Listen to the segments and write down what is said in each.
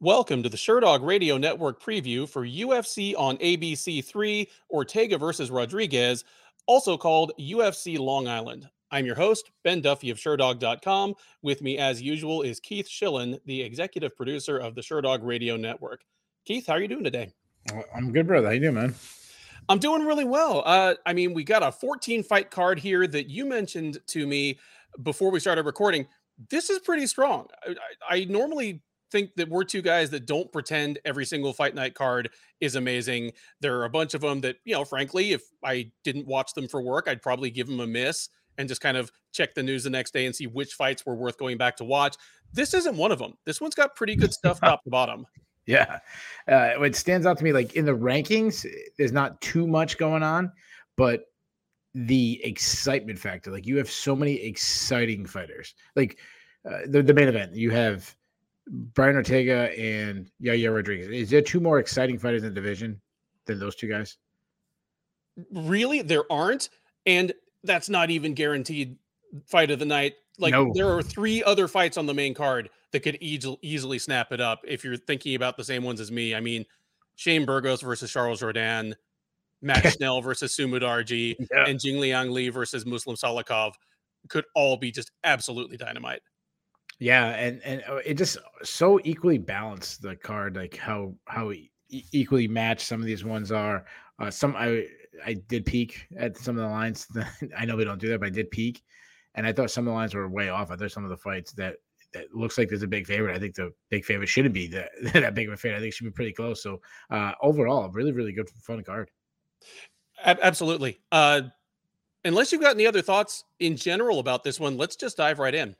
Welcome to the Sherdog Radio Network preview for UFC on ABC 3 Ortega versus Rodriguez, also called UFC Long Island. I'm your host, Ben Duffy of Sherdog.com. With me, as usual, is Keith Shillan, the executive producer of the Sherdog Radio Network. Keith, how are you doing today? I'm good, brother. How you doing, man? I'm doing really well. Uh, I mean, we got a 14 fight card here that you mentioned to me before we started recording. This is pretty strong. I, I normally think that we're two guys that don't pretend every single fight night card is amazing. There are a bunch of them that, you know, frankly, if I didn't watch them for work, I'd probably give them a miss and just kind of check the news the next day and see which fights were worth going back to watch. This isn't one of them. This one's got pretty good stuff top to bottom. Yeah. Uh, it stands out to me like in the rankings, there's not too much going on, but the excitement factor, like you have so many exciting fighters. Like uh, the, the main event, you have Brian Ortega and Yair Rodriguez. Is there two more exciting fighters in the division than those two guys? Really, there aren't, and that's not even guaranteed fight of the night. Like no. there are three other fights on the main card that could e- easily snap it up if you're thinking about the same ones as me. I mean, Shane Burgos versus Charles Jourdain, Matt Schnell versus Su Mudaerji, yeah. and Jingliang Li versus Muslim Salikhov could all be just absolutely dynamite. Yeah, and and uh, it just so equally balanced the card, like how how e- equally matched some of these ones are. Uh, some I I did peek at some of the lines. I know we don't do that, but I did peek, and I thought some of the lines were way off. I thought some of the fights that that looks like there's a big favorite. I think the big favorite shouldn't be that that big of a favorite. I think should be pretty close. So uh, overall, really really good fun card. Absolutely. Uh, unless you've got any other thoughts in general about this one, let's just dive right in.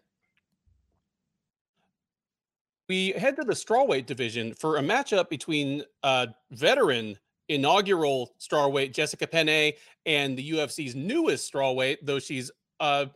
We head to the strawweight division for a matchup between uh, veteran inaugural strawweight Jessica Penne and the UFC's newest strawweight, though she's uh,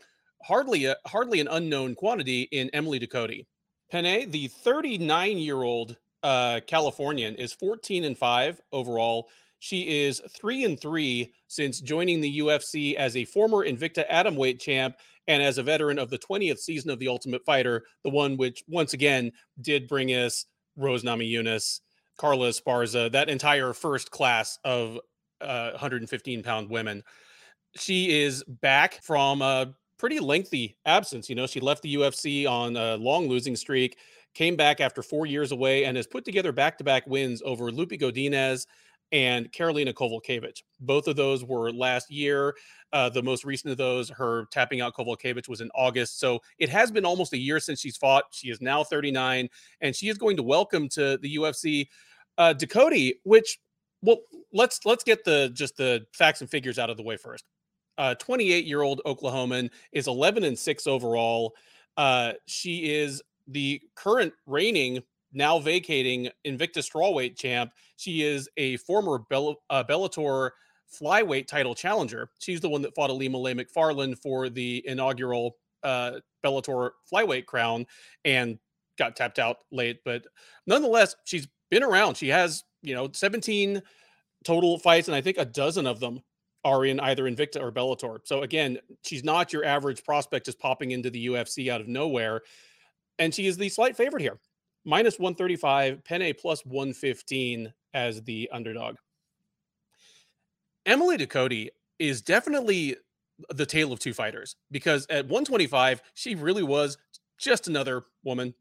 hardly a, hardly an unknown quantity in Emily Ducote. Penne, the 39 year old uh, Californian, is 14 and five overall. She is three and three since joining the UFC as a former Invicta Atomweight champ and as a veteran of the 20th season of The Ultimate Fighter, the one which once again did bring us Rose Namajunas, Carla Esparza, that entire first class of uh, 115 pound women. She is back from a pretty lengthy absence. You know, she left the UFC on a long losing streak, came back after four years away, and has put together back to back wins over Loopy Godinez and Karolina Kowalkiewicz. Both of those were last year. Uh, the most recent of those, her tapping out Kowalkiewicz, was in August. So it has been almost a year since she's fought. She is now 39, and she is going to welcome to the UFC uh, which well, let's let's get the just the facts and figures out of the way first. 28 uh, year old Oklahoman is 11 and six overall. Uh, she is the current reigning now vacating Invicta strawweight champ. She is a former Bell- uh, Bellator flyweight title challenger. She's the one that fought Ilima-Lei Macfarlane for the inaugural uh, Bellator flyweight crown and got tapped out late. But nonetheless, she's been around. She has, you know, 17 total fights, and I think a dozen of them are in either Invicta or Bellator. So again, she's not your average prospect just popping into the UFC out of nowhere. And she is the slight favorite here minus 135, Penne plus 115 as the underdog. Emily Ducote is definitely the tale of two fighters because at 125, she really was just another woman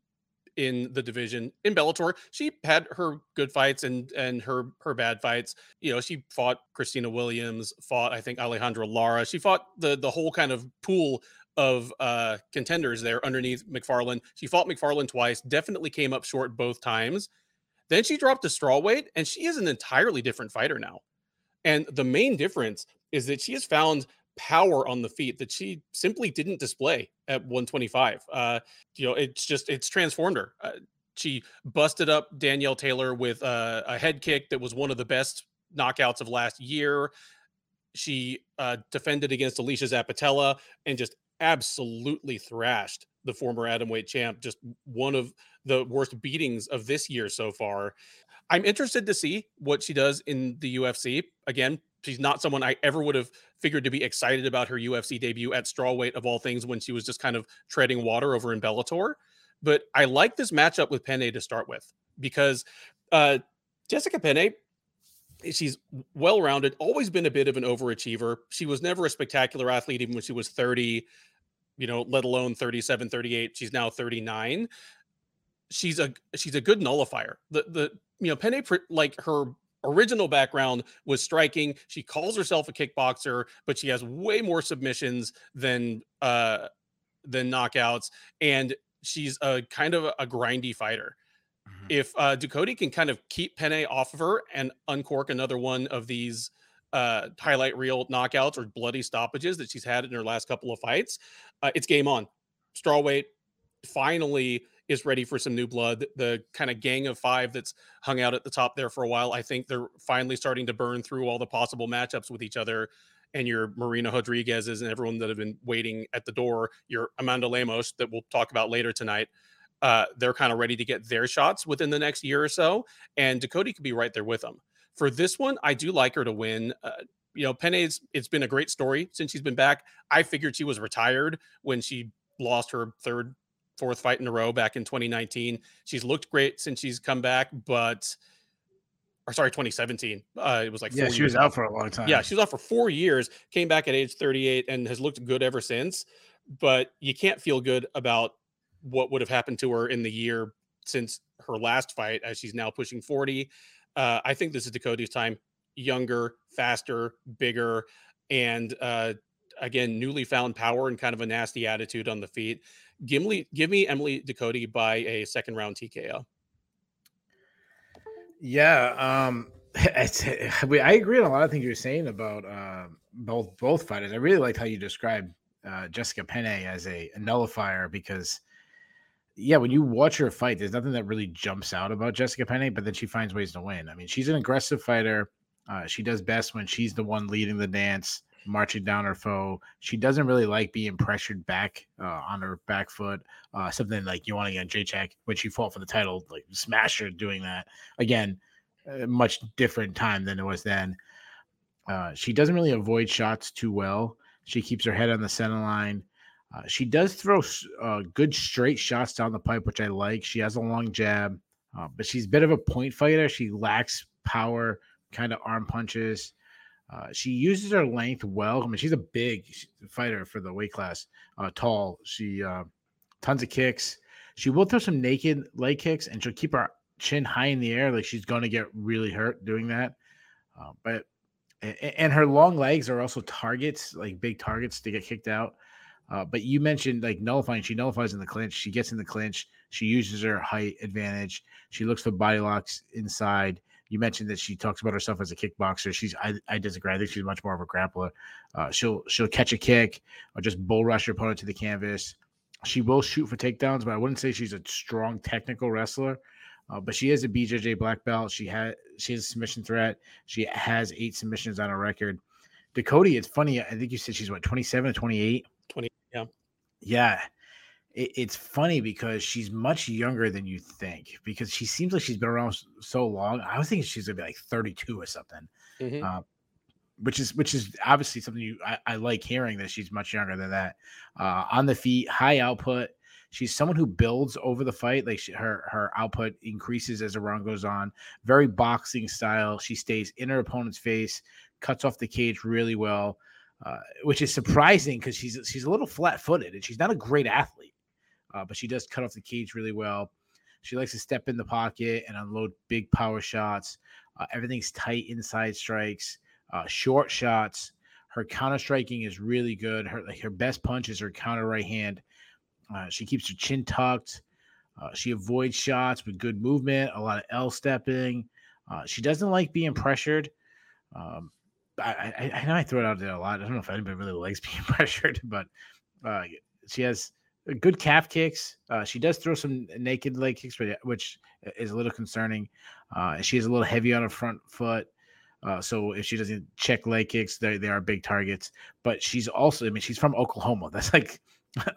in the division in Bellator. She had her good fights and and her her bad fights. You know, she fought Christina Williams, fought I think Alejandra Lara. She fought the the whole kind of pool of uh, contenders there underneath Macfarlane. She fought Macfarlane twice, definitely came up short both times. Then she dropped to straw weight, and she is an entirely different fighter now. And the main difference is that she has found power on the feet that she simply didn't display at 125. Uh, you know, it's just it's transformed her. Uh, she busted up Danielle Taylor with uh, a head kick that was one of the best knockouts of last year. She uh, defended against Alesha Zappitella and just absolutely thrashed the former atomweight champ. Just one of the worst beatings of this year so far. I'm interested to see what she does in the UFC. Again, she's not someone I ever would have figured to be excited about her UFC debut at strawweight of all things when she was just kind of treading water over in Bellator. But I like this matchup with Penne to start with. because uh, Jessica Penne, she's well rounded, always been a bit of an overachiever. She was never a spectacular athlete, even when she was 30, you know, let alone 37, 38. She's now 39. She's a she's a good nullifier. The the you know, Penne like her original background was striking. She calls herself a kickboxer, but she has way more submissions than uh than knockouts and she's a kind of a grindy fighter. Mm-hmm. If uh Ducote can kind of keep Penne off of her and uncork another one of these uh highlight reel knockouts or bloody stoppages that she's had in her last couple of fights, uh, it's game on. Strawweight finally is ready for some new blood. The kind of gang of five that's hung out at the top there for a while, I think they're finally starting to burn through all the possible matchups with each other. And your Marina Rodriguez's and everyone that have been waiting at the door, your Amanda Lemos that we'll talk about later tonight. Uh, they're kind of ready to get their shots within the next year or so, and Ducote could be right there with them. For this one, I do like her to win. Uh, you know, Penne's it's been a great story since she's been back. I figured she was retired when she lost her third fourth fight in a row back in 2019. She's looked great since she's come back, but or sorry, 2017. Uh, it was like yeah, she was out for a long time. Yeah, she was out for four years. Came back at age 38 and has looked good ever since. But you can't feel good about what would have happened to her in the year since her last fight, as she's now pushing 40. Uh, I think this is Ducote's time. Younger, faster, bigger, and uh, again, newly found power and kind of a nasty attitude on the feet. Gimli, give me Emily Ducote by a second round TKO. Yeah, um, I agree on a lot of things you're saying about uh, both both fighters. I really liked how you described uh, Jessica Penne as a, nullifier because, yeah, when you watch her fight, there's nothing that really jumps out about Jessica Penne, but then she finds ways to win. I mean, she's an aggressive fighter. Uh, she does best when she's the one leading the dance marching down her foe. She doesn't really like being pressured back uh, on her back foot. Uh, something like you want to get Jacek when she fought for the title, like smash her doing that. Again, much different time than it was then. Uh, she doesn't really avoid shots too well. She keeps her head on the center line. Uh, she does throw uh, good straight shots down the pipe, which I like. She has a long jab, uh, but she's a bit of a point fighter. She lacks power, kind of arm punches. Uh, she uses her length well. I mean, she's a big fighter for the weight class. Uh, tall. She tons of kicks. She will throw some naked leg kicks, and she'll keep her chin high in the air, like she's going to get really hurt doing that. But and her long legs are also targets, like big targets to get kicked out. Uh, but you mentioned like nullifying. She nullifies in the clinch. She gets in the clinch. She uses her height advantage. She looks for body locks inside. You mentioned that she talks about herself as a kickboxer. She's I, I disagree. I think she's much more of a grappler. Uh, she'll she'll catch a kick or just bull rush her opponent to the canvas. She will shoot for takedowns, but I wouldn't say she's a strong technical wrestler. Uh, but she is a BJJ black belt. She had she has a submission threat. She has eight submissions on her record. Ducote, it's funny. I think you said she's what 27 or 28? 20, yeah. It, it's funny because she's much younger than you think because she seems like she's been around so long. I was thinking she's gonna be like 32 or something. Mm-hmm. Uh, which is which is obviously something you I, I, like hearing that she's much younger than that. Uh, on the feet, high output. She's someone who builds over the fight. Like she, her her output increases as the round goes on. Very boxing style. She stays in her opponent's face, cuts off the cage really well, uh, which is surprising because she's she's a little flat footed and she's not a great athlete uh, but she does cut off the cage really well. She likes to step in the pocket and unload big power shots. Uh, everything's tight inside strikes, uh, short shots. Her counter striking is really good. Her like her best punch is her counter right hand. Uh, she keeps her chin tucked. She avoids shots with good movement, a lot of L stepping. She doesn't like being pressured. Um, I, I, know I throw it out there a lot. I don't know if anybody really likes being pressured, but uh, she has good calf kicks. Uh, she does throw some naked leg kicks, which is a little concerning. Uh, she is a little heavy on her front foot. Uh, so if she doesn't check leg kicks, they, they are big targets. But she's also, I mean, she's from Oklahoma. That's like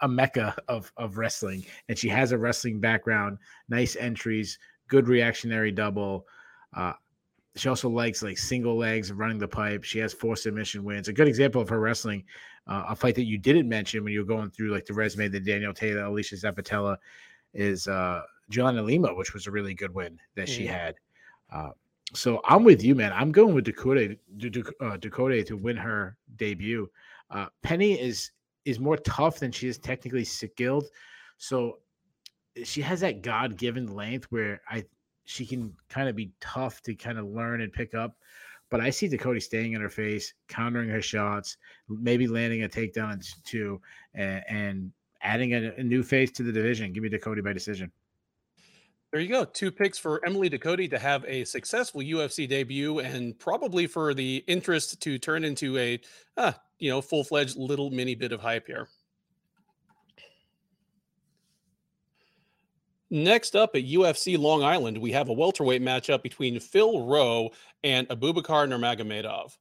a mecca of, of wrestling. And she has a wrestling background, nice entries, good reactionary double. Uh, she also likes like single legs running the pipe. She has four submission wins. A good example of her wrestling, uh, a fight that you didn't mention when you were going through like the resume that Daniel Taylor, Alesha Zappitella is uh Gianna Lima, which was a really good win that she had. Uh, so I'm with you, man. I'm going with Dakota uh, Dakota to win her debut. Uh, Penne is is more tough than she is technically skilled, so she has that God given length where I she can kind of be tough to kind of learn and pick up. But I see Dakota staying in her face, countering her shots, maybe landing a takedown and two, and, and adding a, a new face to the division. Give me Dakota by decision. There you go. Two picks for Emily Ducote to have a successful UFC debut and probably for the interest to turn into a, uh, you know, full fledged little mini bit of hype here. Next up at UFC Long Island, we have a welterweight matchup between Phil Rowe and Abubakar Nurmagomedov.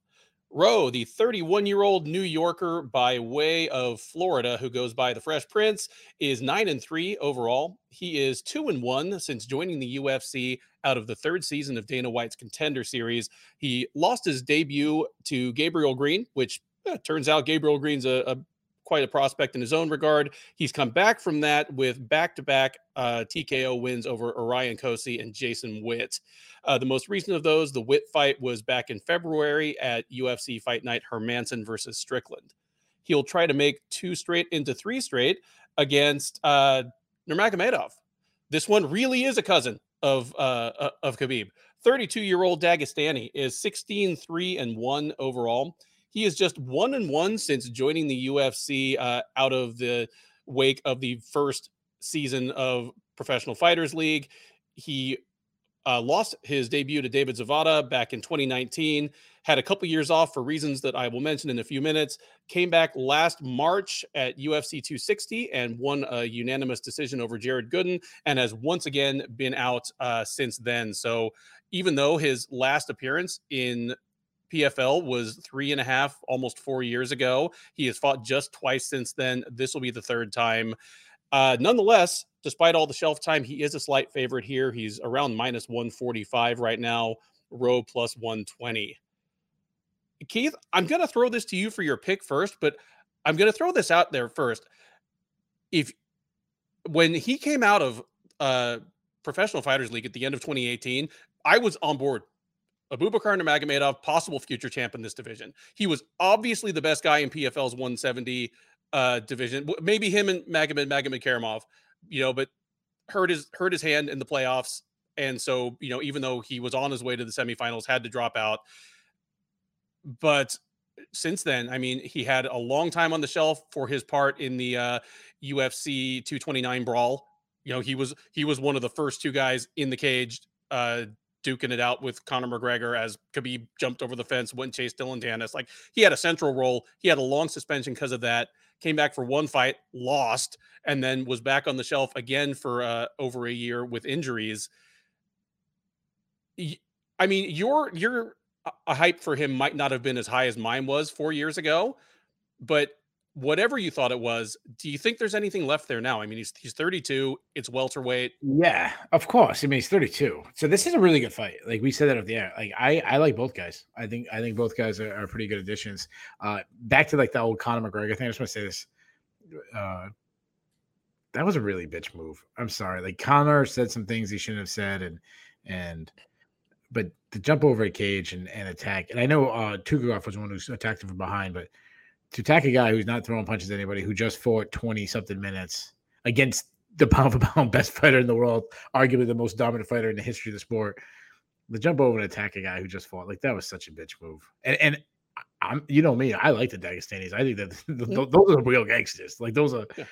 Rowe, the 31 year old New Yorker by way of Florida, who goes by the Fresh Prince, is nine and three overall. He is two and one since joining the UFC out of the third season of Dana White's Contender Series. He lost his debut to Gabriel Green, which eh, turns out Gabriel Green's a, a quite a prospect in his own regard. He's come back from that with back-to-back uh, TKO wins over Orion Cosce and Jason Witt. Uh, the most recent of those, the Witt fight, was back in February at UFC Fight Night Hermansson versus Strickland. He'll try to make two straight into three straight against uh, Nurmagomedov. This one really is a cousin of uh, uh of Khabib. 32 year old Dagestani is 16 3 and 1 overall. He is just one and one since joining the UFC uh, out of the wake of the first season of Professional Fighters League. He uh, lost his debut to David Zawada back in 2019. Had a couple years off for reasons that I will mention in a few minutes. Came back last March at UFC 260 and won a unanimous decision over Jared Gooden, and has once again been out uh, since then. So even though his last appearance in PFL was three and a half, almost four years ago. He has fought just twice since then. This will be the third time. Uh, nonetheless, despite all the shelf time, he is a slight favorite here. He's around minus 145 right now, Rowe plus 120. Keith, I'm going to throw this to you for your pick first, but I'm going to throw this out there first. If when he came out of uh, Professional Fighters League at the end of 2018, I was on board Abubakar Nurmagomedov, possible future champ in this division. He was obviously the best guy in PFL's 170 uh, division. Maybe him and Magomed Magomedkerimov, you know, but hurt his hurt his hand in the playoffs, and so you know, even though he was on his way to the semifinals, had to drop out. But since then, I mean, he had a long time on the shelf for his part in the uh, UFC 229 brawl. You know, he was he was one of the first two guys in the cage uh, duking it out with Conor McGregor as Khabib jumped over the fence, went and chased Dillon Danis. Like he had a central role. He had a long suspension because of that. Came back for one fight, lost, and then was back on the shelf again for uh, over a year with injuries. I mean, your your a hype for him might not have been as high as mine was four years ago, but whatever you thought it was, do you think there's anything left there now? I mean, he's he's 32, it's welterweight. Yeah, of course. I mean, he's 32. So this is a really good fight. Like we said that at the end. Like I I like both guys. I think I think both guys are, are pretty good additions. Uh back to like the old Conor McGregor thing. I just want to say this. Uh that was a really bitch move. I'm sorry. Like Conor said some things he shouldn't have said and and but to jump over a cage and, and attack, and I know uh Tukhugov was the one who attacked him from behind, but to attack a guy who's not throwing punches at anybody who just fought 20 something minutes against the pound for pound best fighter in the world, arguably the most dominant fighter in the history of the sport, the jump over and attack a guy who just fought like that was such a bitch move. And and I'm you know me, I like the Dagestanis. I think that those are real gangsters. Like those are. Yeah.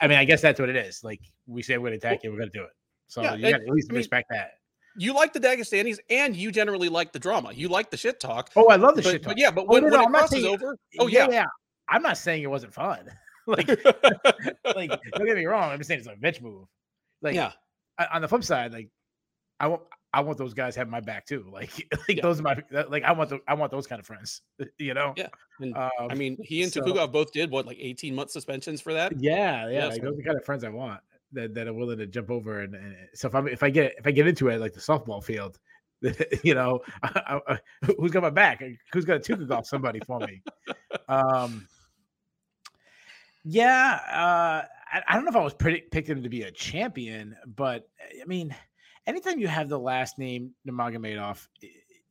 I mean, I guess that's what it is. Like we say we're going to attack you, we're going to do it. So yeah, you got to at least I mean, respect that you like the Dagestanis and you generally like the drama. You like the shit talk. Oh, I love the but, shit talk. But yeah, but when, oh, no, when no, it crosses saying, over, oh yeah. yeah, yeah. I'm not saying it wasn't fun. like, like don't get me wrong. I'm just saying it's a bitch move. Like, yeah. On the flip side, like, I want I want those guys have my back too. Like, like yeah. those are my like I want the, I want those kind of friends. You know. Yeah. And, um, I mean, he and so, Tukhugov both did what like 18 month suspensions for that. Yeah, yeah. yeah like, so. those are the kind of friends I want that, that are willing to jump over and, and so if I if I get if I get into it like the softball field, you know, I, I, who's got my back? Who's got a to golf somebody for me? Um, yeah, uh, I, I don't know if I was pretty picked him to be a champion, but I mean, anytime you have the last name Nurmagomedov,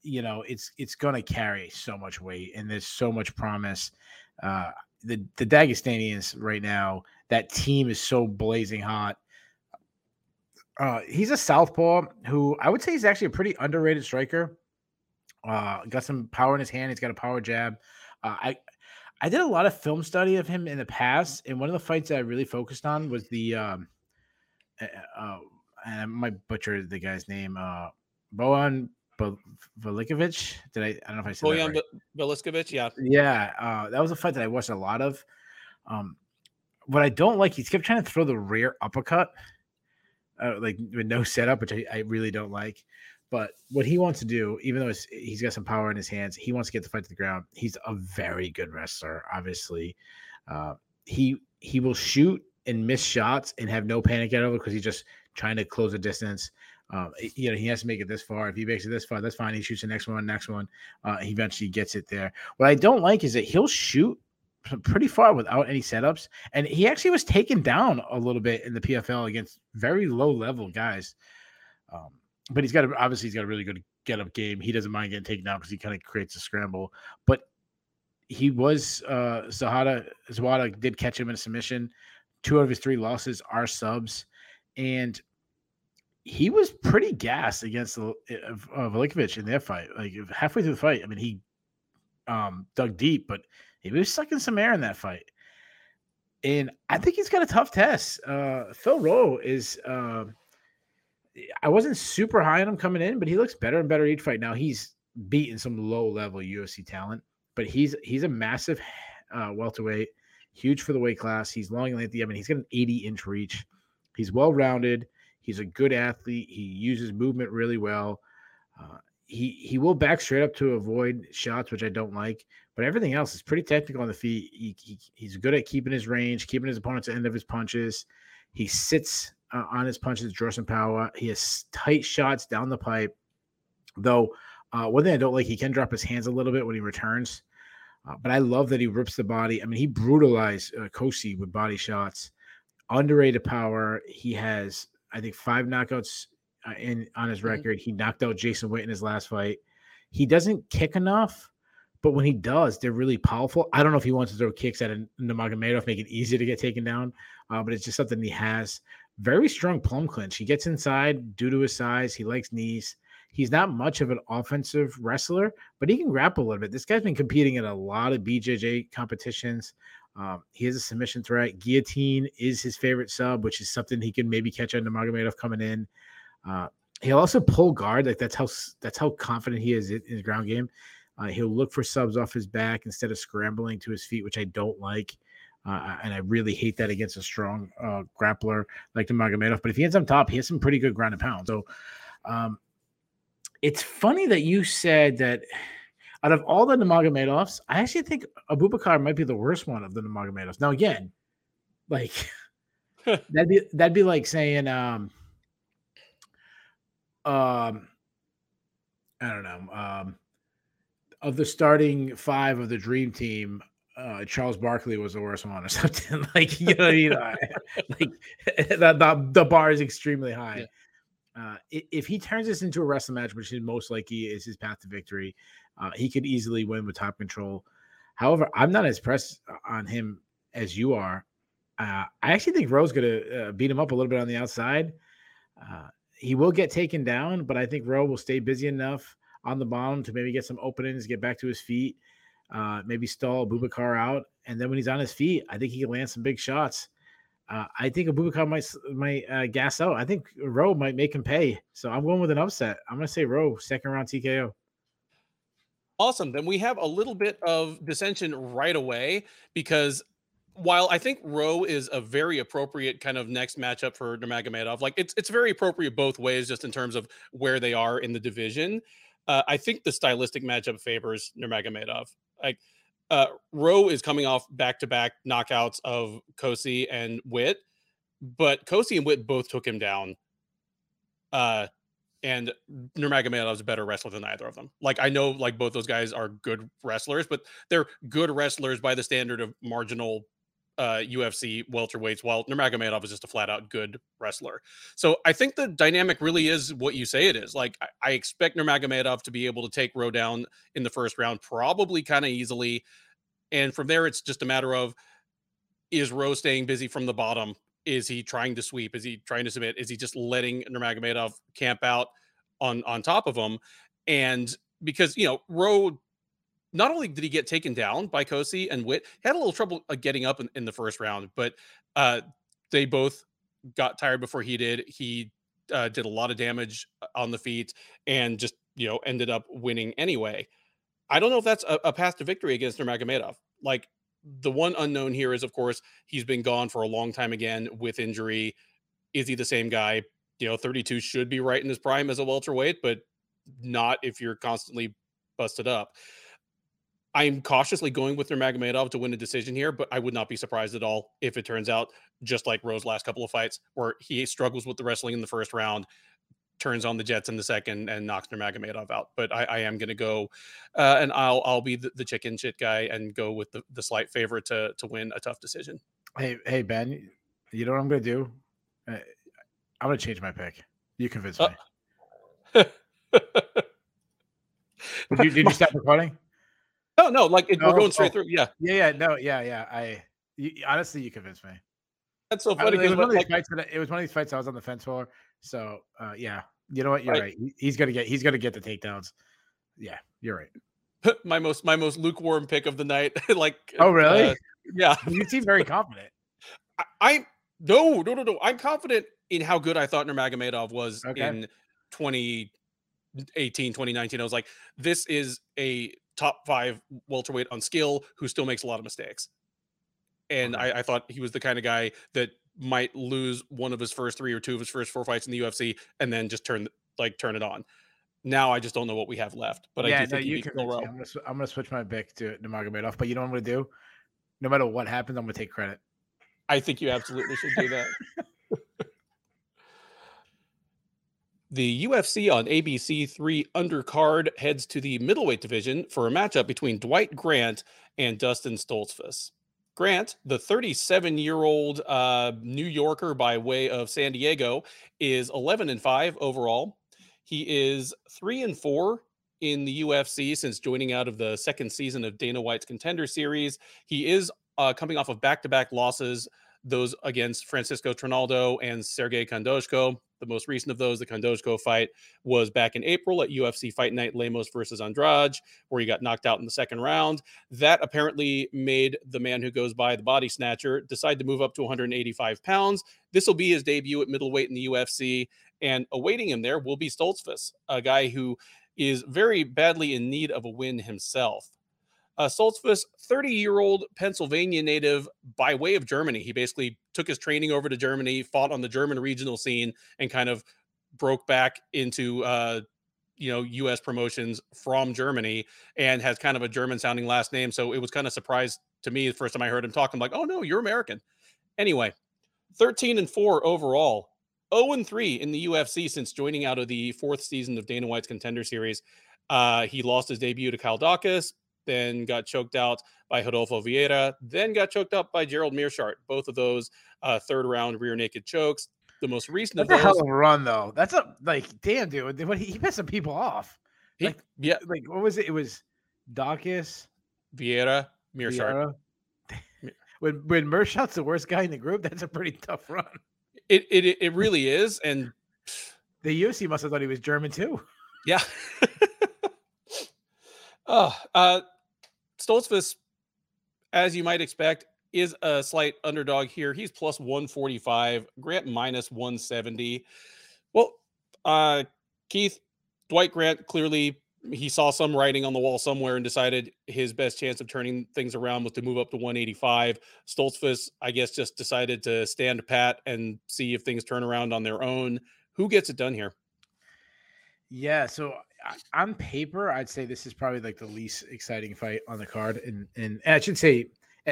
you know it's it's going to carry so much weight, and there's so much promise. Uh, the the Dagestanians right now, that team is so blazing hot. Uh, he's a southpaw who I would say he's actually a pretty underrated striker. Uh, got some power in his hand. He's got a power jab. Uh, I I did a lot of film study of him in the past, and one of the fights that I really focused on was the um, uh, and I might butcher the guy's name, uh, Bojan Velickovic. Did I? I don't know if I said Bojan right. Velickovic. Yeah, yeah. Uh, that was a fight that I watched a lot of. Um, what I don't like, he kept trying to throw the rear uppercut, uh, like with no setup, which I, I really don't like. But what he wants to do, even though he's got some power in his hands, he wants to get the fight to the ground. He's a very good wrestler, obviously. Uh, he he will shoot and miss shots and have no panic at all because he's just trying to close the distance. Uh, you know, he has to make it this far. If he makes it this far, that's fine. He shoots the next one, next one. Uh, he eventually gets it there. What I don't like is that he'll shoot pretty far without any setups, and he actually was taken down a little bit in the PFL against very low level guys. Um, but he's got a, obviously he's got a really good get up game. He doesn't mind getting taken down because he kind of creates a scramble. But he was uh Zahada Zawada did catch him in a submission. Two of his three losses are subs, and he was pretty gassed against uh, uh, Velickovic in their fight. Like halfway through the fight, I mean, he um dug deep, but he was sucking some air in that fight. And I think he's got a tough test. Uh Phil Rowe is uh I wasn't super high on him coming in, but he looks better and better each fight. Now he's beaten some low level UFC talent, but he's he's a massive uh, welterweight, huge for the weight class. He's long and lengthy. I mean, he's got an 80 inch reach. He's well rounded. He's a good athlete. He uses movement really well. Uh, he he will back straight up to avoid shots, which I don't like. But everything else is pretty technical on the feet. He, he he's good at keeping his range, keeping his opponent's end of his punches. He sits uh, on his punches, draw some power. He has tight shots down the pipe. Though uh, one thing I don't like, he can drop his hands a little bit when he returns. Uh, but I love that he rips the body. I mean, he brutalized uh, Cosce with body shots. Underrated power. He has, I think, five knockouts uh, in on his mm-hmm. record. He knocked out Jason Witt in his last fight. He doesn't kick enough, but when he does, they're really powerful. I don't know if he wants to throw kicks at a Nurmagomedov, make it easier to get taken down, uh, but it's just something he has very strong plum clinch. He gets inside due to his size. He likes knees. He's not much of an offensive wrestler, but he can grapple a little bit. This guy's been competing in a lot of BJJ competitions. Um, he has a submission threat. Guillotine is his favorite sub, which is something he can maybe catch on Nurmagomedov coming in. Uh, he'll also pull guard. Like that's how that's how confident he is in his ground game. Uh, he'll look for subs off his back instead of scrambling to his feet, which I don't like. Uh, and I really hate that against a strong uh, grappler like the Magomedov. But if he ends up top, he has some pretty good ground and pound. So um, it's funny that you said that out of all the Nurmagomedovs, I actually think Abubakar might be the worst one of the Nurmagomedovs. Now, again, like that'd be that'd be like saying, um, um, I don't know, um, of the starting five of the Dream Team, uh, Charles Barkley was the worst one or something. like you know, you know, like the, the, the bar is extremely high. Yeah. Uh, if he turns this into a wrestling match, which is most likely is his path to victory, uh, he could easily win with top control. However, I'm not as pressed on him as you are. Uh, I actually think Rowe's going to uh, beat him up a little bit on the outside. Uh, he will get taken down, but I think Rowe will stay busy enough on the bottom to maybe get some openings, get back to his feet, uh, maybe stall Bubakar out, and then when he's on his feet, I think he can land some big shots. Uh, I think Abubakar might might uh, gas out. I think Rowe might make him pay. So I'm going with an upset. I'm going to say Rowe second round TKO. Awesome. Then we have a little bit of dissension right away because while I think Rowe is a very appropriate kind of next matchup for Nurmagomedov, like it's it's very appropriate both ways, just in terms of where they are in the division. Uh, I think the stylistic matchup favors Nurmagomedov. Like uh, Rowe is coming off back to back knockouts of Cosce and Witt, but Cosce and Witt both took him down. Uh, and is a better wrestler than either of them. Like I know, like both those guys are good wrestlers, but they're good wrestlers by the standard of marginal uh, UFC welterweights, while Nurmagomedov is just a flat out good wrestler. So I think the dynamic really is what you say it is. Like I, I expect Nurmagomedov to be able to take Rowe down in the first round, probably kind of easily, and from there it's just a matter of is Rowe staying busy from the bottom? Is he trying to sweep? Is he trying to submit? Is he just letting Nurmagomedov camp out on on top of him? And because you know Rowe not only did he get taken down by Cosce and Witt, he had a little trouble uh, getting up in, in, the first round, but uh, they both got tired before he did. He uh, did a lot of damage uh, on the feet and just you know ended up winning anyway. I don't know if that's a, a path to victory against Nurmagomedov. Like the one unknown here is, of course, he's been gone for a long time again with injury. Is he the same guy? You know, 32 should be right in his prime as a welterweight, but not if you're constantly busted up. I'm cautiously going with Nurmagomedov to win a decision here, but I would not be surprised at all if it turns out just like Rowe's last couple of fights, where he struggles with the wrestling in the first round, turns on the Jets in the second, and knocks Nurmagomedov out. But I, I am going to go, uh, and I'll I'll be the, the, chicken shit guy and go with the, the slight favorite to to win a tough decision. Hey hey Ben, you know what I'm going to do? Uh, I'm going to change my pick. You convince me. Uh, did you, did you stop recording? No, no, like it, we're going straight oh, through. Yeah, yeah, yeah. No, yeah, yeah. I you, honestly, you convinced me. That's so funny. it, was one of these like, fights that, it was one of these fights I was on the fence for. So, uh, yeah, you know what? You're right. right. He's gonna get. He's gonna get the takedowns. Yeah, you're right. my most my most lukewarm pick of the night. like, oh really? Uh, yeah, you seem very confident. I, I no no no no. I'm confident in how good I thought Nurmagomedov was okay. in 2018 2019. I was like, this is a top five welterweight on skill who still makes a lot of mistakes. And I, I, thought he was the kind of guy that might lose one of his first three or two of his first four fights in the UFC and then just turn like turn it on. Now I just don't know what we have left. But yeah, I do no, think you can. I'm gonna, I'm gonna switch my pick to Nurmagomedov. But you know what I'm gonna do? No matter what happens, I'm gonna take credit. I think you absolutely should do that. The UFC on ABC 3 undercard heads to the middleweight division for a matchup between Dwight Grant and Dustin Stoltzfus. Grant, the 37 year old uh, New Yorker by way of San Diego, is 11 and 5 overall. He is 3 and 4 in the UFC since joining out of the second season of Dana White's Contender Series. He is uh, coming off of back to back losses, those against Francisco Trinaldo and Sergey Khandozhko. The most recent of those, the Khandozhko fight, was back in April at UFC Fight Night Lemos versus Andrade, where he got knocked out in the second round. That apparently made the man who goes by the body snatcher decide to move up to 185 pounds. This will be his debut at middleweight in the UFC, and awaiting him there will be Stoltzfus, a guy who is very badly in need of a win himself. Uh, Stoltzfus, 30 year old Pennsylvania native by way of Germany. He basically took his training over to Germany, fought on the German regional scene, and kind of broke back into, uh, you know, U.S. promotions from Germany and has kind of a German sounding last name. So it was kind of surprised to me the first time I heard him talk. I'm like, oh no, you're American. Anyway, 13 and 4 overall. 0 and 3 in the UFC since joining out of the fourth season of Dana White's Contender Series. Uh, he lost his debut to Kyle Daukaus, then got choked out by Rodolfo Vieira, then got choked up by Gerald Meerschaert. Both of those uh, third round rear naked chokes. The most recent That's of those. a hell of a run, though. That's a like, damn, dude. He, he pissed some people off. He, like, yeah, like what was it? It was Daukaus, Vieira, Meerschaert. when when Meerschaert's the worst guy in the group, that's a pretty tough run. It it it really is, and the UFC must have thought he was German too. Yeah. oh, uh, Stoltzfus, as you might expect, is a slight underdog here. He's plus 145, Grant minus 170. Well, uh, Keith, Dwight Grant clearly he saw some writing on the wall somewhere and decided his best chance of turning things around was to move up to 185. Stoltzfus, I guess, just decided to stand pat and see if things turn around on their own. Who gets it done here? Yeah, so on paper, I'd say this is probably like the least exciting fight on the card, and and, and I should say,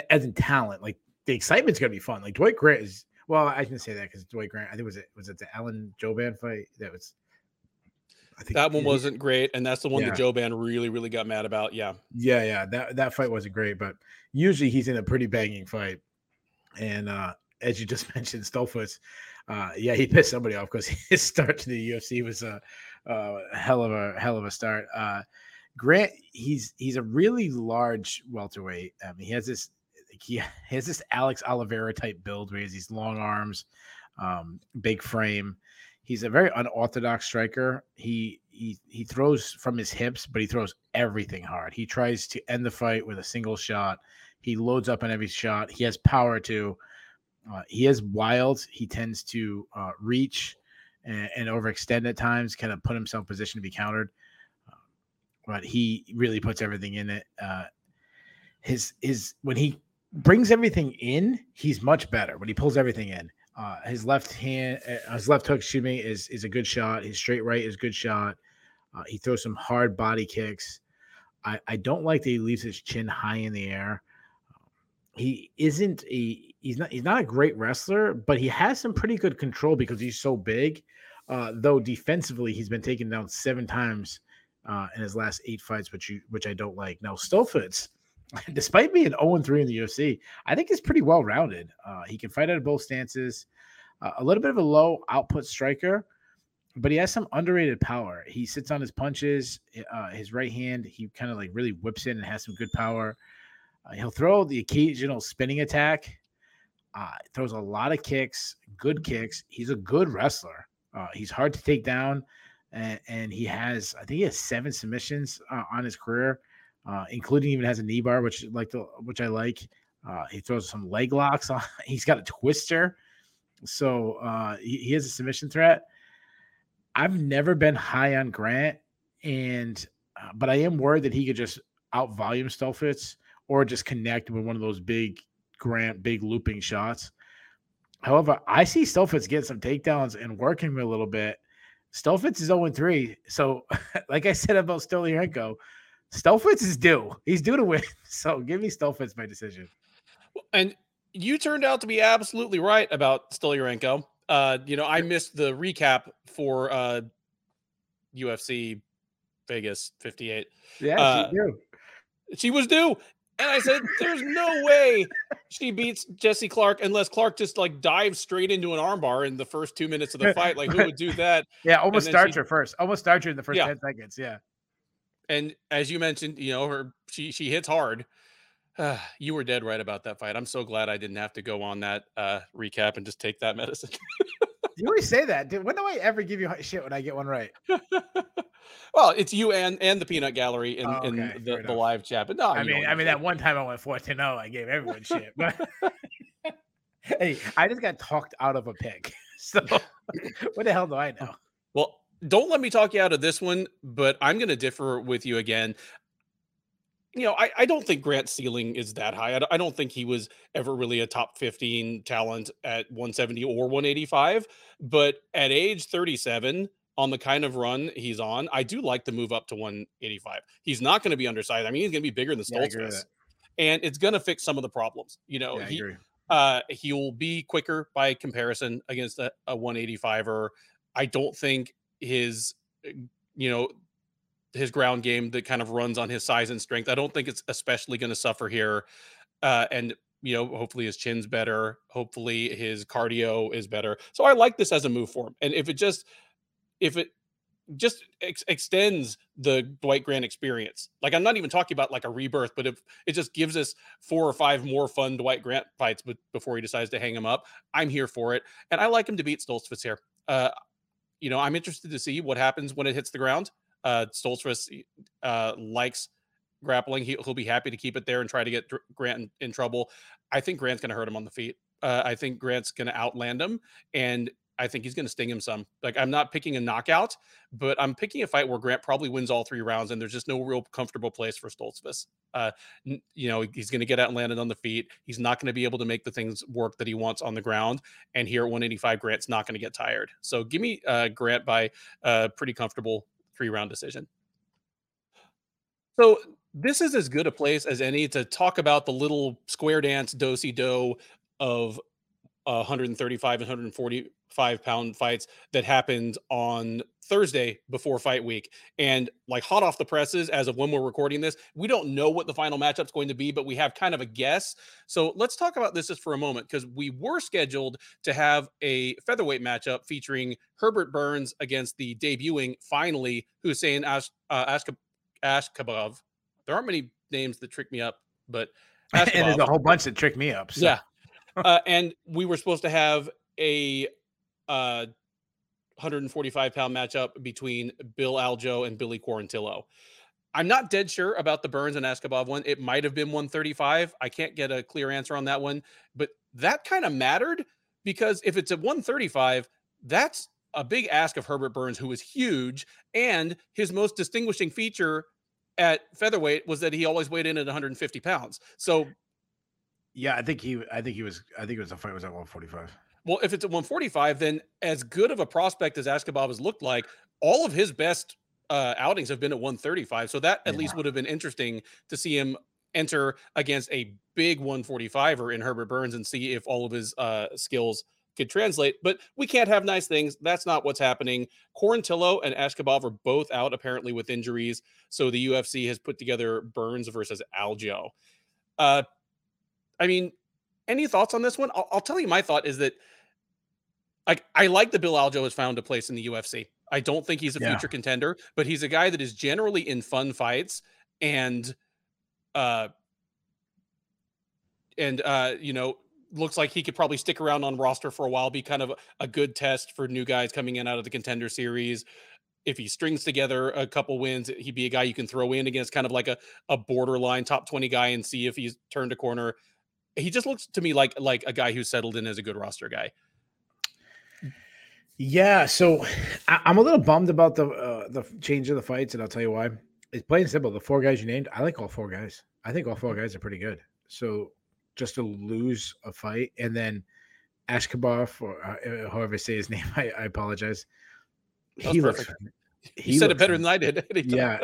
as in talent, like the excitement's gonna be fun. Like Dwight Grant is well, I can say that because Dwight Grant, I think was it was it the Alan Jouban fight that was. I think that one wasn't great, and that's the one yeah. that Jouban really, really got mad about. Yeah, yeah, yeah. That that fight wasn't great, but usually he's in a pretty banging fight. And uh, as you just mentioned, Stoltzfus, uh, yeah, he pissed somebody off because his start to the UFC was a, a hell of a hell of a start. Uh, Grant, he's he's a really large welterweight. I mean, he has this he has this Alex Oliveira type build where he has these long arms, um, big frame. He's a very unorthodox striker. He he he throws from his hips, but he throws everything hard. He tries to end the fight with a single shot. He loads up on every shot. He has power too. Uh, he is wild. He tends to uh, reach and, and, overextend at times, kind of put himself in position to be countered. Uh, but he really puts everything in it. Uh, his his when he brings everything in, he's much better. When he pulls everything in, uh, his left hand, uh, his left hook, excuse me, is is a good shot. His straight right is good shot. he throws some hard body kicks. I, I don't like that he leaves his chin high in the air. He isn't a he's not he's not a great wrestler, but he has some pretty good control because he's so big. Uh, though defensively, he's been taken down seven times uh, in his last eight fights, which you which I don't like. Now Stoltzfus, despite being 0 3 in the UFC, I think he's pretty well rounded. Uh, he can fight out of both stances. Uh, a little bit of a low output striker, but he has some underrated power. He sits on his punches. Uh, his right hand, he kind of like really whips in and has some good power. Uh, he'll throw the occasional spinning attack uh, throws a lot of kicks, good kicks. He's a good wrestler. Uh, he's hard to take down, and, and, he has I think he has seven submissions uh, on his career, uh, including even has a knee bar, which like the which I like. Uh, he throws some leg locks on. He's got a twister, so uh, he, he has a submission threat. I've never been high on Grant, and but I am worried that he could just out volume Stoltzfus or just connect with one of those big Grant big looping shots. However, I see Stoltzfus getting some takedowns and working a little bit. Stoltzfus is 0 3. So, like I said about Stoliarenko, Stoltzfus is due. He's due to win. So, give me Stoltzfus my decision. And you turned out to be absolutely right about Stoliarenko. Uh, you know, I missed the recap for uh, UFC Vegas 58. Yeah, uh, she, she was due. And I said, "There's no way she beats Jesse Clark unless Clark just like dives straight into an armbar in the first two minutes of the fight. Like, who would do that? Yeah, almost starts she, her first. Almost starts her in the first yeah. ten seconds. Yeah. And as you mentioned, you know, her she she hits hard. Uh, you were dead right about that fight. I'm so glad I didn't have to go on that uh, recap and just take that medicine. you always say that. Dude, when do I ever give you shit when I get one right? well, it's you and and the peanut gallery in, oh, okay. in the, the live chat. But no, I mean, I mean that one time I went four to zero, I gave everyone shit. But hey, I just got talked out of a pick. So what the hell do I know? Well, don't let me talk you out of this one, but I'm going to differ with you again you know, I, I don't think Grant's ceiling is that high. I, I don't think he was ever really a top 15 talent at 170 or 185. But at age 37, on the kind of run he's on, I do like to move up to 185. He's not going to be undersized. I mean, he's going to be bigger than Stoltzfus. Yeah, and it's going to fix some of the problems. You know, yeah, he, uh, he will be quicker by comparison against a, a 185er. I don't think his, uh, you know, his ground game that kind of runs on his size and strength. I don't think it's especially going to suffer here. Uh, and you know, hopefully his chin's better. Hopefully his cardio is better. So I like this as a move for him. And if it just, if it just ex- extends the Dwight Grant experience, like I'm not even talking about like a rebirth, but if it just gives us four or five more fun Dwight Grant fights before he decides to hang him up, I'm here for it. And I like him to beat Stoltzfus here. Uh, you know, I'm interested to see what happens when it hits the ground. Uh, Stoltzfus uh, likes grappling. He, will be happy to keep it there and try to get Grant in, in trouble. I think Grant's going to hurt him on the feet. Uh, I think Grant's going to outland him, and I think he's going to sting him some. Like I'm not picking a knockout, but I'm picking a fight where Grant probably wins all three rounds, and there's just no real comfortable place for Stoltzfus. Uh, you know, he's going to get outlanded on the feet. He's not going to be able to make the things work that he wants on the ground. And here at 185, Grant's not going to get tired. So give me uh, Grant by uh, pretty comfortable three round decision. So this is as good a place as any to talk about the little square dance do si do of 135 and 140 five pound fights that happened on Thursday before fight week. And like hot off the presses, as of when we're recording this, we don't know what the final matchup's going to be, but we have kind of a guess. So let's talk about this just for a moment because we were scheduled to have a featherweight matchup featuring Herbert Burns against the debuting finally Hussein Ash, uh, Ashkab- Ashkabov. There aren't many names that trick me up, but and there's a whole bunch that trick me up. So. Yeah. uh, and we were supposed to have a uh, 145 pound matchup between Bill Algeo and Billy Quarantillo. I'm not dead sure about the Burns and Askhabov one. It might have been 135. I can't get a clear answer on that one, but that kind of mattered because if it's at 135, that's a big ask of Herbert Burns, who was huge, and his most distinguishing feature at featherweight was that he always weighed in at 150 pounds. So, yeah, I think he, I think he was, I think it was the fight was at 145. Well, if it's at 145, then as good of a prospect as Askhabov has looked like, all of his best uh, outings have been at 135. So that at yeah. least would have been interesting to see him enter against a big 145er in Herbert Burns and see if all of his uh, skills could translate. But we can't have nice things. That's not what's happening. Quarantillo and Askhabov are both out apparently with injuries. So the UFC has put together Burns versus Algeo. Uh, I mean, any thoughts on this one? I'll, I'll tell you my thought is that like I like that Bill Algeo has found a place in the UFC. I don't think he's a yeah. future contender, but he's a guy that is generally in fun fights and uh and uh you know looks like he could probably stick around on roster for a while, be kind of a, a good test for new guys coming in out of the contender series. If he strings together a couple wins, he'd be a guy you can throw in against kind of like a, a borderline top 20 guy and see if he's turned a corner. He just looks to me like like a guy who's settled in as a good roster guy. Yeah, so I, am a little bummed about the uh, the change of the fights, and I'll tell you why. It's plain and simple. The four guys you named, I like all four guys. I think all four guys are pretty good. So just to lose a fight and then Askhabov or uh, however I say his name, I, I apologize. He looks. He said looks, it better than I did. yeah,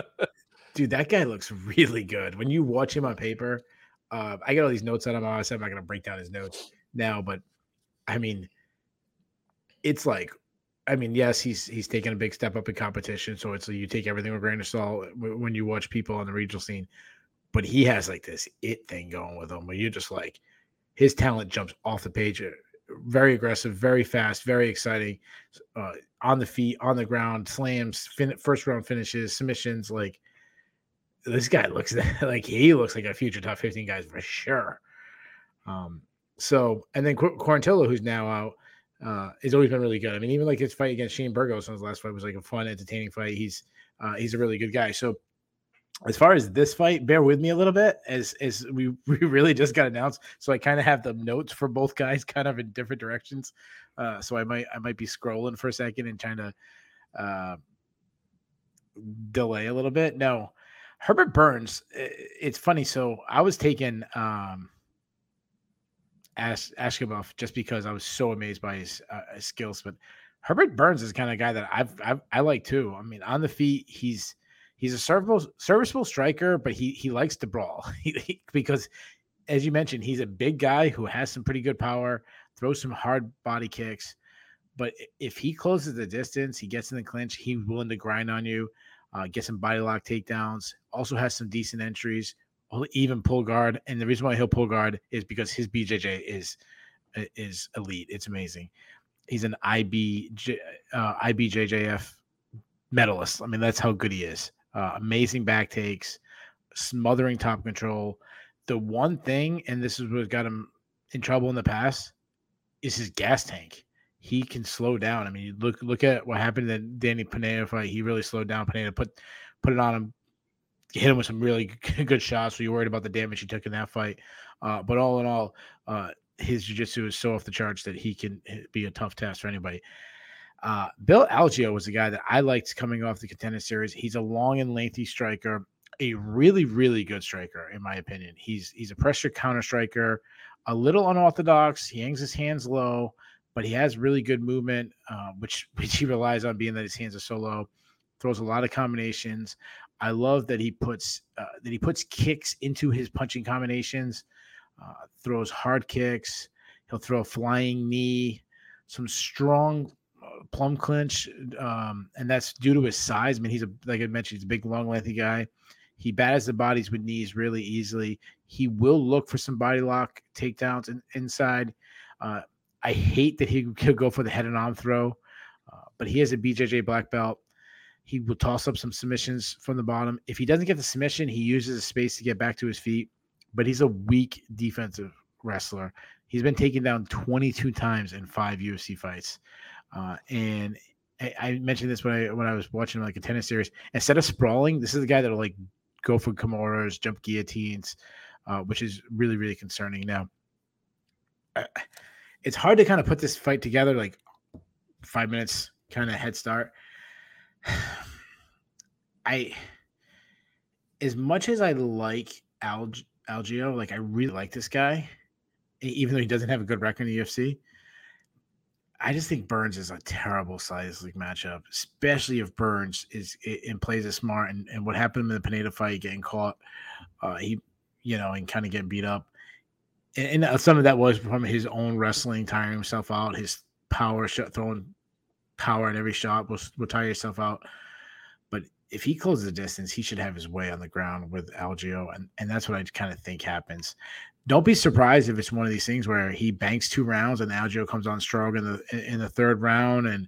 dude, that guy looks really good. When you watch him on paper, uh, I got all these notes on him. Said I'm not going to break down his notes now, but I mean, it's like I mean, yes, he's he's taken a big step up in competition, so it's you take everything with grain of salt when you watch people on the regional scene. But he has like this it thing going with him, where you're just like, his talent jumps off the page. Uh, very aggressive, very fast, very exciting. Uh, on the feet, on the ground, slams, fin- first round finishes, submissions. Like this guy looks like he looks like a future top 15 guys for sure. Um, so and then Qu- Quarantillo, who's now out uh, he's always been really good. I mean, even like his fight against Shane Burgos in his last fight was like a fun, entertaining fight. He's uh, he's a really good guy. So as far as this fight, bear with me a little bit as as we we really just got announced. So I kind of have the notes for both guys kind of in different directions. Uh, so I might I might be scrolling for a second and trying to uh, delay a little bit. No, Herbert Burns. It's funny. So I was taking. Um, Ash Askhabov just because I was so amazed by his, uh, skills. But Herbert Burns is kind of guy that I've, I've, i like too. I mean, on the feet, he's he's a serviceable serviceable striker, but he he likes to brawl because, as you mentioned, he's a big guy who has some pretty good power, throws some hard body kicks. But if he closes the distance, he gets in the clinch, he's willing to grind on you, uh, get some body lock takedowns. Also has some decent entries even pull guard. And the reason why he'll pull guard is because his BJJ is is elite. It's amazing. He's an IBJ, uh, IBJJF medalist. I mean, that's how good he is. Uh, amazing back takes, smothering top control. The one thing, and this is what got him in trouble in the past, is his gas tank. He can slow down. I mean, look look at what happened in the Danny Pineda fight. He really slowed down. Pineda put put it on him, hit him with some really good shots. So you're worried about the damage he took in that fight. Uh, but all in all, uh, his jiu-jitsu is so off the charts that he can eh, be a tough test for anybody. Uh, Bill Algeo was a guy that I liked coming off the contender series. He's a long and lengthy striker, a really, really good striker, in my opinion. He's he's a pressure counter striker, a little unorthodox. He hangs his hands low, but he has really good movement, uh, which which he relies on being that his hands are so low. Throws a lot of combinations. I love that he puts uh, that he puts kicks into his punching combinations. Uh, throws hard kicks. He'll throw a flying knee. some strong uh, plum clinch, um, and that's due to his size. I mean, he's a like I mentioned, he's a big, long, lengthy guy. He batters the bodies with knees really easily. He will look for some body lock takedowns in, inside. Uh, I hate that he could go for the head and arm throw, uh, but he has a BJJ black belt. He will toss up some submissions from the bottom. If he doesn't get the submission, he uses the space to get back to his feet. But he's a weak defensive wrestler. He's been taken down 22 times in five UFC fights. Uh, and I, I, mentioned this when I when I was watching like a tennis series. Instead of sprawling, this is the guy that'll like go for kimuras, jump guillotines, uh, which is really really concerning. Now, it's hard to kind of put this fight together. Like five minutes kind of head start. I, as much as I like Alg Algeo, like I really like this guy even though he doesn't have a good record in the UFC. I just think Burns is a terrible size league matchup, especially if Burns is and plays it smart. And, and what happened in the Pineda fight, getting caught, uh, he, you know, and kind of getting beat up. And, and, some of that was from his own wrestling, tiring himself out. His power shot, throwing power at every shot will, will tire yourself out. But if he closes the distance, he should have his way on the ground with Algeo. And, and that's what I kind of think happens don't be surprised if it's one of these things where he banks two rounds and Algeo comes on strong in the in the third round and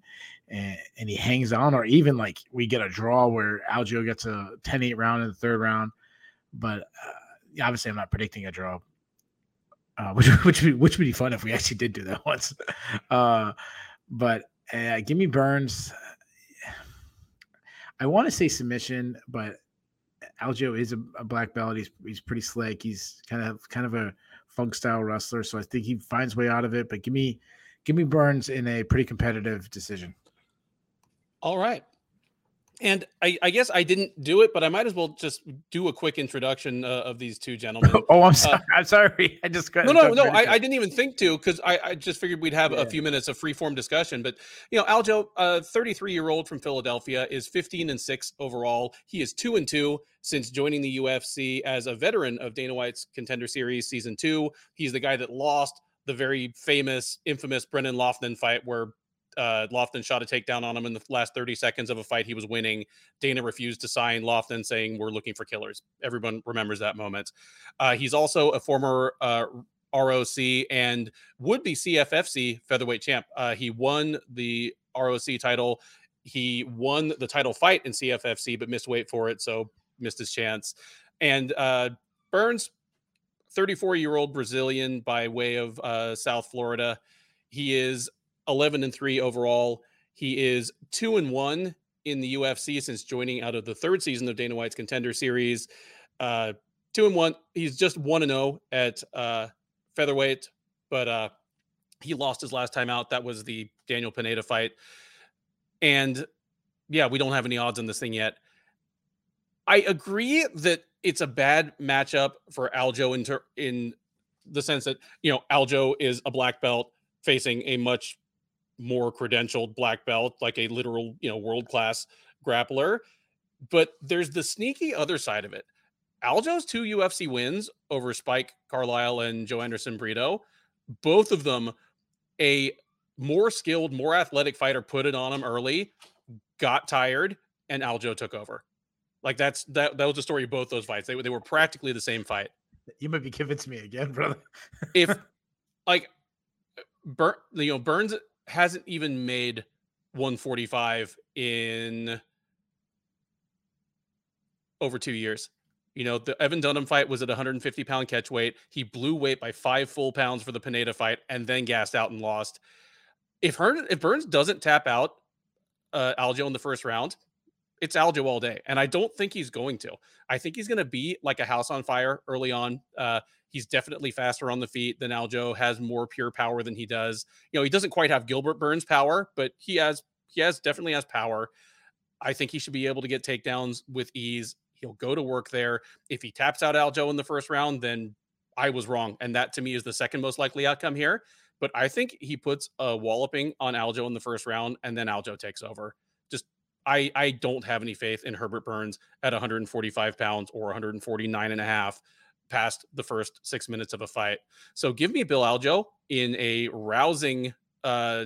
and, and he hangs on, or even like we get a draw where Algeo gets a 10-8 round in the third round. But uh, obviously, I'm not predicting a draw, uh, which which which would be fun if we actually did do that once. Uh, but uh, give me Burns. I want to say submission, but Algeo is a, a, black belt. He's he's pretty slick. He's kind of kind of a funk style wrestler, so I think he finds way out of it. But give me give me Burns in a pretty competitive decision. All right. And I, I, guess I didn't do it, but I might as well just do a quick introduction uh, of these two gentlemen. oh, I'm uh, sorry. Uh, I'm sorry. I just no, no, no. I, I, didn't even think to because I, I, just figured we'd have yeah. a few minutes of free form discussion. But you know, Algeo, a 33 year old from Philadelphia, is 15 and six overall. He is two and two since joining the UFC as a veteran of Dana White's Contender Series season two. He's the guy that lost the very famous, infamous Brendan Loughnane fight where uh, Loughnane shot a takedown on him in the last 30 seconds of a fight he was winning. Dana refused to sign Loughnane, saying, We're looking for killers. Everyone remembers that moment. Uh, he's also a former uh, ROC and would be CFFC featherweight champ. Uh, he won the ROC title. He won the title fight in CFFC, but missed weight for it, so missed his chance. And uh, Burns, 34 year old Brazilian by way of uh, South Florida. He is 11 and 3 overall. He is 2 and 1 in the UFC since joining out of the third season of Dana White's Contender Series. Uh, 2 and 1. He's just 1 and 0 at uh, featherweight, but uh, he lost his last time out. That was the Daniel Pineda fight. And yeah, we don't have any odds on this thing yet. I agree that it's a bad matchup for Algeo in, ter- in the sense that, you know, Algeo is a black belt facing a much more credentialed black belt, like a literal, you know, world class grappler. But there's the sneaky other side of it. Algeo's two UFC wins over Spike Carlyle and Joanderson Brito, both of them a more skilled, more athletic fighter put it on him early, got tired, and Algeo took over. Like that's that that was the story of both those fights. They, they were practically the same fight. You might be convincing me again, brother. if like Burn, you know Burns hasn't even made 145 in over two years. You know, the Evan Dunham fight was at 150 pound catch weight. He blew weight by five full pounds for the Pineda fight and then gassed out and lost. If Hearn, if Burns doesn't tap out uh, Algeo in the first round, it's Algeo all day. And I don't think he's going to. I think he's going to be like a house on fire early on. Uh, He's definitely faster on the feet than Algeo, has more pure power than he does. You know, he doesn't quite have Gilbert Burns power, but he has he has definitely has power. I think he should be able to get takedowns with ease. He'll go to work there. If he taps out Algeo in the first round, then I was wrong. And that to me is the second most likely outcome here. But I think he puts a walloping on Algeo in the first round and then Algeo takes over. Just I I don't have any faith in Herbert Burns at 145 pounds or 149 and a half past the first six minutes of a fight. So give me Bill Algeo in a rousing uh,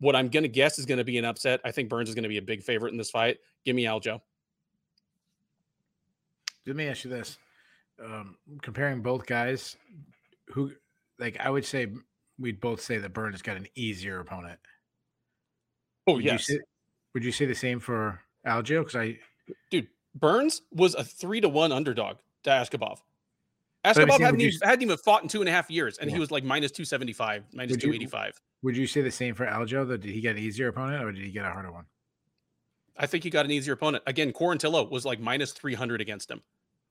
what I'm going to guess is going to be an upset. I think Burns is going to be a big favorite in this fight. Give me Algeo. Let me ask you this: um, comparing both guys, who like I would say we'd both say that Burns got an easier opponent. Oh would yes. You say, would you say the same for Algeo? Because I, dude, Burns was a three to one underdog to Askhabov. Askhabov hadn't, even, hadn't even fought in two and a half years, and yeah. he was like minus 275, minus 285. Would you say the same for Algeo? That did he get an easier opponent or did he get a harder one? I think he got an easier opponent. Again, Quarantillo was like minus 300 against him.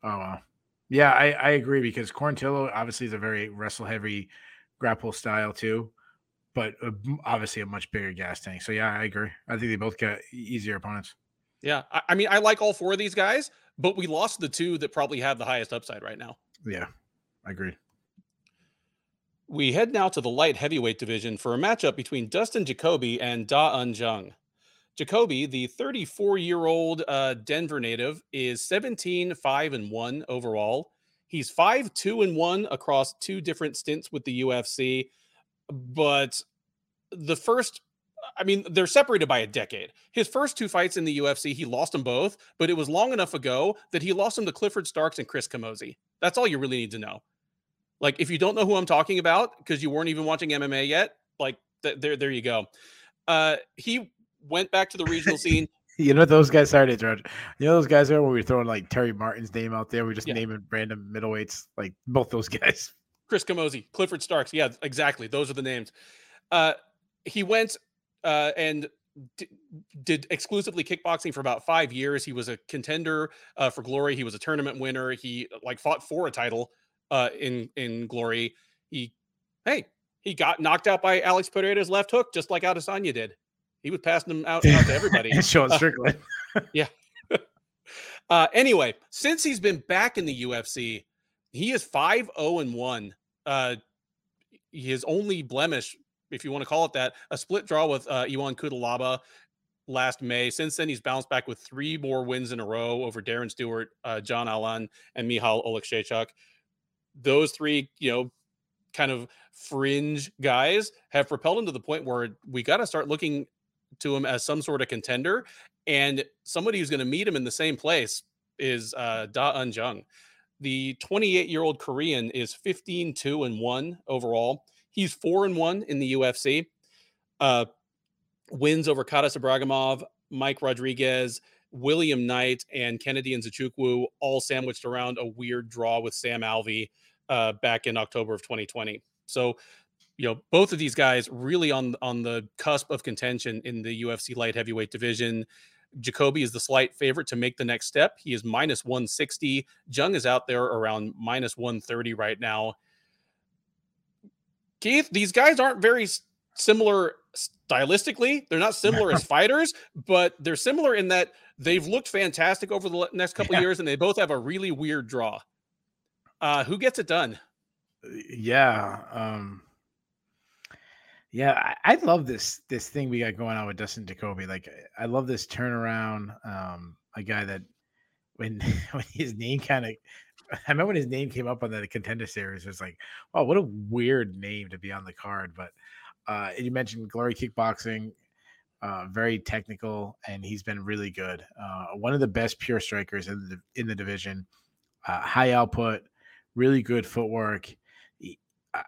Oh, wow. Yeah, I, I agree because Quarantillo obviously is a very wrestle heavy grapple style too, but obviously a much bigger gas tank. So, yeah, I agree. I think they both got easier opponents. Yeah. I, I mean, I like all four of these guys, but we lost the two that probably have the highest upside right now. Yeah, I agree. We head now to the light heavyweight division for a matchup between Dustin Jacoby and Da Un Jung. Jacoby, the 34 year old uh, Denver native, is 17 5 and 1 overall. He's 5 2 and 1 across two different stints with the UFC. But the first, I mean, they're separated by a decade. His first two fights in the UFC, he lost them both, but it was long enough ago that he lost them to Clifford Starks and Chris Camozzi. That's all you really need to know. Like, if you don't know who I'm talking about because you weren't even watching MMA yet, like, th- there, there you go. Uh, he went back to the regional scene. You know those guys. Sorry to interrupt. You know those guys are where we're throwing like Terry Martin's name out there. we're just yeah. naming random middleweights, like both those guys. Chris Camozzi, Clifford Starks. Yeah, exactly. Those are the names. Uh, he went uh, and d- did exclusively kickboxing for about five years. He was a contender uh, for Glory. He was a tournament winner. He like fought for a title uh, in in Glory. He, hey, he got knocked out by Alex Pereira's left hook, just like Adesanya did. He was passing them out, out to everybody. Sean Strickland. Uh, yeah. uh, anyway, since he's been back in the UFC, he is 5 0 and 1. Uh, his only blemish, if you want to call it that, a split draw with uh, Ion Cutelaba last May. Since then, he's bounced back with three more wins in a row over Darren Stewart, uh, John Allan, and Michal Oleksiejczuk. Those three, you know, kind of fringe guys have propelled him to the point where we got to start looking to him as some sort of contender. And somebody who's going to meet him in the same place is uh, Da Un Jung. The 28 year old Korean is 15 2 and 1 overall. He's 4 and 1 in the UFC. Uh, wins over Khadis Ibragimov, Mike Rodriguez, William Knight, and Kennedy and Nzechukwu all sandwiched around a weird draw with Sam Alvey uh, back in October of 2020. So you know both of these guys really on on the cusp of contention in the UFC light heavyweight division. Jacoby is the slight favorite to make the next step. He is minus 160. Jung is out there around minus 130 right now. Keith, these guys aren't very similar stylistically. They're not similar as fighters, but they're similar in that they've looked fantastic over the next couple yeah. years and they both have a really weird draw. Uh, who gets it done? Yeah. Um, yeah, I, I, love this this thing we got going on with Dustin Jacoby. Like, I love this turnaround. Um, a guy that when when his name kind of, I remember when his name came up on the contender series. It was like, wow, what a weird name to be on the card. But uh, you mentioned Glory Kickboxing, uh, very technical, and he's been really good. Uh, one of the best pure strikers in the in the division. Uh, high output, really good footwork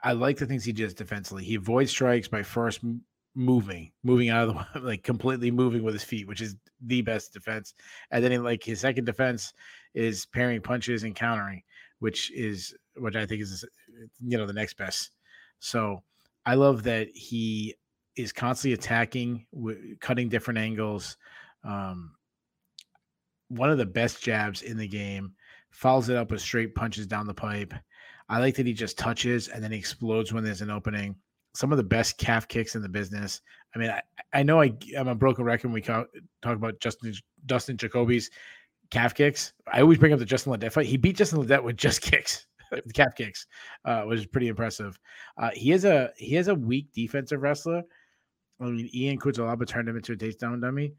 I like the things he does defensively. He avoids strikes by first moving, moving out of the like completely moving with his feet, which is the best defense. And then in, like his second defense is pairing punches and countering, which is which I think is you know the next best. So I love that he is constantly attacking, cutting different angles. Um, one of the best jabs in the game. Follows it up with straight punches down the pipe. I like that he just touches and then he explodes when there's an opening. Some of the best calf kicks in the business. I mean, I, I know I, am a broken record when we talk, talk about Justin Dustin Jacoby's calf kicks. I always bring up the Justin Ledet fight. He beat Justin Ledet with just kicks, the calf kicks, uh, which is pretty impressive. Uh, he is a he is a weak defensive wrestler. I mean, Ion Cutelaba turned him into a takedown dummy,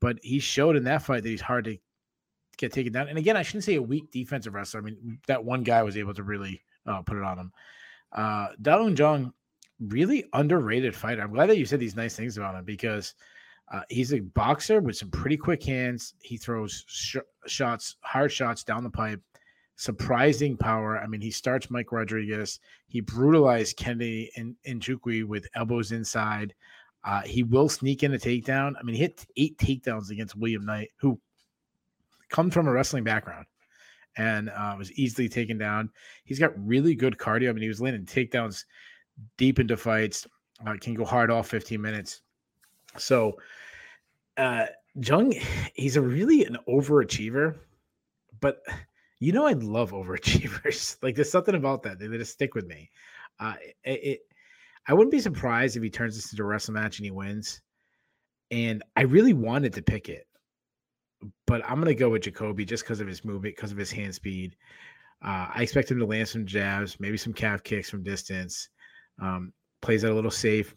but he showed in that fight that he's hard to get taken down. And again, I shouldn't say a weak defensive wrestler. I mean, that one guy was able to really uh, put it on him. Uh, Da Jung, really underrated fighter. I'm glad that you said these nice things about him because uh, he's a boxer with some pretty quick hands. He throws sh- shots, hard shots down the pipe, surprising power. I mean, he starts Mike Rodriguez. He brutalized Kennedy and Nzechukwu with elbows inside. Uh, he will sneak in a takedown. I mean, he hit eight takedowns against William Knight, who comes from a wrestling background and uh, was easily taken down. He's got really good cardio. I mean, he was landing takedowns deep into fights, uh, can go hard all 15 minutes. So, uh, Jung, he's a really an overachiever, but you know, I love overachievers. like, there's something about that. They, they just stick with me. Uh, it, it, I wouldn't be surprised if he turns this into a wrestle match and he wins. And I really wanted to pick it, but I'm gonna go with Jacoby just because of his movement, because of his hand speed. Uh, I expect him to land some jabs, maybe some calf kicks from distance. Um, plays it a little safe,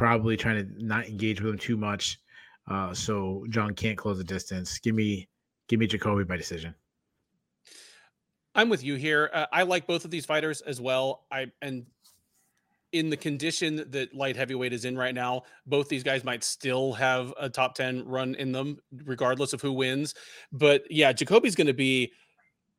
probably trying to not engage with him too much, uh, so Jung can't close the distance. Give me, give me Jacoby by decision. I'm with you here. Uh, I like both of these fighters as well. I and in the condition that light heavyweight is in right now, both these guys might still have a top 10 run in them, regardless of who wins. But yeah, Jacoby's going to be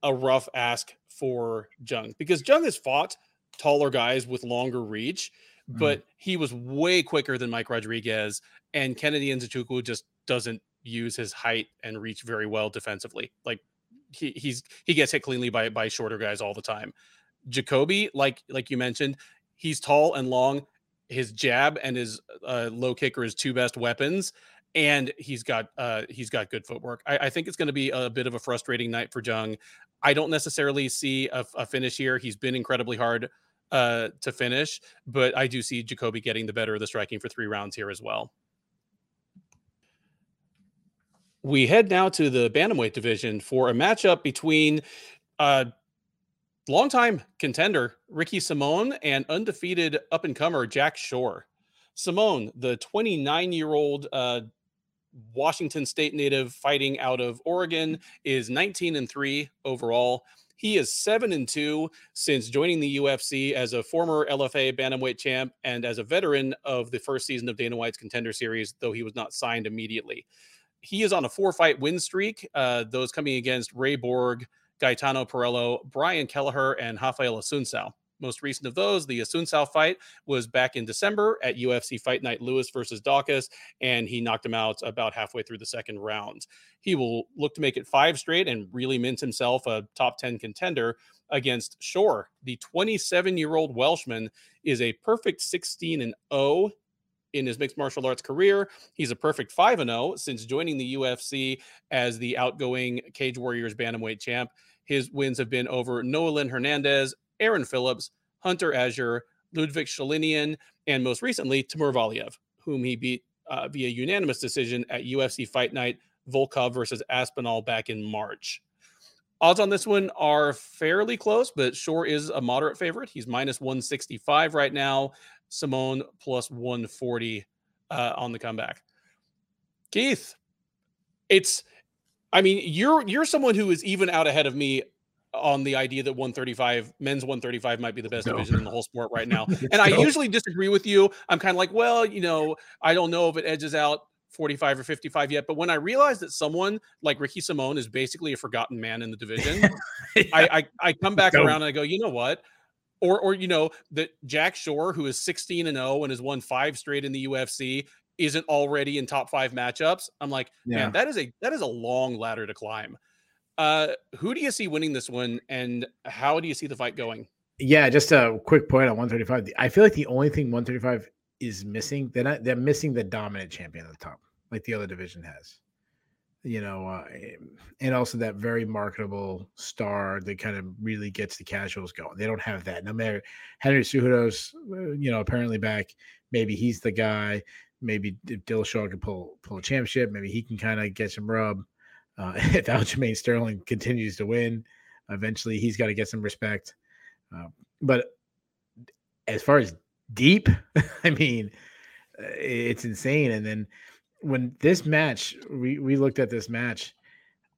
a rough ask for Jung because Jung has fought taller guys with longer reach, mm. but he was way quicker than Mike Rodriguez. And Kennedy Nzechukwu just doesn't use his height and reach very well defensively. Like he, he's he gets hit cleanly by by shorter guys all the time. Jacoby, like like you mentioned, he's tall and long. His jab and his uh, low kick are his two best weapons, and he's got uh, he's got good footwork. I, I think it's going to be a bit of a frustrating night for Jung. I don't necessarily see a, a finish here. He's been incredibly hard uh, to finish, but I do see Jacoby getting the better of the striking for three rounds here as well. We head now to the bantamweight division for a matchup between uh, longtime contender Ricky Simon and undefeated up and comer Jack Shore. Simon, the 29 year old uh, Washington State native fighting out of Oregon, is 19 and 3 overall. He is 7 and 2 since joining the UFC as a former LFA bantamweight champ and as a veteran of the first season of Dana White's Contender Series, though he was not signed immediately. He is on a four fight win streak, uh, those coming against Ray Borg, Gaetano Pirrello, Brian Kelleher, and Rafael Assunção. Most recent of those, the Assunção fight, was back in December at UFC Fight Night Lewis versus Daukaus, and he knocked him out about halfway through the second round. He will look to make it five straight and really mint himself a top 10 contender against Shore. The 27 year old Welshman is a perfect 16 and 0 in his mixed martial arts career. He's a perfect 5 and 0 since joining the UFC as the outgoing Cage Warriors Bantamweight champ. His wins have been over Nohelin Hernandez, Aaron Phillips, Hunter Azure, Liudvik Sholinian, and most recently, Timur Valiev, whom he beat uh, via unanimous decision at UFC Fight Night Volkov versus Aspinall back in March. Odds on this one are fairly close, but Shore is a moderate favorite. He's minus 165 right now. Simone plus 140 uh, on the comeback. Keith, it's I mean, you're you're someone who is even out ahead of me on the idea that 135 men's 135 might be the best no. division in the whole sport right now. and I usually disagree with you. I'm kind of like, well, you know, I don't know if it edges out 45 or 55 yet. But when I realized that someone like Ricky Simon is basically a forgotten man in the division, yeah. I, I, I come back around and I go, you know what? Or or you know that Jack Shore, who is 16 and 0 and has won five straight in the UFC, isn't already in top five matchups. I'm like, yeah. man, that is a that is a long ladder to climb. Uh, who do you see winning this one, and how do you see the fight going? Yeah, just a quick point on 135. I feel like the only thing 135 is missing, they're not they're missing the dominant champion at the top, like the other division has. You know, uh, and also that very marketable star that kind of really gets the casuals going. They don't have that. No matter Henry Cejudo's, uh, you know, apparently back. Maybe he's the guy. Maybe Dillashaw can pull pull a championship, maybe he can kind of get some rub. Uh, if Aljamain Sterling continues to win, eventually he's got to get some respect. Uh, but as far as deep, I mean, it's insane. And then when this match, we we looked at this match,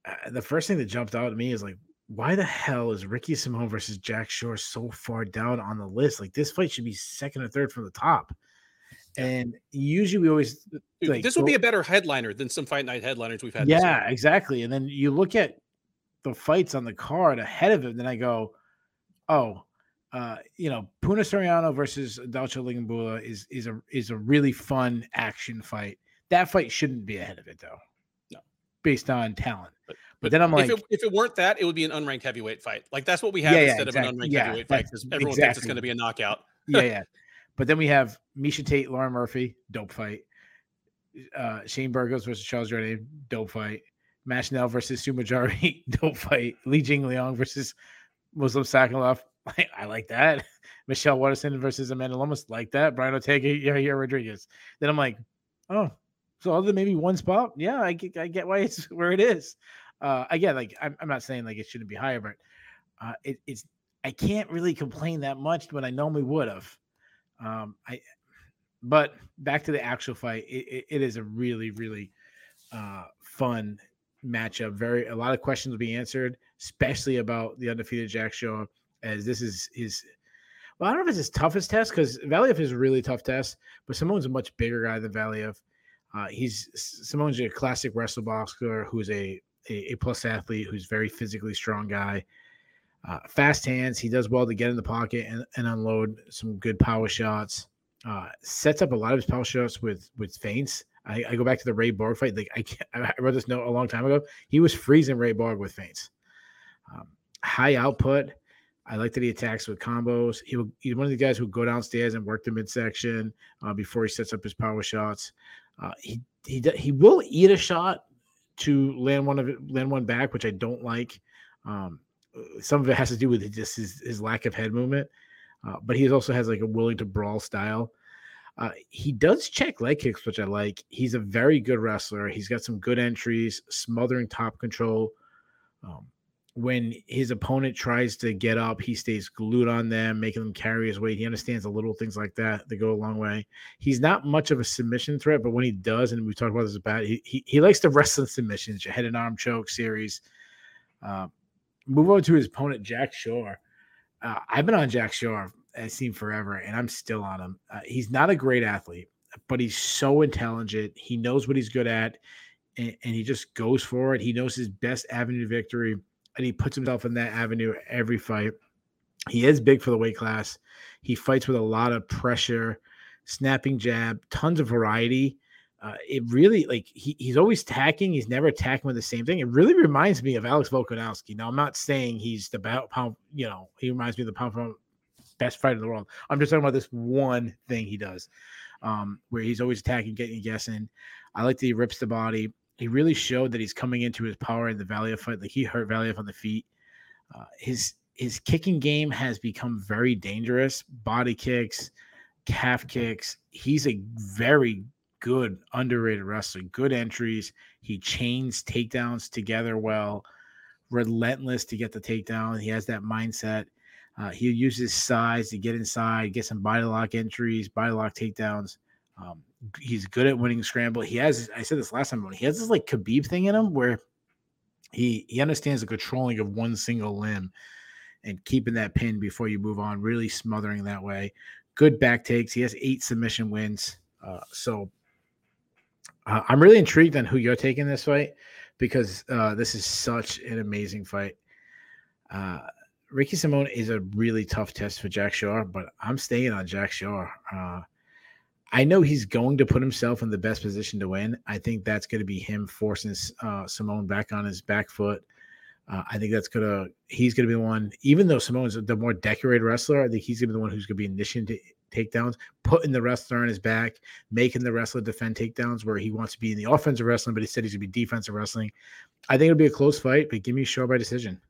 uh, the first thing that jumped out at me is like, why the hell is Ricky Simone versus Jack Shore so far down on the list? Like this fight should be second or third from the top. And usually we always Dude, like this would go- be a better headliner than some fight night headliners we've had. yeah, exactly. And then you look at the fights on the card ahead of it, then I go, oh, uh, you know, Puna Soriano versus Dalcha Lungiambula is is a is a really fun action fight. That fight shouldn't be ahead of it though. No. based on talent. But- But, then I'm like, if, it, if it weren't that, it would be an unranked heavyweight fight. Like that's what we have Yeah, yeah, instead of an unranked yeah, heavyweight fight because everyone thinks it's going to be a knockout. yeah, yeah. But then we have Miesha Tate, Lauren Murphy, dope fight. Uh, Shane Burgos versus Charles Jourdain, dope fight. Matt Schnell versus Su Mudaerji, dope fight. Li Jing Liang versus Muslim Salikhov. I, I like that. Michelle Waterson versus Amanda Lemos, like that. Brian Ortega, Yair Rodriguez. Then I'm like, oh, so other than maybe one spot, yeah, I get, I get why it's where it is. Uh, again, like I'm, I'm not saying like it shouldn't be higher, but uh, it, it's I can't really complain that much when I normally would have. Um, I, but back to the actual fight, it, it, is a really, really uh, fun matchup. Very, a lot of questions will be answered, especially about the undefeated Jack Shore, as this is his. Well, I don't know if it's his toughest test because Valiev is a really tough test, but Simone's a much bigger guy than Valiev. Uh, he's Simone's a classic wrestle boxer who's a, a a plus athlete who's very physically strong guy. Uh, fast hands. He does well to get in the pocket and, and unload some good power shots. Uh, sets up a lot of his power shots with with feints. I, I go back to the Ray Borg fight. Like I can't, I wrote this note a long time ago. He was freezing Ray Borg with feints. Um, high output. I like that he attacks with combos. He will, he's one of the guys who go downstairs and work the midsection uh, before he sets up his power shots. Uh, he he he will eat a shot to land one of land one back, which I don't like. Um, some of it has to do with just his, his lack of head movement, uh, but he also has like a willing to brawl style. Uh, he does check leg kicks, which I like. He's a very good wrestler. He's got some good entries, smothering top control. Um, when his opponent tries to get up, he stays glued on them, making them carry his weight. He understands the little things like that that go a long way. He's not much of a submission threat, but when he does, and we talked about this about, he he, he likes to wrestle submissions, your head and arm choke series. Uh, move on to his opponent, Jack Shore. Uh, I've been on Jack Shore, I've seen forever, and I'm still on him. Uh, he's not a great athlete, but he's so intelligent. He knows what he's good at, and, and he just goes for it. He knows his best avenue to victory, and he puts himself in that avenue every fight. He is big for the weight class. He fights with a lot of pressure, snapping jab, tons of variety. Uh, it really like he, he's always tacking. He's never attacking with the same thing. It really reminds me of Alex Volkanovski. Now I'm not saying he's the pound, you know, he reminds me of the pound pound best fighter in the world. I'm just talking about this one thing he does, um, where he's always attacking, getting guessing. I like that he rips the body. He really showed that he's coming into his power in the Valiev fight. Like he hurt Valiev on the feet. Uh, his his kicking game has become very dangerous. Body kicks, calf kicks. He's a very good underrated wrestler. Good entries. He chains takedowns together well. Relentless to get the takedown. He has that mindset. Uh, he uses size to get inside, get some body lock entries, body lock takedowns. Um, he's good at winning scramble. He has, I said this last time, he has this like Khabib thing in him where he he understands the controlling of one single limb and keeping that pin before you move on, really smothering that way. Good back takes. He has eight submission wins. Uh, so uh, I'm really intrigued on who you're taking this fight because uh, this is such an amazing fight. Uh, Ricky Simone is a really tough test for Jack Shore, but I'm staying on Jack Shore. Uh, I know he's going to put himself in the best position to win. I think that's going to be him forcing uh, Simone back on his back foot. Uh, I think that's gonna he's gonna be the one. Even though Simone's the more decorated wrestler, I think he's gonna be the one who's gonna be initiating takedowns, putting the wrestler on his back, making the wrestler defend takedowns where he wants to be in the offensive wrestling, but he said he's gonna be defensive wrestling. I think it'll be a close fight, but give me Shore by decision.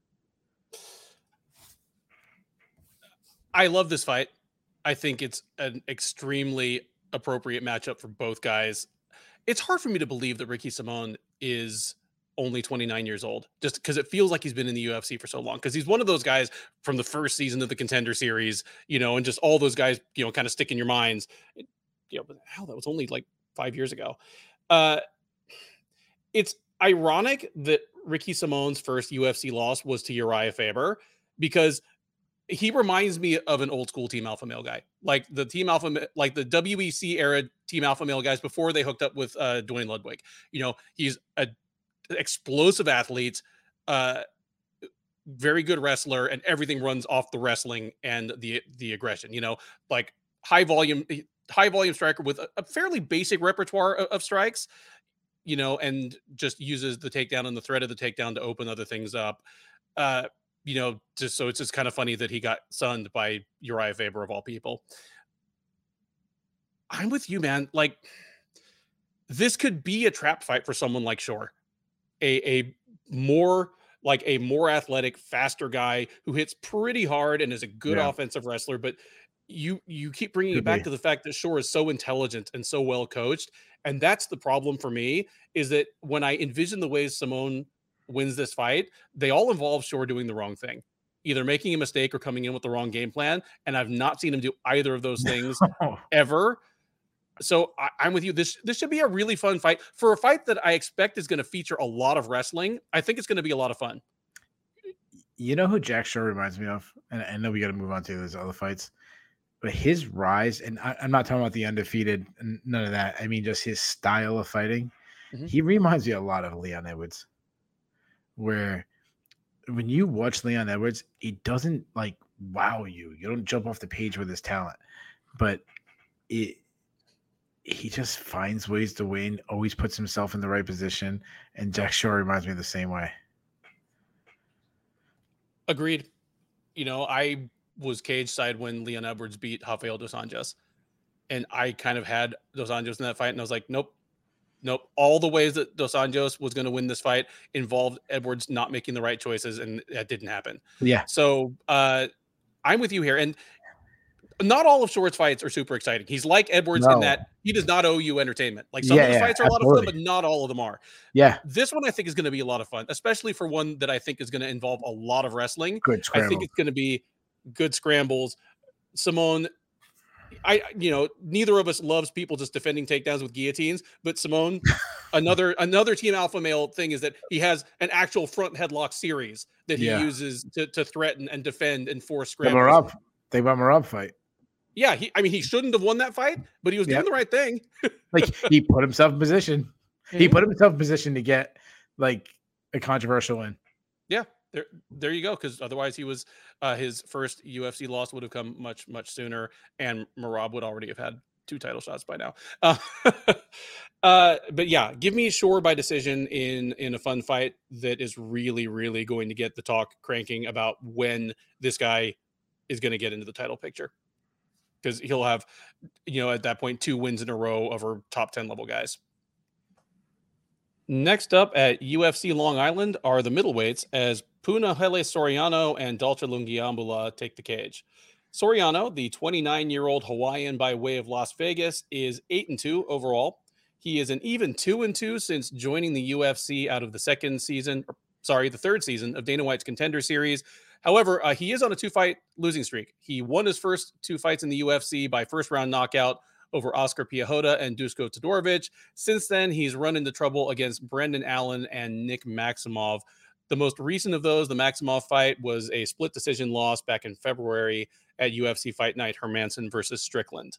I love this fight. I think it's an extremely appropriate matchup for both guys. It's hard for me to believe that Ricky Simone is only 29 years old just because it feels like he's been in the UFC for so long because he's one of those guys from the first season of the contender series, you know, and just all those guys, you know, kind of stick in your minds. You know, hell, that was only like five years ago. Uh, it's ironic that Ricky Simone's first UFC loss was to Uriah Faber because he reminds me of an old school team alpha male guy, like the team alpha, like the WEC era team alpha male guys before they hooked up with uh, Duane Ludwig. You know, he's a explosive athletes, uh, very good wrestler, and everything runs off the wrestling and the the aggression. You know, like high volume, high volume striker with a, a fairly basic repertoire of, of strikes. You know, and just uses the takedown and the threat of the takedown to open other things up. Uh, you know, just so it's just kind of funny that he got sunned by Uriah Faber of all people. I'm with you, man. Like, this could be a trap fight for someone like Shore, a a more like a more athletic, faster guy who hits pretty hard and is a good yeah. offensive wrestler. But you you keep bringing could it back be. to the fact that Shore is so intelligent and so well coached, and that's the problem for me. Is that when I envision the ways Simone wins this fight, they all involve Shore doing the wrong thing, either making a mistake or coming in with the wrong game plan. And I've not seen him do either of those things ever. So I, am with you. This this should be a really fun fight for a fight that I expect is going to feature a lot of wrestling. I think it's going to be a lot of fun. You know who Jack Shore reminds me of, and I know we got to move on to those other fights, but his rise, and I, am not talking about the undefeated, none of that. I mean, just his style of fighting. Mm-hmm. He reminds me a lot of Leon Edwards where when you watch Leon Edwards, he doesn't like wow you. You don't jump off the page with his talent, but it he just finds ways to win, always puts himself in the right position. And Jack Shore reminds me the same way. Agreed. You know, I was cage side when Leon Edwards beat Rafael dos Anjos. And I kind of had dos Anjos in that fight, and I was like, nope, Nope. All the ways that Dos Anjos was going to win this fight involved Edwards not making the right choices, and that didn't happen. Yeah. So uh, I'm with you here. And not all of Shore's fights are super exciting. He's like Edwards no. in that he does not owe you entertainment. Like some yeah, of his yeah, fights are absolutely. a lot of fun, but not all of them are. Yeah. This one I think is going to be a lot of fun, especially for one that I think is going to involve a lot of wrestling. Good I think it's going to be good scrambles. Simone I you know neither of us loves people just defending takedowns with guillotines, but Simone, another another team alpha male thing is that he has an actual front headlock series that he yeah. uses to, to threaten and defend and force scrambles. The they about Merab fight. Yeah, he I mean he shouldn't have won that fight, but he was yep. doing the right thing. like he put himself in position. He put himself in position to get like a controversial win. Yeah, there there you go because otherwise he was uh, his first UFC loss would have come much much sooner and Merab would already have had two title shots by now. Uh, uh, but yeah, give me Shore by decision in in a fun fight that is really really going to get the talk cranking about when this guy is going to get into the title picture because he'll have you know at that point two wins in a row over top 10 level guys Next up at UFC Long Island are the middleweights as Punahele Soriano and Dalcha Lungiambula take the cage. Soriano, the 29 year old Hawaiian by way of Las Vegas, is 8 and 2 overall. He is an even 2 and 2 since joining the UFC out of the second season, sorry, the third season of Dana White's Contender Series. However, uh, he is on a two fight losing streak. He won his first two fights in the UFC by first round knockout over Oscar Piechota and Dusko Todorovic. Since then, he's run into trouble against Brendan Allen and Nick Maximov. The most recent of those, the Maximov fight, was a split decision loss back in February at UFC Fight Night Hermansson versus Strickland.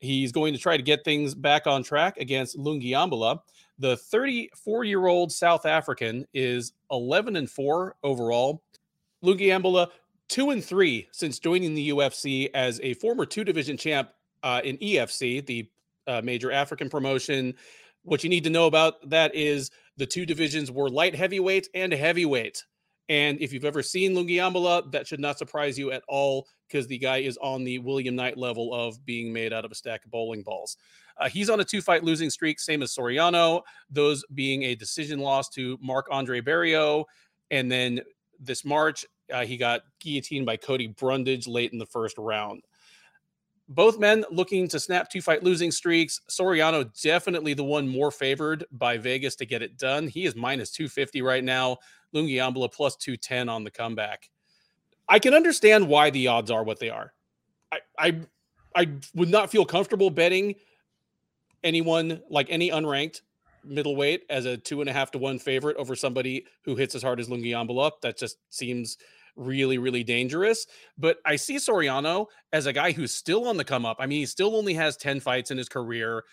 He's going to try to get things back on track against Lungiambula. The 34 year old South African is 11 and 4 overall. Lungiambula, 2 and 3 since joining the UFC as a former two division champ uh, in EFC, the uh, major African promotion. What you need to know about that is the two divisions were light heavyweight and heavyweight. And if you've ever seen Lungiambula, that should not surprise you at all because the guy is on the William Knight level of being made out of a stack of bowling balls. Uh, he's on a two fight losing streak, same as Soriano, those being a decision loss to Marc Andre Barriault. And then this March, uh, he got guillotined by Cody Brundage late in the first round both men looking to snap two fight losing streaks. Soriano definitely the one more favored by Vegas to get it done. He is minus 250 right now. Lungiambula plus 210 on the comeback. I can understand why the odds are what they are. I, I I would not feel comfortable betting anyone like any unranked middleweight as a two and a half to one favorite over somebody who hits as hard as Lungi Lungiambula. That just seems really, really dangerous. But I see Soriano as a guy who's still on the come up. I mean, he still only has 10 fights in his career.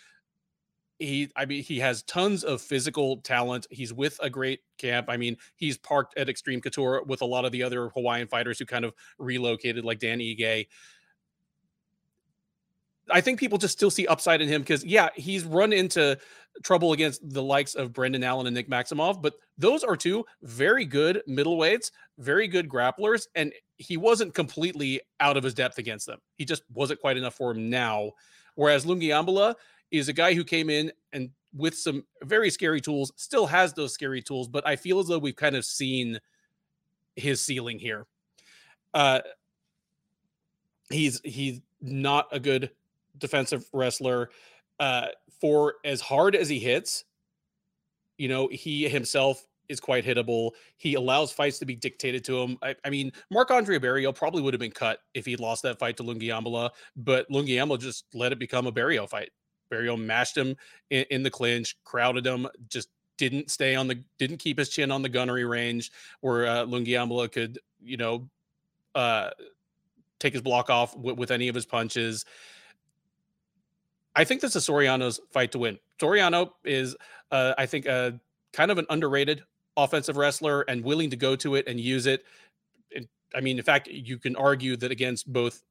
He, I mean, he has tons of physical talent. He's with a great camp. I mean, he's parked at Extreme Couture with a lot of the other Hawaiian fighters who kind of relocated, like Dan Ige. I think people just still see upside in him because, yeah, he's run into trouble against the likes of Brendan Allen and Nick Maximov, but those are two very good middleweights, very good grapplers, and he wasn't completely out of his depth against them. He just wasn't quite enough for him now. Whereas Lungiambula is a guy who came in and with some very scary tools, still has those scary tools, but I feel as though we've kind of seen his ceiling here. Uh, he's he's not a good defensive wrestler. Uh, for as hard as he hits, you know, he himself is quite hittable. He allows fights to be dictated to him. I, I mean, Mark Andre Barriault probably would have been cut if he'd lost that fight to Lungiambula, but Lungiambula just let it become a Barriault fight. Barriault mashed him in, in, the clinch, crowded him, just didn't stay on the, didn't keep his chin on the gunnery range where uh, could, you know, uh, take his block off with, with any of his punches. I think this is Soriano's fight to win. Soriano is, uh, I think, uh, kind of an underrated offensive wrestler and willing to go to it and use it. I mean, in fact, you can argue that against both.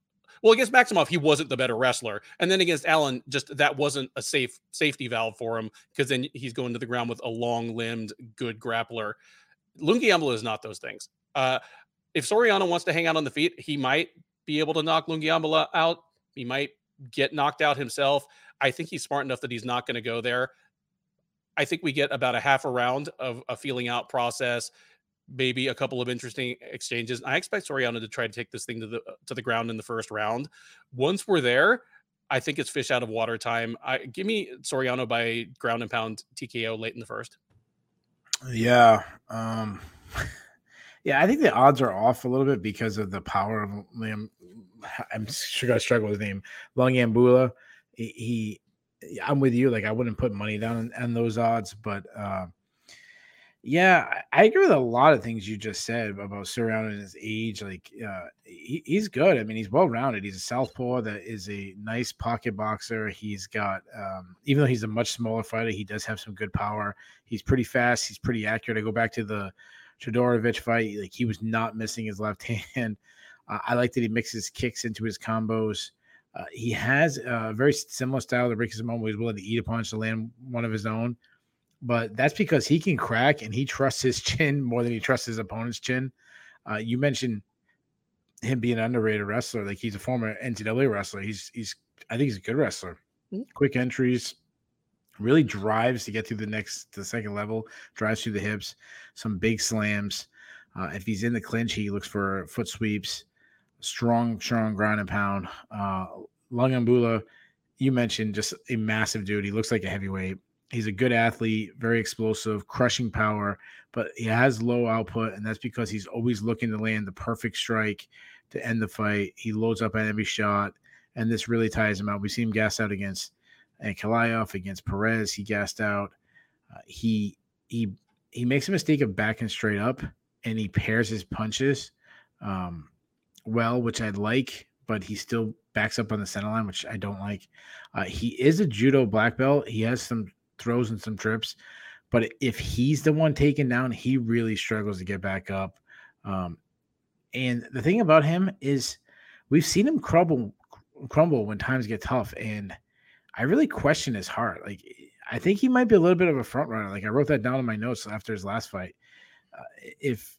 Well, against Maximov, he wasn't the better wrestler, and then against Allen, just that wasn't a safe safety valve for him because then he's going to the ground with a long-limbed, good grappler. Lungiambula is not those things. Uh, if Soriano wants to hang out on the feet, he might be able to knock Lungiambula out. He might get knocked out himself. I think he's smart enough that he's not going to go there. I think we get about a half a round of a feeling out process, maybe a couple of interesting exchanges. I expect Soriano to try to take this thing to the to the ground in the first round. Once we're there, I think it's fish out of water time. I give me Soriano by ground and pound TKO late in the first. Yeah. Um yeah, I think the odds are off a little bit because of the power of Liam I'm sure I struggle with his name, Lungiambula. He, he, I'm with you. Like I wouldn't put money down on, on those odds, but uh, yeah, I agree with a lot of things you just said about surrounding his age. Like uh, he, he's good. I mean, he's well rounded. He's a southpaw that is a nice pocket boxer. He's got, um, even though he's a much smaller fighter, he does have some good power. He's pretty fast. He's pretty accurate. I go back to the Todorovic fight. Like he was not missing his left hand. Uh, I like that he mixes kicks into his combos. Uh, he has a very similar style to Ricky Simon, where he's willing to eat a punch to land one of his own. But that's because he can crack and he trusts his chin more than he trusts his opponent's chin. Uh, you mentioned him being an underrated wrestler. Like he's a former NCAA wrestler. He's he's I think he's a good wrestler. Mm-hmm. Quick entries, really drives to get through the next the second level, drives through the hips, some big slams. Uh, if he's in the clinch, he looks for foot sweeps strong, strong ground and pound. Uh, Lungiambula, you mentioned just a massive dude. He looks like a heavyweight. He's a good athlete, very explosive, crushing power, but he has low output, and that's because he's always looking to land the perfect strike to end the fight. He loads up at every shot, and this really ties him out. We see him gas out against Ankalaev, against Perez. He gassed out. Uh, he he he makes a mistake of backing straight up, and he pairs his punches. Um, well, which I like, but he still backs up on the center line, which I don't like. Uh, he is a judo black belt. He has some throws and some trips, but if he's the one taken down, he really struggles to get back up. Um, and the thing about him is, we've seen him crumble, crumble when times get tough, and I really question his heart. Like, I think he might be a little bit of a front runner. Like I wrote that down in my notes after his last fight. Uh, if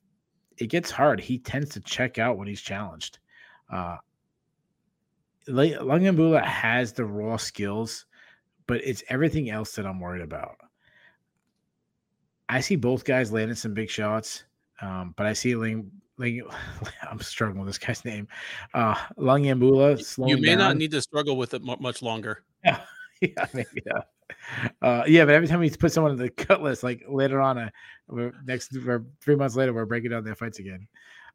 it gets hard. He tends to check out when he's challenged. Uh, Lungiambula has the raw skills, but it's everything else that I'm worried about. I see both guys landing some big shots, um, but I see Ling, Ling, I'm struggling with this guy's name. Uh, Lungiambula. You may down. not need to struggle with it much longer. Yeah, yeah, maybe, yeah. Uh, yeah, but every time we put someone in the cut list, like later on, uh, we're next or three months later, we're breaking down their fights again.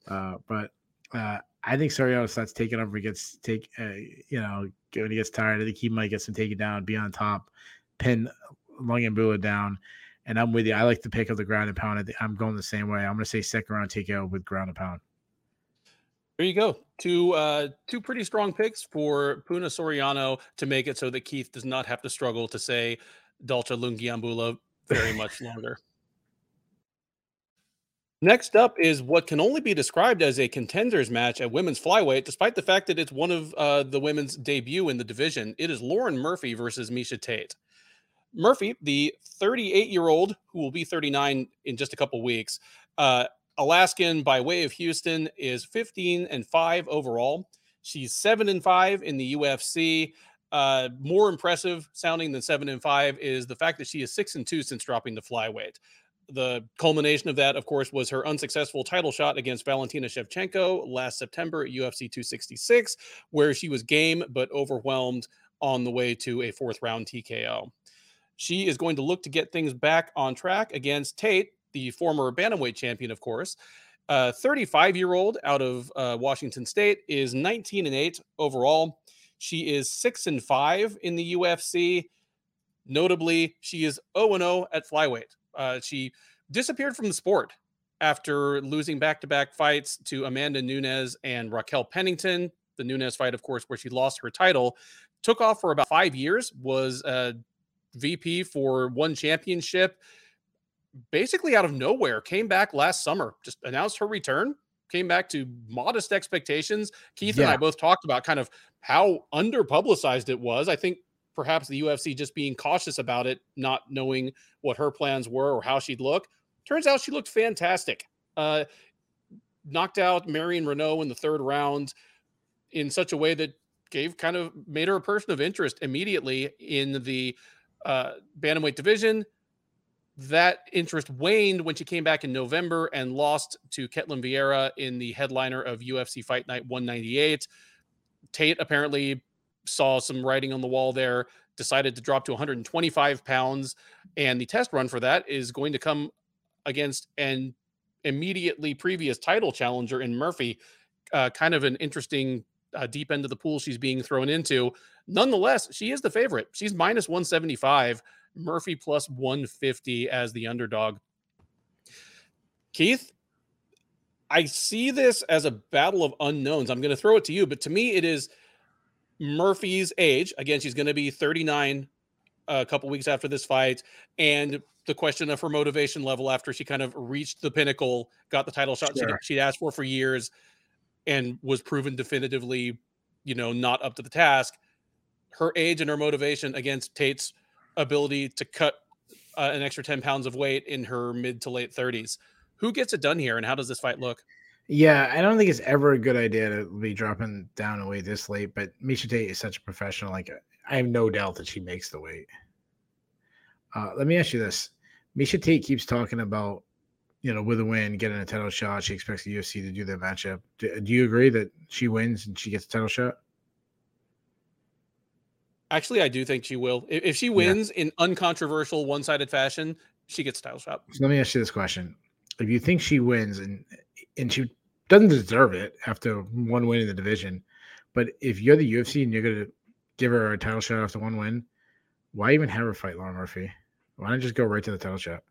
Uh, but uh, I think Soriano starts taking over. Gets take, uh, you know, when he gets tired, I think he might get some taken down, be on top, pin Lungiambula down. And I'm with you. I like the pick of the ground and pound. I'm going the same way. I'm going to say second round TKO with ground and pound. There you go. Two uh two pretty strong picks for Puna Soriano to make it so that Keith does not have to struggle to say Dalcha Lungiambula very much longer. Next up is what can only be described as a contenders match at women's flyweight, despite the fact that it's one of uh, the women's debut in the division. It is Lauren Murphy versus Miesha Tate. Murphy, the 38 year old who will be 39 in just a couple weeks, uh, Alaskan by way of Houston, is 15 and 5 overall. She's 7 and 5 in the UFC. Uh, more impressive sounding than 7 and 5 is the fact that she is 6 and 2 since dropping the flyweight the culmination of that, of course, was her unsuccessful title shot against Valentina Shevchenko last September at UFC 266, where she was game but overwhelmed on the way to a fourth round TKO. She is going to look to get things back on track against Tate, the former bantamweight champion, of course. 35 year old out of uh, Washington State is 19 and 8 overall. She is 6 and 5 in the UFC. Notably, she is 0 0 at flyweight. Uh, she disappeared from the sport after losing back-to-back fights to Amanda Nunes and Raquel Pennington. The Nunes fight, of course, where she lost her title, took off for about five years. Was a VP for one championship. Basically out of nowhere, came back last summer. Just announced her return. Came back to modest expectations. Keith yeah. and I both talked about kind of how under publicized it was. I think perhaps the UFC just being cautious about it, not knowing what her plans were or how she'd look. Turns out she looked fantastic. Uh, knocked out Marion Reneau in the third round in such a way that gave kind of made her a person of interest immediately in the uh, bantamweight division. That interest waned when she came back in November and lost to Ketlen Vieira in the headliner of UFC Fight Night 198. Tate apparently saw some writing on the wall there, decided to drop to 125 pounds. And the test run for that is going to come against an immediately previous title challenger in Murphy. Uh, kind of an interesting uh, deep end of the pool she's being thrown into. Nonetheless, she is the favorite. She's minus 175, Murphy plus 150 as the underdog. Keith, I see this as a battle of unknowns. I'm going to throw it to you, but to me, it is Murphy's age. Again, she's going to be 39 a couple weeks after this fight. And the question of her motivation level after she kind of reached the pinnacle, got the title shot sure. she'd asked for for years, and was proven definitively, you know, not up to the task. Her age and her motivation against Tate's ability to cut uh, an extra 10 pounds of weight in her mid to late 30s. Who gets it done here, and how does this fight look? Yeah, I don't think it's ever a good idea to be dropping down a weight this late. But Miesha Tate is such a professional. Like I have no doubt that she makes the weight. Uh, let me ask you this: Miesha Tate keeps talking about, you know, with a win, getting a title shot. She expects the UFC to do that matchup. Do, do you agree that she wins and she gets a title shot? Actually, I do think she will. If, if she wins yeah. in uncontroversial, one-sided fashion, she gets a title shot. So let me ask you this question: If you think she wins and and she doesn't deserve it after one win in the division. But if you're the UFC and you're gonna give her a title shot after one win, why even have her fight Lauren Murphy? Why not just go right to the title shot?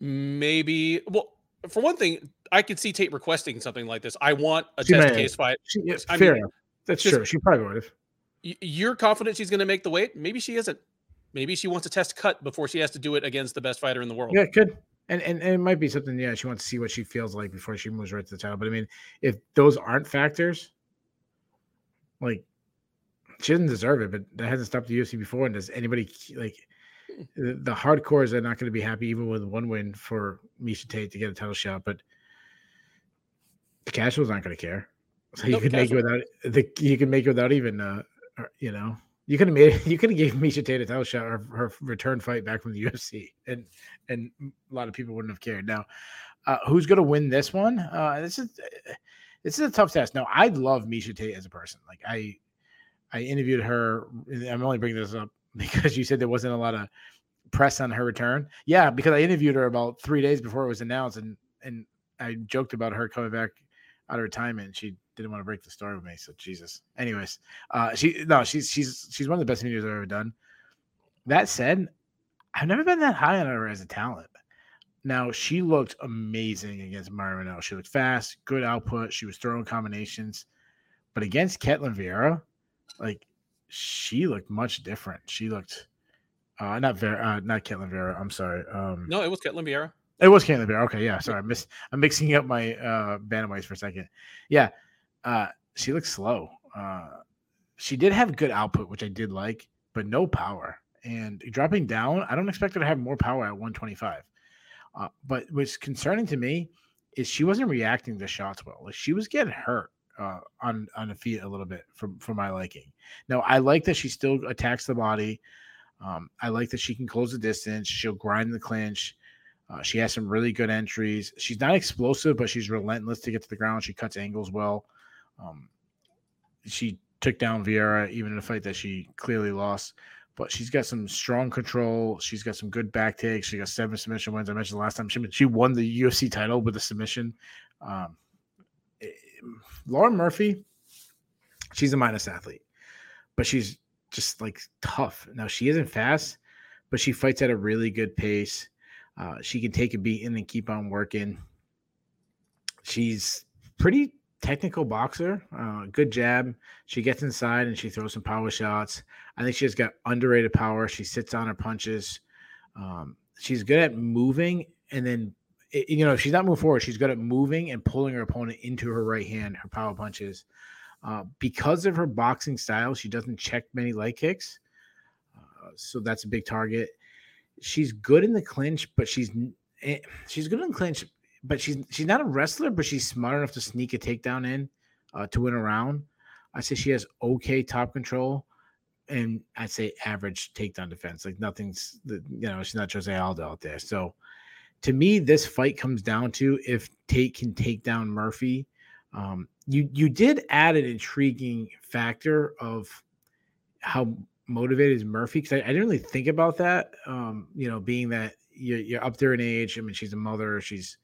Maybe. Well, for one thing, I could see Tate requesting something like this. I want a she test may, case fight. She, yeah, fair. Mean, That's just, true. She probably would have. You're confident she's going to make the weight? Maybe she isn't. Maybe she wants a test cut before she has to do it against the best fighter in the world. Yeah, it could. And, and, and it might be something, yeah, she wants to see what she feels like before she moves right to the title. But I mean, if those aren't factors, like she doesn't deserve it, but that hasn't stopped the UFC before. And does anybody like the, hardcores are not going to be happy even with one win for Miesha Tate to get a title shot, but the casuals aren't going to care. So you can make it without the you can make it without even uh you know you could have made you could have gave Miesha Tate a title shot her, her return fight back from the UFC, and and a lot of people wouldn't have cared. Now, uh, who's going to win this one? Uh, this is this is a tough test. Now, I love Miesha Tate as a person. Like I, I interviewed her. I'm only bringing this up because you said there wasn't a lot of press on her return. Yeah, because I interviewed her about three days before it was announced, and and I joked about her coming back out of retirement. She didn't want to break the story with me. So Jesus. Anyways, uh, she no, she's she's she's one of the best interviews I've ever done. that said, I've never been that high on her as a talent. Now she looked amazing against Mara Monel. She looked fast, good output. She was throwing combinations, but against Ketlen Vieira, like she looked much different. She looked uh not Vera, uh, not Ketlen Vera, I'm sorry. Um, no, it was Ketlen Vieira. It was Ketlen Vieira. Okay, yeah. Sorry, I miss. I'm mixing up my uh bantamweights for a second. Yeah, uh, she looked slow. Uh, she did have good output, which I did like, but no power. And dropping down, I don't expect her to have more power at 125. Uh, but what's concerning to me is she wasn't reacting to shots well. Like she was getting hurt uh, on on the feet a little bit for for my liking. Now I like that she still attacks the body. Um, I like that she can close the distance. She'll grind the clinch. Uh, she has some really good entries. She's not explosive, but she's relentless to get to the ground. She cuts angles well. Um, she took down Vieira even in a fight that she clearly lost but she's got some strong control. She's got some good back takes. She got seven submission wins. I mentioned last time she she won the UFC title with a submission. Um, Lauren Murphy, she's a minus athlete, but she's just like tough. Now she isn't fast, but she fights at a really good pace. Uh, she can take a beating and then keep on working. She's pretty technical boxer, uh, good jab. She gets inside and she throws some power shots. I think she's got underrated power. She sits on her punches. Um, she's good at moving and then it, you know she's not moving forward, she's good at moving and pulling her opponent into her right hand. Her power punches. Uh, because of her boxing style, she doesn't check many leg kicks, uh, so that's a big target. She's good in the clinch, but she's eh, she's good in the clinch but she's she's not a wrestler, but she's smart enough to sneak a takedown in uh, to win a round. I say she has okay top control, and I'd say average takedown defense. Like nothing's, you know, she's not Jose Aldo out there. So to me, this fight comes down to if Tate can take down Murphy. Um, you you did add an intriguing factor of how motivated is Murphy because I, I, didn't really think about that. Um, you know, being that you're, you're up there in age. I mean, she's a mother. She's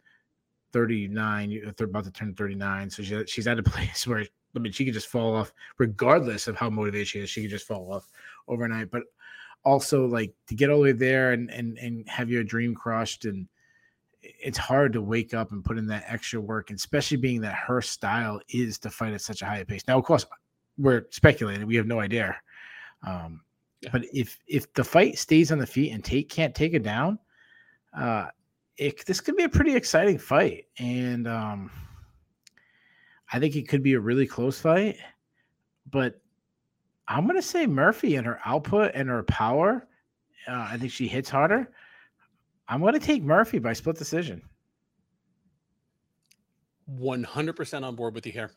39, they're about to turn 39. So she, she's at a place where, I mean, she could just fall off, regardless of how motivated she is, she could just fall off overnight. But also, like, to get all the way there and, and, and have your dream crushed, and it's hard to wake up and put in that extra work, and especially being that her style is to fight at such a high pace. Now, of course, we're speculating, we have no idea. Um, yeah. But if if the fight stays on the feet and Tate can't take it down, uh, it, this could be a pretty exciting fight, and um, I think it could be a really close fight. But I'm gonna say Murphy and her output and her power. Uh, I think she hits harder. I'm gonna take Murphy by split decision. 100% on board with you here.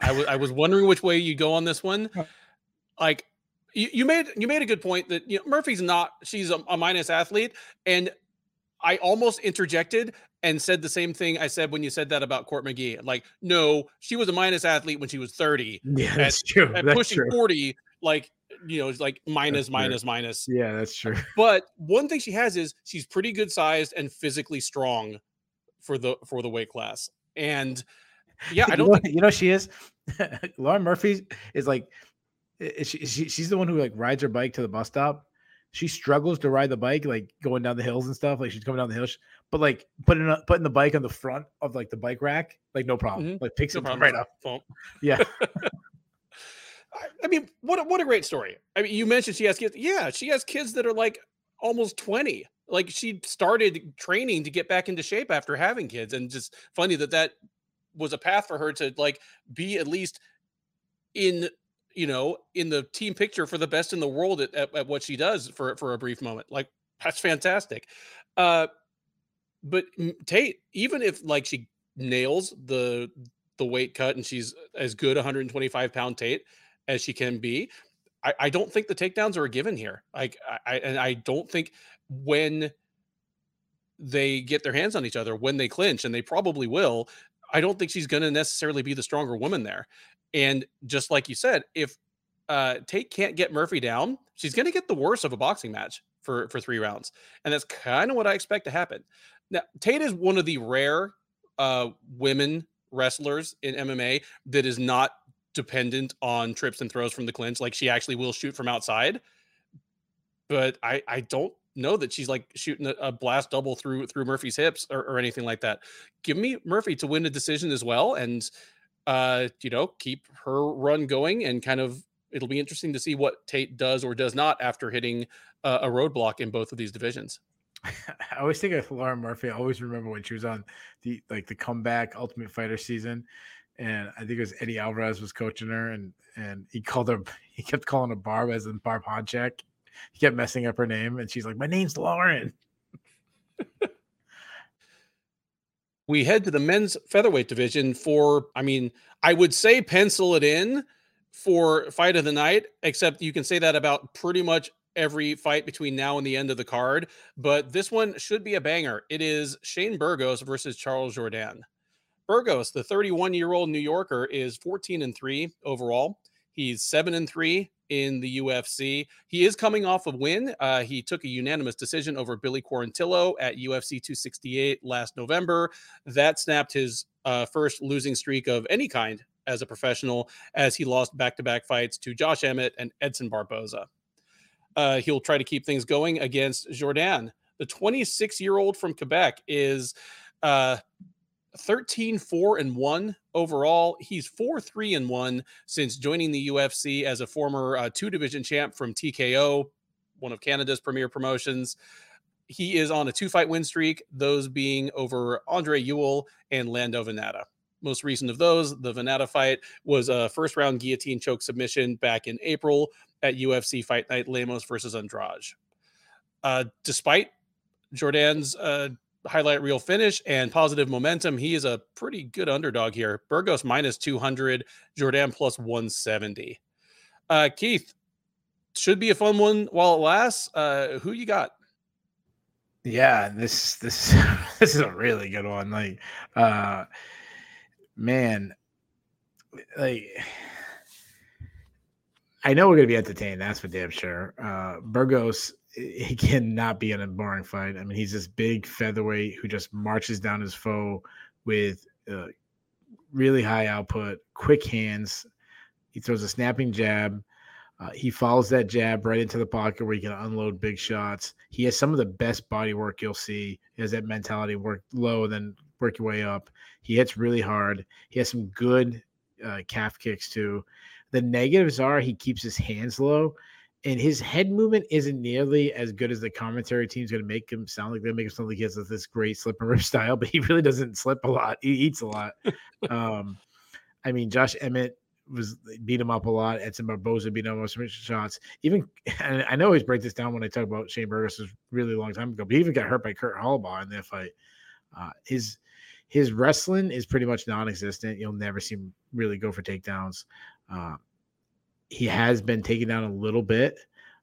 I was I was wondering which way you go on this one. Like you, you made you made a good point that you know Murphy's not she's a, a minus athlete and I almost interjected and said the same thing I said when you said that about Court McGee. Like, no, she was a minus athlete when she was 30. Yeah, that's at, true. At that's pushing true. 40, like, you know, it's like minus, minus, minus. Yeah, that's true. But one thing she has is she's pretty good sized and physically strong for the for the weight class. And yeah, I don't you know, think you know she is. Lauren Murphy is like she, she, she's the one who like rides her bike to the bus stop she struggles to ride the bike, like going down the hills and stuff. Like she's coming down the hills, but like putting putting the bike on the front of like the bike rack, like no problem. Mm-hmm. Like picks no it problem. right up. Yeah. I mean, what a, what a great story. I mean, you mentioned she has kids. Yeah, she has kids that are like almost 20. Like she started training to get back into shape after having kids and just funny that that was a path for her to like be at least in you know, in the team picture for the best in the world at, at, at, what she does for for a brief moment. Like that's fantastic. Uh, but Tate, even if like she nails the the weight cut and she's as good 125 pound Tate as she can be, I, I don't think the takedowns are a given here. Like I and I don't think when they get their hands on each other, when they clinch, and they probably will, I don't think she's going to necessarily be the stronger woman there. And just like you said, if uh, Tate can't get Murphy down, she's going to get the worst of a boxing match for for three rounds, and that's kind of what I expect to happen. Now, Tate is one of the rare uh, women wrestlers in MMA that is not dependent on trips and throws from the clinch. Like she actually will shoot from outside. but I I don't know that she's like shooting a, a blast double through through Murphy's hips or, or anything like that. Give me Murphy to win a decision as well, and uh, you know, keep her run going and kind of it'll be interesting to see what Tate does or does not after hitting uh, a roadblock in both of these divisions. I always think of Laura Murphy. I always remember when she was on the like the comeback Ultimate Fighter season, and I think it was Eddie Alvarez was coaching her, and and he called her he kept calling her Barb as in Barb Honchak. He kept messing up her name, and she's like, "My name's Lauren." we head to the men's featherweight division for, I mean, I would say pencil it in for fight of the night, except you can say that about pretty much every fight between now and the end of the card. But this one should be a banger. It is Shane Burgos versus Charles Jourdain. Burgos, the 31 year old New Yorker, is 14 and 3 overall. He's 7 and 3 in the UFC. He is coming off a win. Uh, he took a unanimous decision over Billy Quarantillo at UFC 268 last November. That snapped his uh, first losing streak of any kind as a professional, as he lost back to back fights to Josh Emmett and Edson Barboza. Uh, he'll try to keep things going against Jourdain. The 26 year old from Quebec is uh, 13 4 and 1 overall. He's 4 3 and 1 since joining the UFC as a former uh, two division champ from TKO, one of Canada's premier promotions. He is on a two fight win streak, those being over Andre Ewell and Lando Vannata. Most recent of those, the Vannata fight was a first round guillotine choke submission back in April at UFC Fight Night Lemos versus Andrade. Uh, despite Jourdain's uh, highlight reel finish and positive momentum. He is a pretty good underdog here. Burgos minus 200, Jourdain plus 170. Uh, Keith, should be a fun one while it lasts. Uh, who you got? Yeah, this this this is a really good one. Like, uh, man, like I know we're gonna be entertained. That's for damn sure. Uh, Burgos he cannot be in a boring fight. I mean, he's this big featherweight who just marches down his foe with uh, really high output, quick hands. He throws a snapping jab. Uh, he follows that jab right into the pocket where he can unload big shots. He has some of the best body work you'll see. He has that mentality: work low, then work your way up. He hits really hard. He has some good uh, calf kicks too. The negatives are he keeps his hands low and his head movement isn't nearly as good as the commentary team's going to make him sound like. They make him sound like he has this great slip and rip style, but he really doesn't slip a lot. He eats a lot. um, I mean, Josh Emmett was beat him up a lot. Edson Barboza beat him up some shots. Even and I know I always break this down when I talk about Shane Burgos was really long time ago, but he even got hurt by Kurt Holobaugh in that fight. Uh, his his wrestling is pretty much non-existent. You'll never see him really go for takedowns. Uh, he has been taken down a little bit,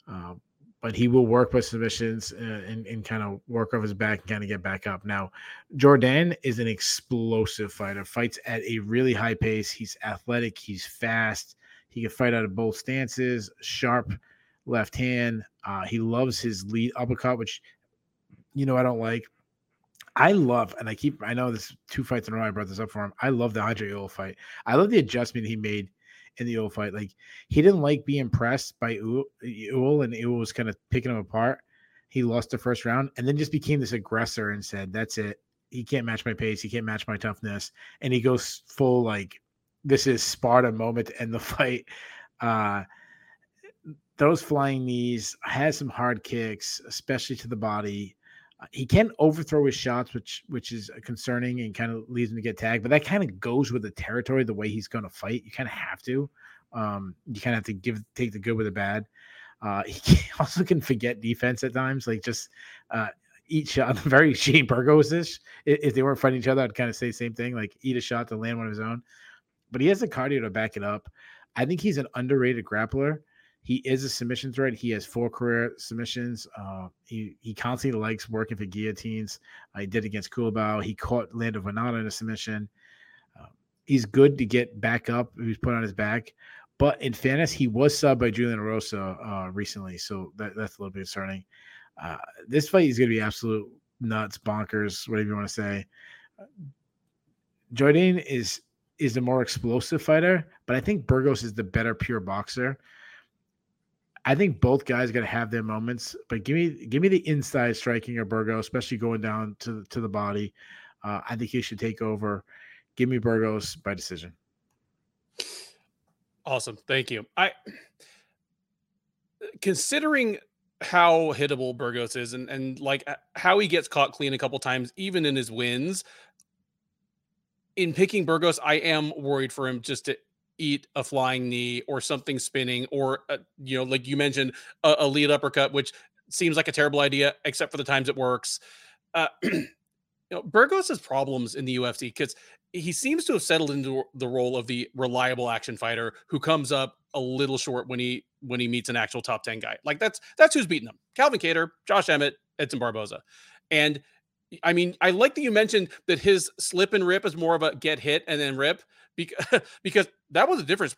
uh, but he will work with submissions uh, and, and kind of work off his back and kind of get back up. Now, Jourdain is an explosive fighter, fights at a really high pace. He's athletic, he's fast, he can fight out of both stances, sharp left hand. Uh, he loves his lead uppercut, which you know I don't like. I love, and I keep, I know this two fights in a row. I brought this up for him. I love the Andre Ewell fight. I love the adjustment he made in the Ewell fight. Like he didn't like being pressed by Ewell, and Ewell was kind of picking him apart. He lost the first round, and then just became this aggressor and said, "That's it. He can't match my pace. He can't match my toughness." And he goes full like, "This is Sparta moment to end the fight." Uh, those flying knees has some hard kicks, especially to the body. Uh, he can't overthrow his shots, which which is concerning and kind of leads him to get tagged. But that kind of goes with the territory, the way he's going to fight. You kind of have to. Um, you kind of have to give take the good with the bad. Uh, he also can forget defense at times, like just uh, eat shot. Very Shane Burgos ish. If they weren't fighting each other, I'd kind of say the same thing, like eat a shot to land one of his own. But he has the cardio to back it up. I think he's an underrated grappler. He is a submission threat. He has four career submissions. Uh, he he constantly likes working for guillotines. Uh, he did against Culibao. He caught Lando Vannata in a submission. Uh, he's good to get back up. He was put on his back. But in fairness, he was subbed by Julian Erosa uh, recently, so that, that's a little bit concerning. Uh, this fight is going to be absolute nuts, bonkers, whatever you want to say. Jourdain is is the more explosive fighter, but I think Burgos is the better pure boxer. I think both guys got to have their moments, but give me give me the inside striking of Burgos, especially going down to to the body. Uh, I think he should take over. Give me Burgos by decision. Awesome, thank you. I considering how hittable Burgos is, and and like how he gets caught clean a couple times, even in his wins. In picking Burgos, I am worried for him just to eat a flying knee or something spinning or uh, you know like you mentioned a, a, lead uppercut which seems like a terrible idea except for the times it works. Uh, you know burgos's problems in the ufc because he seems to have settled into the role of the reliable action fighter who comes up a little short when he when he meets an actual top 10 guy. Like that's that's who's beating him. Calvin kattar josh emmett edson barboza. And I mean, I like that you mentioned that his slip and rip is more of a get hit and then rip because, because that was the difference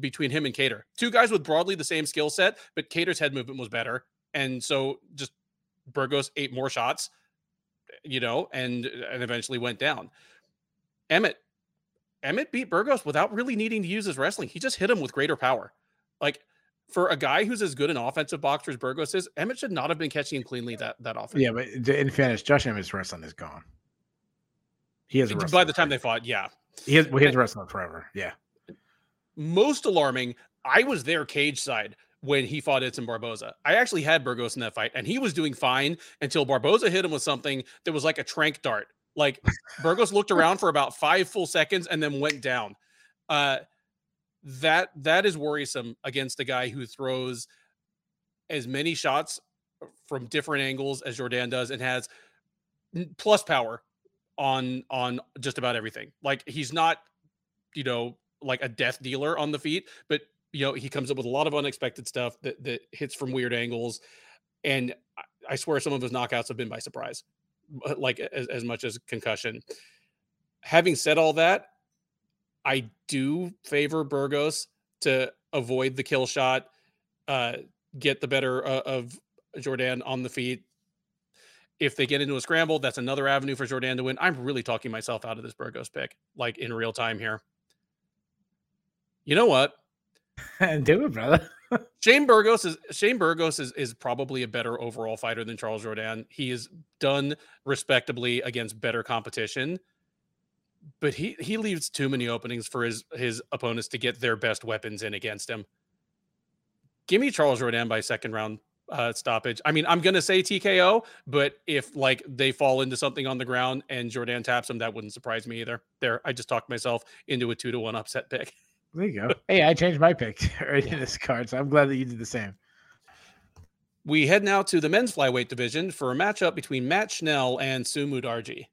between him and Kattar. Two guys with broadly the same skill set, but Kattar's head movement was better. And so just Burgos ate more shots, eh, you know, and eh, and eventually went down. Emmett Emmett beat Burgos without really needing to use his wrestling. He just hit him with greater power. Like for a guy who's as good an offensive boxer as Burgos is, Emmett should not have been catching him cleanly that that often. Yeah, but in fairness, Josh Emmett's wrestling is gone. He has by the time they fought, yeah. He has, well, he has wrestling forever. Yeah. Most alarming, I was there cage side when he fought Edson Barboza. I actually had Burgos in that fight, and he was doing fine until Barboza hit him with something that was like a trank dart. Like Burgos looked around for about five full seconds and then went down. Uh, that that is worrisome against a guy who throws as many shots from different angles as Jourdain does and has plus power on on just about everything. Like he's not, you know, like a death dealer on the feet, but you know, he comes up with a lot of unexpected stuff that that hits from weird angles. And I swear some of his knockouts have been by surprise, uh, like as, as much as concussion. Having said all that, I do favor Burgos to avoid the kill shot, uh, get the better uh, of Jourdain on the feet. If they get into a scramble, that's another avenue for Jourdain to win. I'm really talking myself out of this Burgos pick, like in real time here. You know what? Do it, brother. Shane Burgos is Shane Burgos is is probably a better overall fighter than Charles Jourdain. He is done respectably against better competition but he he leaves too many openings for his his opponents to get their best weapons in against him. Give me Charles Jourdain by second round uh, stoppage. I mean, I'm gonna say TKO, but if like they fall into something on the ground and Jourdain taps him, that wouldn't surprise me either. There, I just talked myself into a two to one upset pick. There you go. hey, I changed my pick right yeah. in this card, so I'm glad that you did the same. We head now to the men's flyweight division for a matchup between Matt Schnell and Su Mudaerji.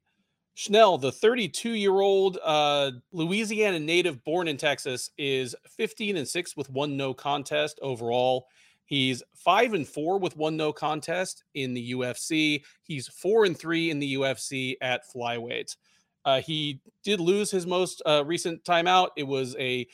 Schnell, the 32 year old uh, Louisiana native born in Texas, is 15 and 6 with one no contest overall. He's 5 and 4 with one no contest in the UFC. He's 4 and 3 in the UFC at flyweight. Uh, he did lose his most uh, recent timeout. It was a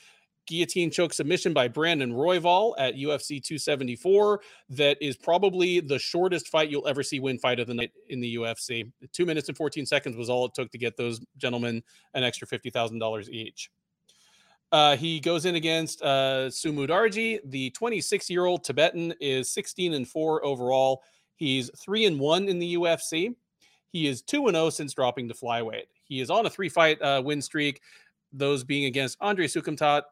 guillotine choke submission by Brandon Royval at UFC 274. That is probably the shortest fight you'll ever see win fight of the night in the UFC. Two minutes and 14 seconds was all it took to get those gentlemen an extra $50,000 each. Uh, he goes in against uh, Su Mudaerji. The 26 year old Tibetan is 16 and 4 overall. He's 3 and 1 in the UFC. He is 2 and 0 since dropping to flyweight. He is on a three fight uh, win streak, those being against Andre Soukhamthath,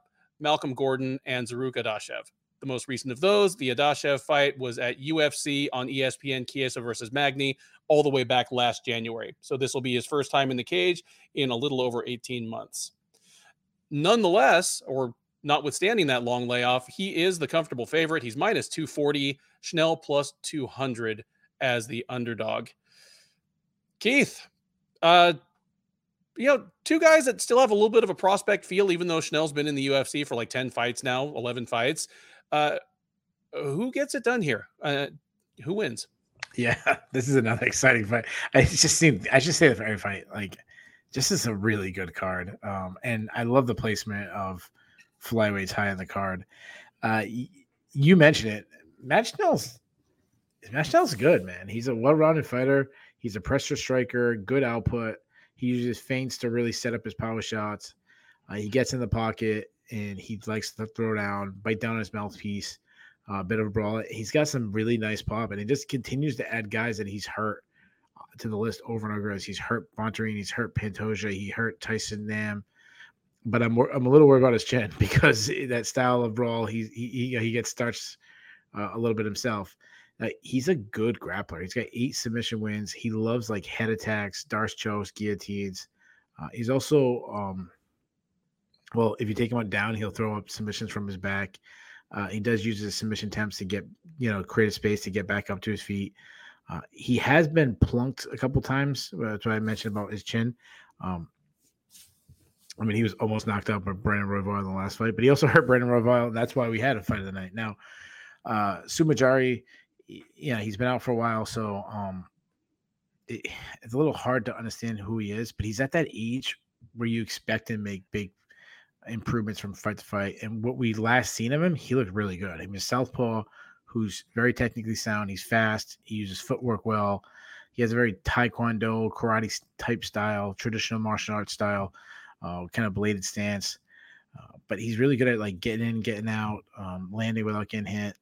Malcolm Gordon, and Zarrukh Adashev. The most recent of those, the Adashev fight, was at UFC on ESPN Chiesa versus Magny all the way back last January. So this will be his first time in the cage in a little over 18 months. Nonetheless, or notwithstanding that long layoff, he is the comfortable favorite. He's minus 240, Schnell plus 200 as the underdog. Keith, uh, you know, two guys that still have a little bit of a prospect feel, even though Schnell's been in the UFC for like 10 fights now, 11 fights. Uh, who gets it done here? Uh, who wins? Yeah, this is another exciting fight. I just seem I should say the every fight. Like, this is a really good card. Um, and I love the placement of flyweights high in the card. Uh, y- you mentioned it. Matt Schnell's Matt Schnell's good, man. He's a well-rounded fighter. He's a pressure striker, good output. He uses feints to really set up his power shots. Uh, he gets in the pocket and he likes to throw down, bite down his mouthpiece. a uh, bit of a brawl. He's got some really nice pop, and he just continues to add guys that he's hurt uh, to the list over and over as he's hurt Bontorin, he's hurt Pantoja, he hurt Tyson Nam. But I'm I'm a little worried about his chin because that style of brawl, he he he gets starts uh, a little bit himself. Uh, he's a good grappler. He's got eight submission wins. He loves like head attacks, Darce chokes, guillotines. Uh, he's also, um, well, if you take him down, he'll throw up submissions from his back. Uh, he does use his submission attempts to get, you know, create a space to get back up to his feet. Uh, he has been plunked a couple times. Uh, that's what I mentioned about his chin. Um, I mean, he was almost knocked out by Brandon Royval in the last fight, but he also hurt Brandon Royval. That's why we had a fight of the night. Now, uh, Su Mudaerji, yeah, he's been out for a while, so um, it, it's a little hard to understand who he is. But he's at that age where you expect him to make big improvements from fight to fight. And what we last seen of him, he looked really good. I mean, Southpaw, who's very technically sound. He's fast. He uses footwork well. He has a very taekwondo, karate type style, traditional martial arts style, uh, kind of bladed stance. Uh, but he's really good at like getting in, getting out, um, landing without getting hit.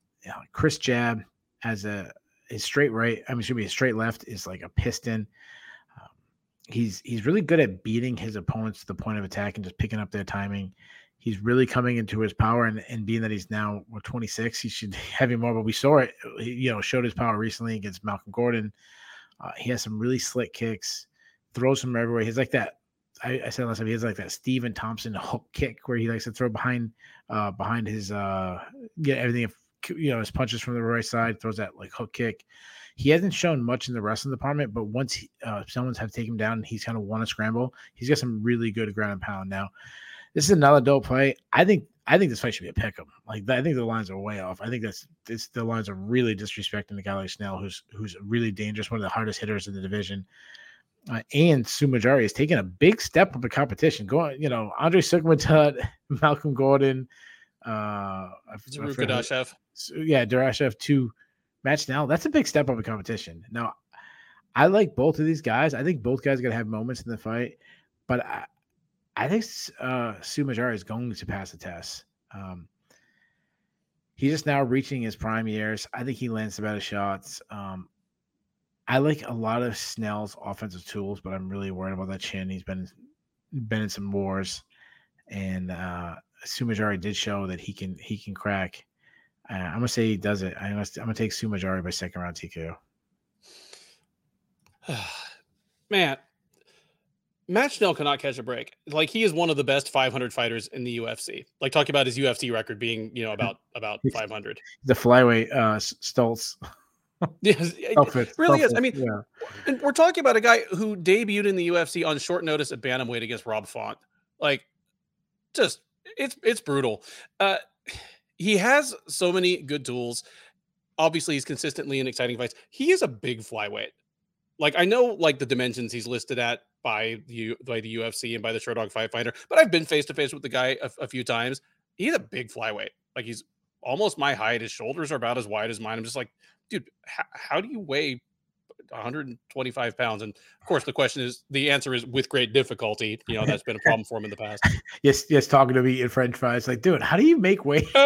Chris Jab has a his straight right. I mean, should be a straight left is like a piston. Um, he's he's really good at beating his opponents to the point of attack and just picking up their timing. He's really coming into his power, and, and being that he's now what 26, he should have him more. But we saw it, he, you know, showed his power recently against Malcolm Gordon. Uh, he has some really slick kicks, throws from everywhere. He's like that. I, I, said last time he has like that Stephen Thompson hook kick where he likes to throw behind, uh, behind his uh, get everything you know his punches from the right side, throws that like hook kick. He hasn't shown much in the wrestling department, but once he, uh, someone's have taken him down, he's kind of won a scramble. He's got some really good ground and pound now. This is another dope fight. I think I think this fight should be a pick 'em. Like I think the lines are way off. I think that's it's the lines are really disrespecting the guy like Schnell, who's who's really dangerous, one of the hardest hitters in the division. Uh, and Su Mudaerji is taking a big step up in competition. Going, you know, Andre Soukhamthath, Malcolm Gordon, uh, Zarrukh Adashev. Yeah, Darashev two match now. That's a big step up in competition. Now, I like both of these guys. I think both guys are gonna have moments in the fight, but I, I think uh, Su Mudaerji is going to pass the test. Um, he's just now reaching his prime years. I think he lands the better shots. Um, I like a lot of Schnell's offensive tools, but I'm really worried about that chin. He's been been in some wars, and uh, Su Mudaerji did show that he can he can crack. Uh, I'm gonna say he does it. I'm gonna, I'm gonna take Su Mudaerji by second round TKO. Man, Matt Schnell cannot catch a break. Like he is one of the best 500 fighters in the UFC. Like talking about his UFC record being, you know, about about 500. The flyweight uh Stoltz. yes, it really is. I mean, yeah. and we're talking about a guy who debuted in the UFC on short notice at bantamweight against Rob Font. Like, just it's it's brutal. Uh, he has so many good tools. Obviously, he's consistently in exciting fights. He is a big flyweight. Like I know, like the dimensions he's listed at by the by the UFC and by the Sherdog Fight Finder, but I've been face to face with the guy a, a few times. He's a big flyweight. Like he's almost my height. His shoulders are about as wide as mine. I'm just like, dude, how do you weigh 125 pounds. And of course, the question is the answer is with great difficulty. You know, that's been a problem for him in the past. yes, yes, talking to me in French fries, like, dude, how do you make weight?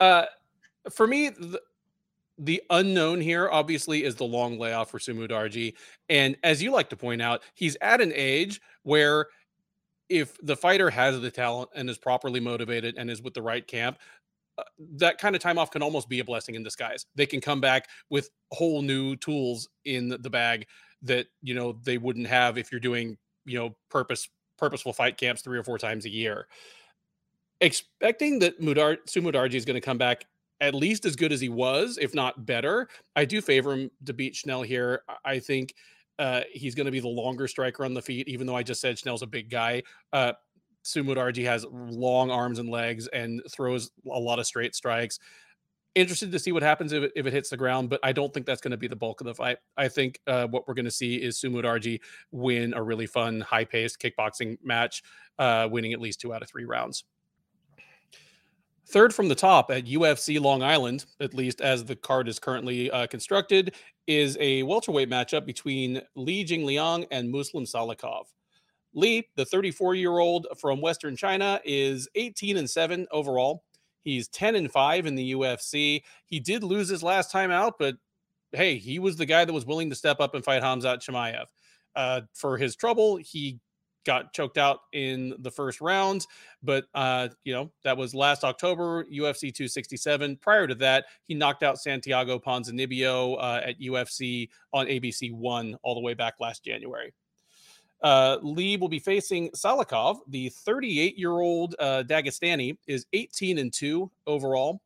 uh, for me, the, the, unknown here obviously is the long layoff for Su Mudaerji. And as you like to point out, he's at an age where if the fighter has the talent and is properly motivated and is with the right camp, uh, that kind of time off can almost be a blessing in disguise. They can come back with whole new tools in the bag that you know they wouldn't have if you're doing you know purpose purposeful fight camps three or four times a year. Expecting that Mudar Su Mudaerji is going to come back at least as good as he was, if not better. I do favor him to beat Schnell here. I think uh, he's going to be the longer striker on the feet, even though I just said Schnell's a big guy. Uh, Su Mudaerji has long arms and legs and throws a lot of straight strikes. Interested to see what happens if it, if it hits the ground, but I don't think that's going to be the bulk of the fight. I think uh, what we're going to see is Su Mudaerji win a really fun, high paced kickboxing match, uh, winning at least two out of three rounds. Third from the top at UFC Long Island, at least as the card is currently uh, constructed, is a welterweight matchup between Li Jingliang and Muslim Salikhov. Li, the 34 year old from Western China, is 18 and 7 overall. He's 10 and 5 in the UFC. He did lose his last time out, but hey, he was the guy that was willing to step up and fight Hamzat Chimaev. Uh, for his trouble, he got choked out in the first round, but uh, you know that was last October, UFC 267. Prior to that, he knocked out Santiago Ponzinibbio uh, at UFC on ABC One all the way back last January. Uh, Li will be facing Salikhov. The 38 year old uh, Dagestani is 18 and 2 overall.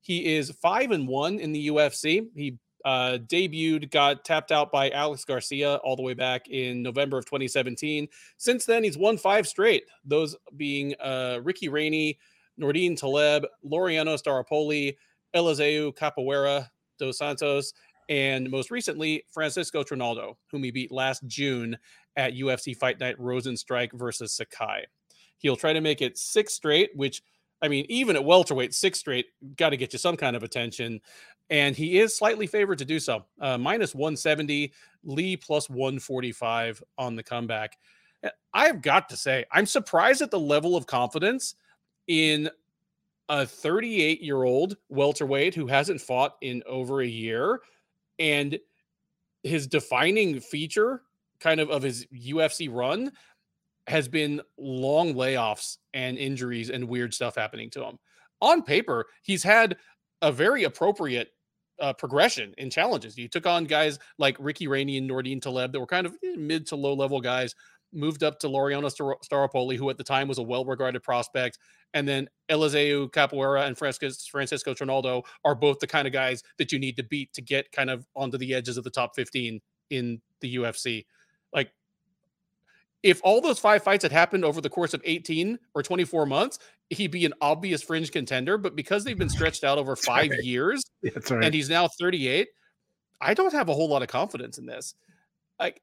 He is 5 and 1 in the UFC. He uh, debuted, got tapped out by Alex Garcia all the way back in November of 2017. Since then, he's won five straight, those being uh, Ricky Rainey, Nordine Taleb, Laureano Staropoli, Eliseu Capoeira dos Santos, and most recently, Francisco Trinaldo, whom he beat last June at UFC Fight Night Rozenstruik versus Sakai. He'll try to make it six straight, which I mean, even at welterweight, six straight got to get you some kind of attention. And he is slightly favored to do so. Uh, minus 170, Li plus 145 on the comeback. I've got to say, I'm surprised at the level of confidence in a 38 year old welterweight who hasn't fought in over a year. And his defining feature kind of of his UFC run has been long layoffs and injuries and weird stuff happening to him. On paper, he's had a very appropriate uh, progression in challenges. You took on guys like Ricky Rainey and Nordine Taleb that were kind of eh, mid to low level guys, moved up to Laureano Staropoli, who at the time was a well regarded prospect. And then Eliseu Capoeira and Francisco Trinaldo are both the kind of guys that you need to beat to get kind of onto the edges of the top 15 in the UFC. Like if all those five fights had happened over the course of 18 or 24 months, he'd be an obvious fringe contender. But because they've been stretched out over five right. years right. and he's now 38, I don't have a whole lot of confidence in this. Like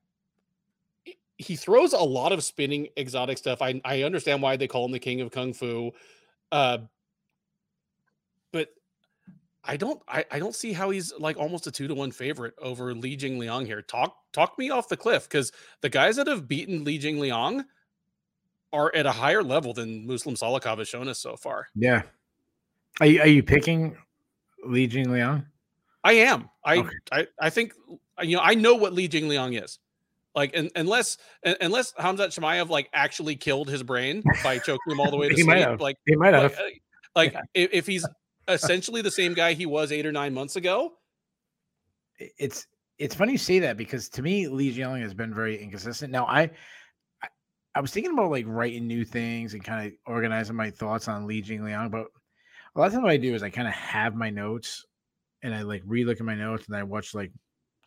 he throws a lot of spinning exotic stuff. I, I understand why they call him the king of kung fu. Uh, but I don't I, I don't see how he's like almost a two to one favorite over Li Jingliang here. Talk talk me off the cliff because the guys that have beaten Li Jingliang are at a higher level than Muslim Salikhov has shown us so far. Yeah. Are you, are you picking Li Jing Liang? I am. I, okay. I I think you know I know what Li Jingliang is. Like and, unless unless Hamzat Chimaev like actually killed his brain by choking him all the way to he sleep, like he might have. Like, like yeah. if, if he's essentially the same guy he was eight or nine months ago. It's it's funny you say that because to me, Li Jingliang has been very inconsistent. Now, I, I, I was thinking about like writing new things and kind of organizing my thoughts on Li Jingliang, but a lot of times what I do is I kind of have my notes and I like relook at my notes and I watch like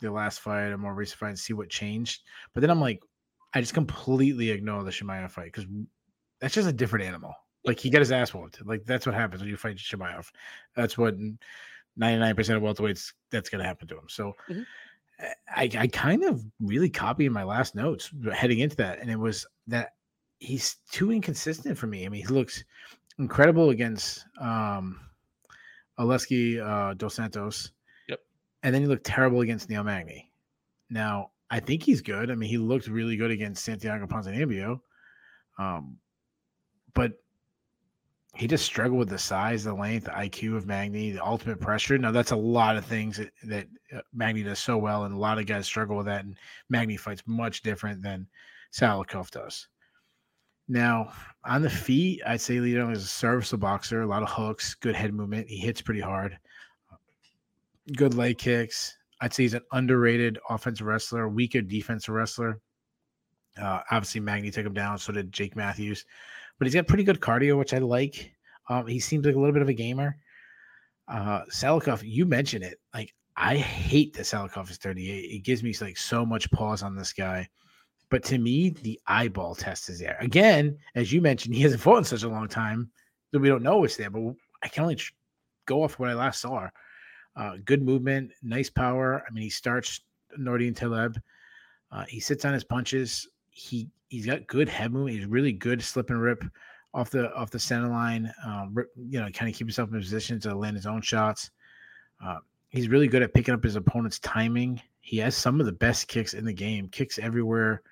the last fight or more recent fight and see what changed. But then I'm like, I just completely ignore the Chimaev fight because that's just a different animal. Like he got his ass whooped. Like that's what happens when you fight Chimaev. That's what 99% of welterweights that's going to happen to him. So mm-hmm. I, I kind of really copied my last notes heading into that, and it was that he's too inconsistent for me. I mean, he looks incredible against um, Zaleski uh, Dos Santos. And then he looked terrible against Neil Magny. Now, I think he's good. I mean, he looked really good against Santiago Ponzinibbio. Um, but he just struggled with the size, the length, the IQ of Magny, the ultimate pressure. Now that's a lot of things that, that uh, Magny does so well, and a lot of guys struggle with that. And Magny fights much different than Salikhov does. Now on the feet, I'd say Leo is a serviceable boxer, a lot of hooks, good head movement. He hits pretty hard, good leg kicks. I'd say he's an underrated offensive wrestler, weaker defensive wrestler. Uh, obviously, Magny took him down. So did Jake Matthews but he's got pretty good cardio, which I like. Um, he seems like a little bit of a gamer. Uh, Salikhov, you mentioned it. Like I hate that Salikhov is 38. It gives me like so much pause on this guy. But to me, the eyeball test is there. Again, as you mentioned, he hasn't fought in such a long time that we don't know it's there. But I can only go off what I last saw. Uh, good movement, nice power. I mean, he starts Nordine Taleb. Uh, he sits on his punches. He he's got good head movement. He's really good slip and rip off the off the center line. Um, rip, you know, kind of keep himself in position to land his own shots. Uh, he's really good at picking up his opponent's timing. He has some of the best kicks in the game. Kicks everywhere.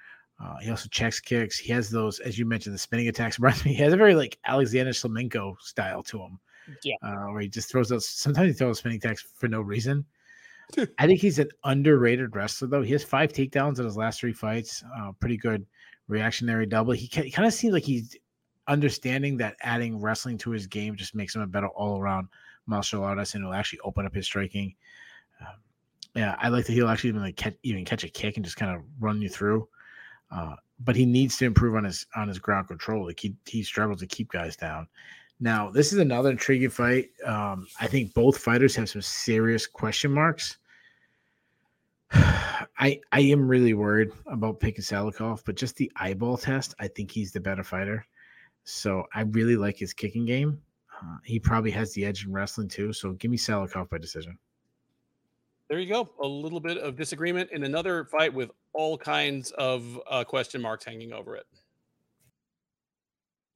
Uh, he also checks kicks. He has those, as you mentioned, the spinning attacks. He has a very like Alexander Shlemenko style to him. Yeah. Uh, where he just throws those. Sometimes he throws spinning attacks for no reason. I think he's an underrated wrestler, though. He has five takedowns in his last three fights. Uh, pretty good reactionary double. He, he kind of seems like he's understanding that adding wrestling to his game just makes him a better all around martial artist and it'll actually open up his striking. Um, yeah, I like that he'll actually even like catch, even catch a kick and just kind of run you through. Uh, but he needs to improve on his on his ground control. Like he he struggles to keep guys down. Now, this is another intriguing fight. Um, I think both fighters have some serious question marks. I I am really worried about picking Salikhov, but just the eyeball test, I think he's the better fighter. So I really like his kicking game. Uh, he probably has the edge in wrestling too. So give me Salikhov by decision. There you go. A little bit of disagreement in another fight with all kinds of uh, question marks hanging over it.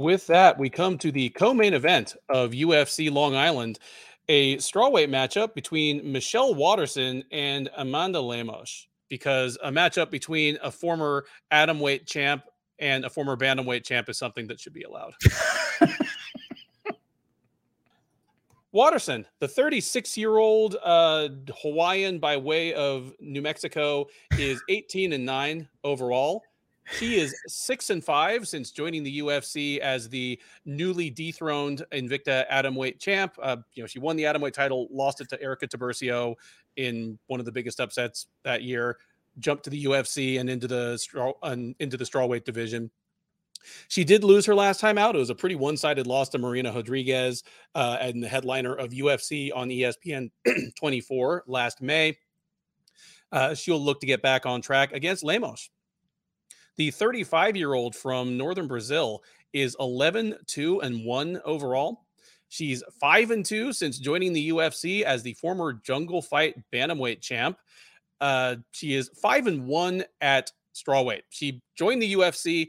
With that, we come to the co-main event of UFC Long Island, a strawweight matchup between Michelle Waterson and Amanda Lemos. Because a matchup between a former atom weight champ and a former bantamweight champ is something that should be allowed. Waterson, the 36 year old uh, Hawaiian by way of New Mexico, is 18 and 9 overall. She is six and five since joining the UFC as the newly dethroned Invicta Atomweight champ. Uh, you know, she won the Atomweight title, lost it to Herica Tiburcio in one of the biggest upsets that year. Jumped to the UFC and into the straw uh, into the strawweight division. She did lose her last time out. It was a pretty one-sided loss to Marina Rodriguez uh, and the headliner of UFC on ESPN 24 last May. Uh, she'll look to get back on track against Lemos. The 35 year old from northern Brazil is 11 2 and 1 overall. She's 5 and 2 since joining the UFC as the former Jungle Fight Bantamweight champ. Uh, she is 5 and 1 at strawweight. She joined the UFC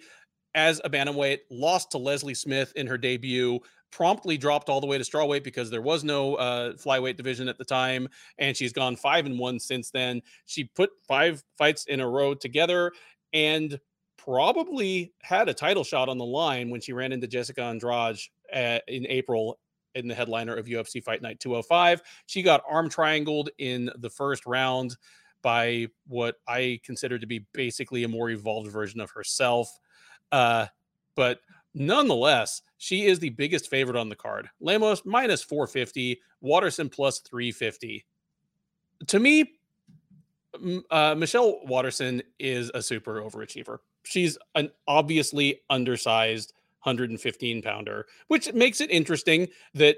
as a bantamweight, lost to Leslie Smith in her debut, promptly dropped all the way to strawweight because there was no uh, flyweight division at the time, and she's gone five and one since then. She put five fights in a row together and probably had a title shot on the line when she ran into Jessica Andrade at, in April in the headliner of UFC Fight Night 205. She got arm triangled in the first round by what I consider to be basically a more evolved version of herself. Uh, but nonetheless, she is the biggest favorite on the card. Lemos minus 450, Waterson plus 350. To me, uh, Michelle Waterson is a super overachiever she's an obviously undersized 115 pounder, which makes it interesting that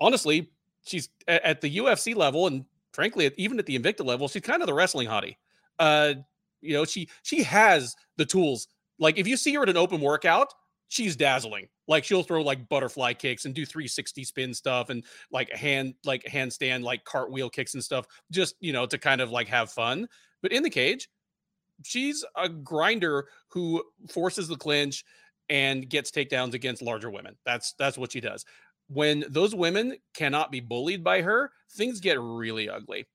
honestly, she's at the UFC level and frankly, even at the Invicta level, she's kind of the wrestling hottie. Uh, you know, she she has the tools. Like if you see her at an open workout, she's dazzling. Like she'll throw like butterfly kicks and do 360 spin stuff and like a hand like handstand like cartwheel kicks and stuff just, you know, to kind of like have fun. But in the cage, she's a grinder who forces the clinch and gets takedowns against larger women. That's that's what she does. When those women cannot be bullied by her, things get really ugly.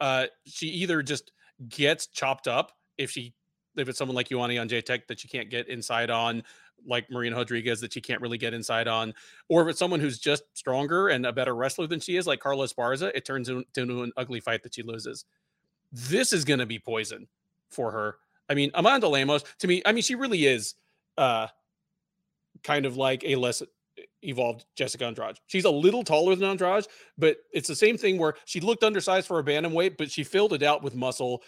Uh, she either just gets chopped up if she if it's someone like Joanna Jędrzejczyk that she can't get inside on, like Marina Rodriguez that she can't really get inside on, or if it's someone who's just stronger and a better wrestler than she is, like Carla Esparza, it turns into an ugly fight that she loses. This is going to be poison for her. I mean, Amanda Lemos, to me, I mean, she really is uh kind of like a less evolved Jessica Andrade. She's a little taller than Andrade, but it's the same thing where she looked undersized for a bantamweight, but she filled it out with muscle.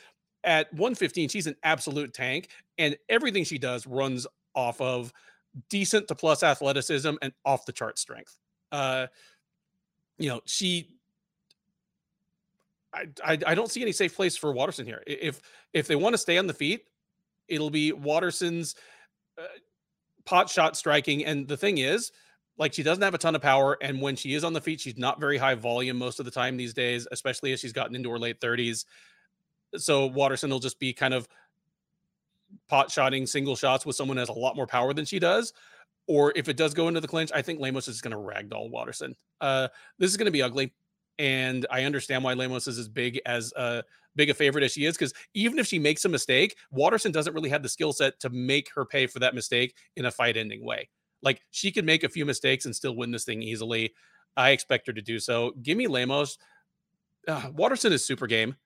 At 115, she's an absolute tank, and everything she does runs off of decent to plus athleticism and off the chart strength. Uh, you know, she I, I, I don't see any safe place for Waterson here. If if they want to stay on the feet, it'll be Waterson's uh, pot shot striking. And the thing is, like she doesn't have a ton of power, and when she is on the feet, she's not very high volume most of the time these days, especially as she's gotten into her late thirties. So Waterson will just be kind of pot shotting single shots with someone has a lot more power than she does. Or if it does go into the clinch, I think Lemos is going to ragdoll Waterson. Uh, this is going to be ugly and I understand why Lemos is as big as a uh, big a favorite as she is because even if she makes a mistake, Waterson doesn't really have the skill set to make her pay for that mistake in a fight ending way. Like she could make a few mistakes and still win this thing easily. I expect her to do so. Give me Lemos. Uh, Waterson is super game.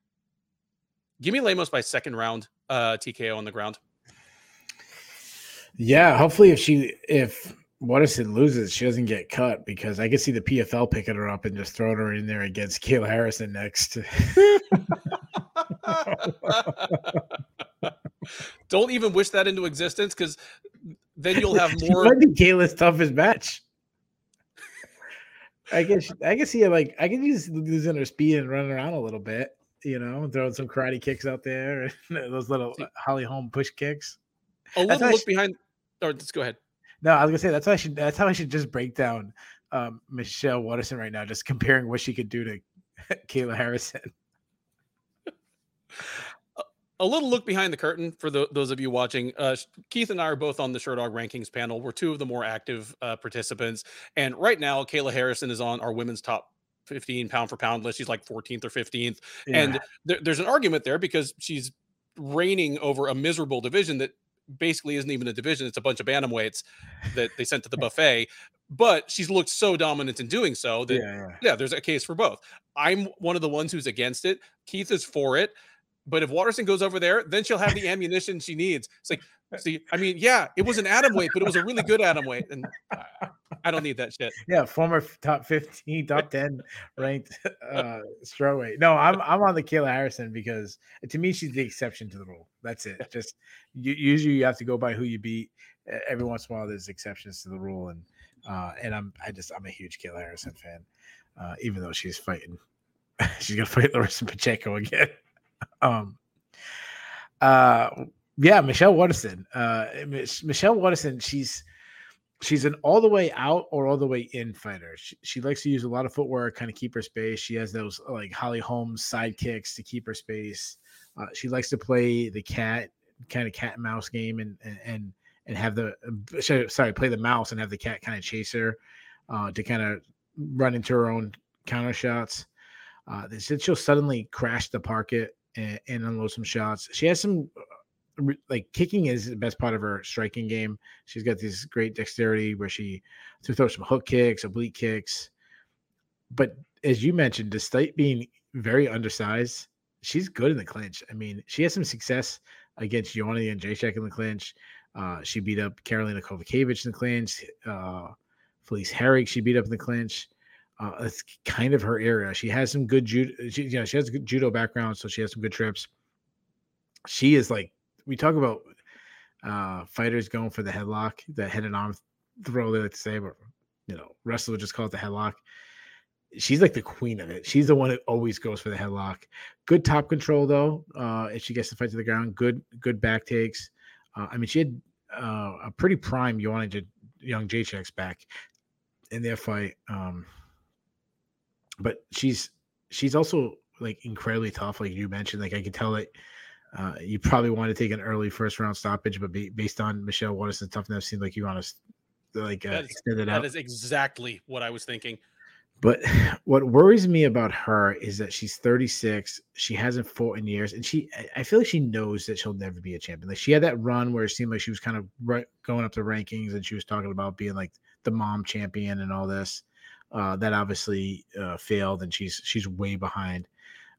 Give me Lemos by second round uh, TKO on the ground. Yeah, hopefully if she if Waterson loses, she doesn't get cut because I can see the PFL picking her up and just throwing her in there against Kayla Harrison next. Don't even wish that into existence because then you'll have more. might be Kayla's toughest match. I guess I can see it like I can use losing her speed and running around a little bit, you know, throwing some karate kicks out there, and those little Holly Holm push kicks. A little look behind. Or just go ahead. No, I was gonna say that's how I should. That's how I should just break down um, Michelle Waterson right now, just comparing what she could do to Kayla Harrison. a little look behind the curtain for the, those of you watching. Uh, Keith and I are both on the Sherdog rankings panel. We're two of the more active uh, participants, and right now Kayla Harrison is on our women's top 15 pound for pound list. She's like 14th or 15th, yeah. and th- there's an argument there because she's reigning over a miserable division that basically isn't even a division. It's a bunch of bantamweights that they sent to the buffet. But she's looked so dominant in doing so that yeah, yeah. yeah, there's a case for both. I'm one of the ones who's against it. Keith is for it. But if Waterson goes over there, then she'll have the ammunition she needs. It's like, see, I mean, yeah, it was an atom weight, but it was a really good atom weight, and I don't need that shit. Yeah, former top fifteen, top ten ranked uh strawweight. No, I'm I'm on the Kayla Harrison because to me she's the exception to the rule. That's it. Just you, usually you have to go by who you beat. Every once in a while, there's exceptions to the rule, and uh, and I'm I just I'm a huge Kayla Harrison fan, uh, even though she's fighting. she's gonna fight Larissa Pacheco again. Um, uh, yeah, Michelle Waterson. Uh, Michelle Waterson. She's she's an all the way out or all the way in fighter. She, she likes to use a lot of footwork, kind of keep her space. She has those like Holly Holm's side kicks to keep her space. Uh, she likes to play the cat kind of cat and mouse game and and and have the sorry play the mouse and have the cat kind of chase her uh, to kind of run into her own counter shots. Uh, then she'll suddenly crash the parket and, and unload some shots. She has some uh, like kicking is the best part of her striking game. She's got this great dexterity where she to throw some hook kicks, oblique kicks. But as you mentioned, despite being very undersized, she's good in the clinch. I mean, she has some success against Joanna Jędrzejczyk in the clinch. Uh, she beat up Karolina Kowalkiewicz in the clinch. Uh, Felice Herrig, she beat up in the clinch. Uh, it's kind of her area. She has some good judo. She, you know, she has a good judo background, so she has some good trips. She is like we talk about uh fighters going for the headlock, the head and arm throw. They like to say, but you know, wrestlers just call it the headlock. She's like the queen of it. She's the one that always goes for the headlock. Good top control though. Uh, if she gets the fight to the ground, good good back takes. Uh, I mean, she had uh, a pretty prime Joanna Jędrzejczyk's back in their fight. Um, but she's she's also like incredibly tough, like you mentioned. Like I can tell that uh, you probably want to take an early first round stoppage, but be, based on Michelle Waterson's toughness, seems like you want to like uh, that is, extend it out. That is exactly what I was thinking. But what worries me about her is that she's 36. She hasn't fought in years, and she I feel like she knows that she'll never be a champion. Like she had that run where it seemed like she was kind of right, going up the rankings, and she was talking about being like the mom champion and all this. Uh, that obviously uh, failed, and she's she's way behind.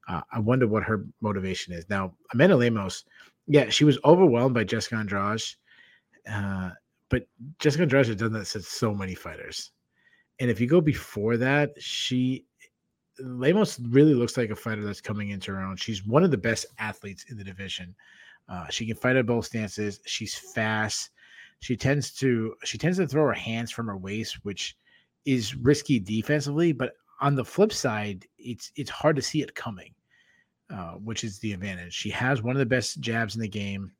Uh, I wonder what her motivation is now. Amanda Lemos, yeah, she was overwhelmed by Jessica Andrade, uh, but Jessica Andrade has done that to so many fighters. And if you go before that, she Lemos really looks like a fighter that's coming into her own. She's one of the best athletes in the division. Uh, she can fight at both stances. She's fast. She tends to she tends to throw her hands from her waist, which is risky defensively, but on the flip side, it's it's hard to see it coming, uh, which is the advantage. She has one of the best jabs in the game.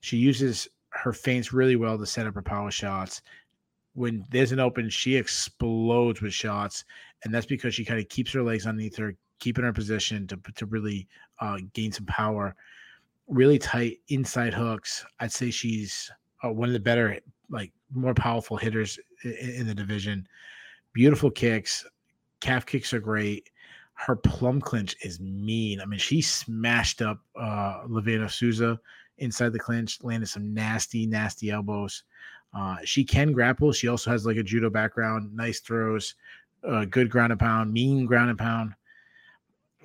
She uses her feints really well to set up her power shots. When there's an open, she explodes with shots, and that's because she kind of keeps her legs underneath her, keeping her position to to really uh, gain some power. Really tight inside hooks. I'd say she's uh, one of the better, like more powerful hitters in, in the division. Beautiful kicks. Calf kicks are great. Her plum clinch is mean. I mean, she smashed up uh Livinha Souza inside the clinch, landed some nasty, nasty elbows. Uh, she can grapple. She also has like a judo background, nice throws, uh, good ground and pound, mean ground and pound.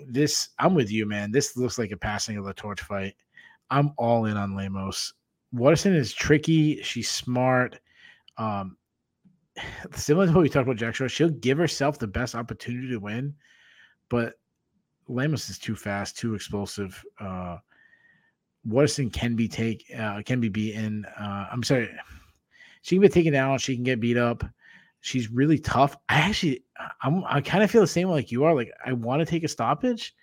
This, I'm with you, man. This looks like a passing of the torch fight. I'm all in on Lemos. Waterson is tricky. She's smart. Um, similar to what we talked about Jack Shore, she'll give herself the best opportunity to win, but Lemos is too fast, too explosive. Uh, Waterson can be take uh, can be beaten. Uh, I'm sorry, she can be taken down. She can get beat up. She's really tough. I actually, I'm, I kind of feel the same like you are. Like I want to take a stoppage,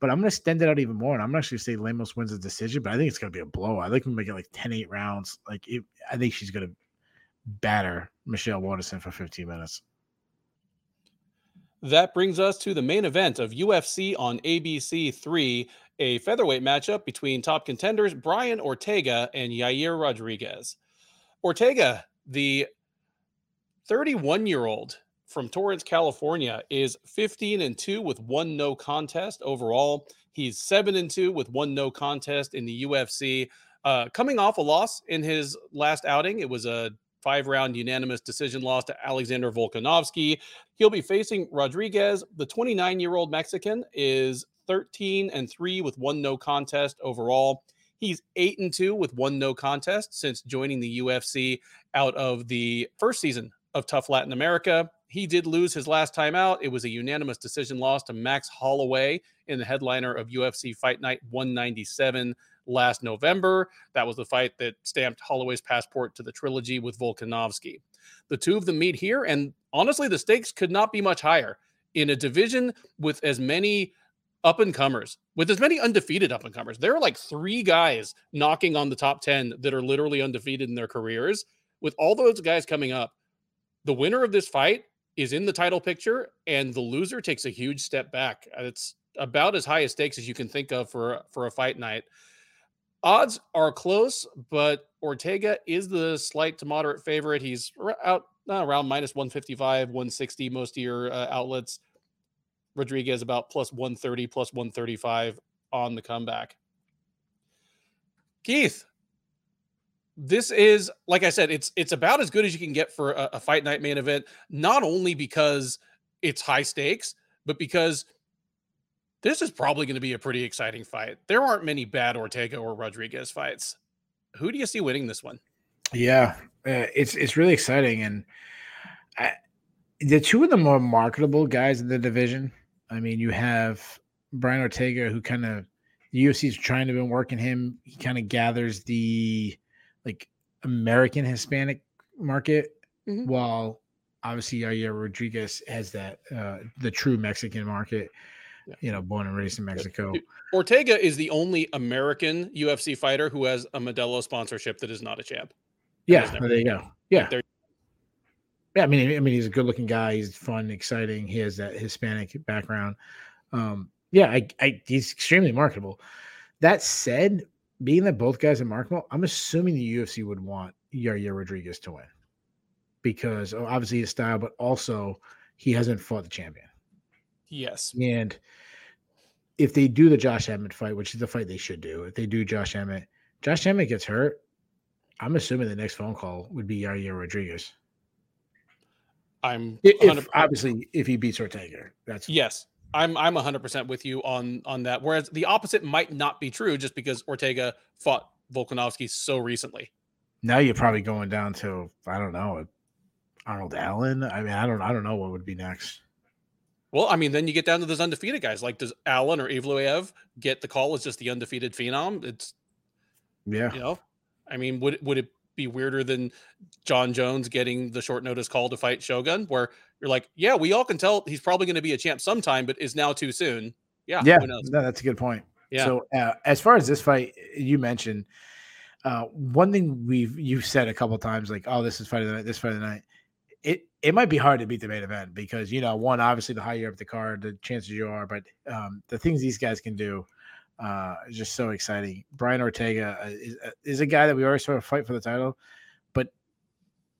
but I'm going to extend it out even more. And I'm actually say Lemos wins the decision, but I think it's going to be a blow. I think we might get like 10 8 rounds. Like it, I think she's going to batter Michelle Waterson for 15 minutes. That brings us to the main event of UFC on ABC 3, a featherweight matchup between top contenders Brian Ortega and Yair Rodriguez. Ortega, the 31 year old from Torrance, California, is 15 and 2 with one no contest overall. He's 7 and 2 with one no contest in the UFC. Uh, coming off a loss in his last outing, it was a five round unanimous decision loss to Alexander Volkanovski. He'll be facing Rodriguez. The 29 year old Mexican is 13 and 3 with one no contest overall. He's 8 and 2 with one no contest since joining the UFC out of the first season of TUF Latin America. He did lose his last time out. It was a unanimous decision loss to Max Holloway in the headliner of UFC Fight Night 197 last November. That was the fight that stamped Holloway's passport to the trilogy with Volkanovski. The two of them meet here, and honestly, the stakes could not be much higher in a division with as many up and comers, with as many undefeated up and comers. There are like three guys knocking on the top 10 that are literally undefeated in their careers. With all those guys coming up, the winner of this fight is in the title picture, and the loser takes a huge step back. It's about as high stakes as you can think of for for a fight night. Odds are close, but Ortega is the slight to moderate favorite. He's out uh, around minus 155, 160, most of your uh, outlets. Rodriguez about plus 130, plus 135 on the comeback. Keith, this is like I said, it's it's about as good as you can get for a, a fight night main event, not only because it's high stakes, but because this is probably going to be a pretty exciting fight. There aren't many bad Ortega or Rodriguez fights. Who do you see winning this one? Yeah, uh, it's it's really exciting, and I, the two of the more marketable guys in the division. I mean, you have Brian Ortega, who kind of the UFC's trying to been working him. He kind of gathers the like American Hispanic market, mm-hmm. while obviously Yair Rodriguez has that uh, the true Mexican market yeah. you know, born and raised in Mexico. Ortega is the only American UFC fighter who has a Modelo sponsorship that is not a champ. Yeah, there you go. Yeah. There. Yeah, I mean, I mean, he's a good-looking guy. He's fun, exciting. He has that Hispanic background. Um, yeah, I, I, he's extremely marketable. That said, being that both guys are marketable, I'm assuming the UFC would want Yair Rodriguez to win because obviously his style, but also he hasn't fought the champion. Yes. And if they do the Josh Emmett fight, which is the fight they should do, if they do Josh Emmett, Josh Emmett gets hurt. I'm assuming the next phone call would be Yair Rodriguez. I'm if, obviously if he beats Ortega. That's yes. I'm I'm 100% with you on on that. Whereas the opposite might not be true just because Ortega fought Volkanovski so recently. Now you're probably going down to I don't know Arnold Allen. I mean I don't I don't know what would be next. Well, I mean, then you get down to those undefeated guys. Like, does Allen or Evloev get the call as just the undefeated phenom? It's yeah. You know, I mean, would would it be weirder than Jon Jones getting the short notice call to fight Shogun, where you're like, yeah, we all can tell he's probably going to be a champ sometime, but is now too soon. Yeah, yeah, no, that's a good point. Yeah. So uh, as far as this fight, you mentioned uh, one thing we've you've said a couple times, like, oh, this is fight of the night, this fight of the night it might be hard to beat the main event because you know one obviously the higher up the card the chances you are but um, the things these guys can do uh, is just so exciting. Brian ortega uh, is, uh, is a guy that we always sort of fight for the title but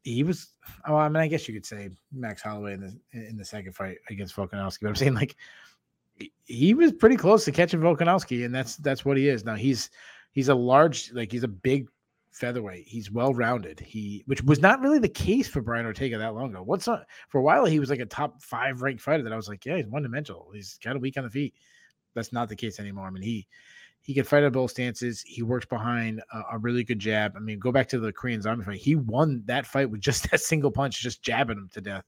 he was oh i mean i guess you could say max holloway in the in the second fight against volkanovski but i'm saying like he was pretty close to catching volkanovski and that's that's what he is. Now he's he's a large like he's a big featherweight. He's well rounded. He, which was not really the case for Brian Ortega that long ago. What's not for a while he was like a top five ranked fighter. That I was like, yeah, he's one dimensional. He's kind of weak on the feet. That's not the case anymore. I mean, he he can fight at both stances. He works behind a, a, really good jab. I mean, go back to the Korean Zombie fight. He won that fight with just that single punch, just jabbing him to death.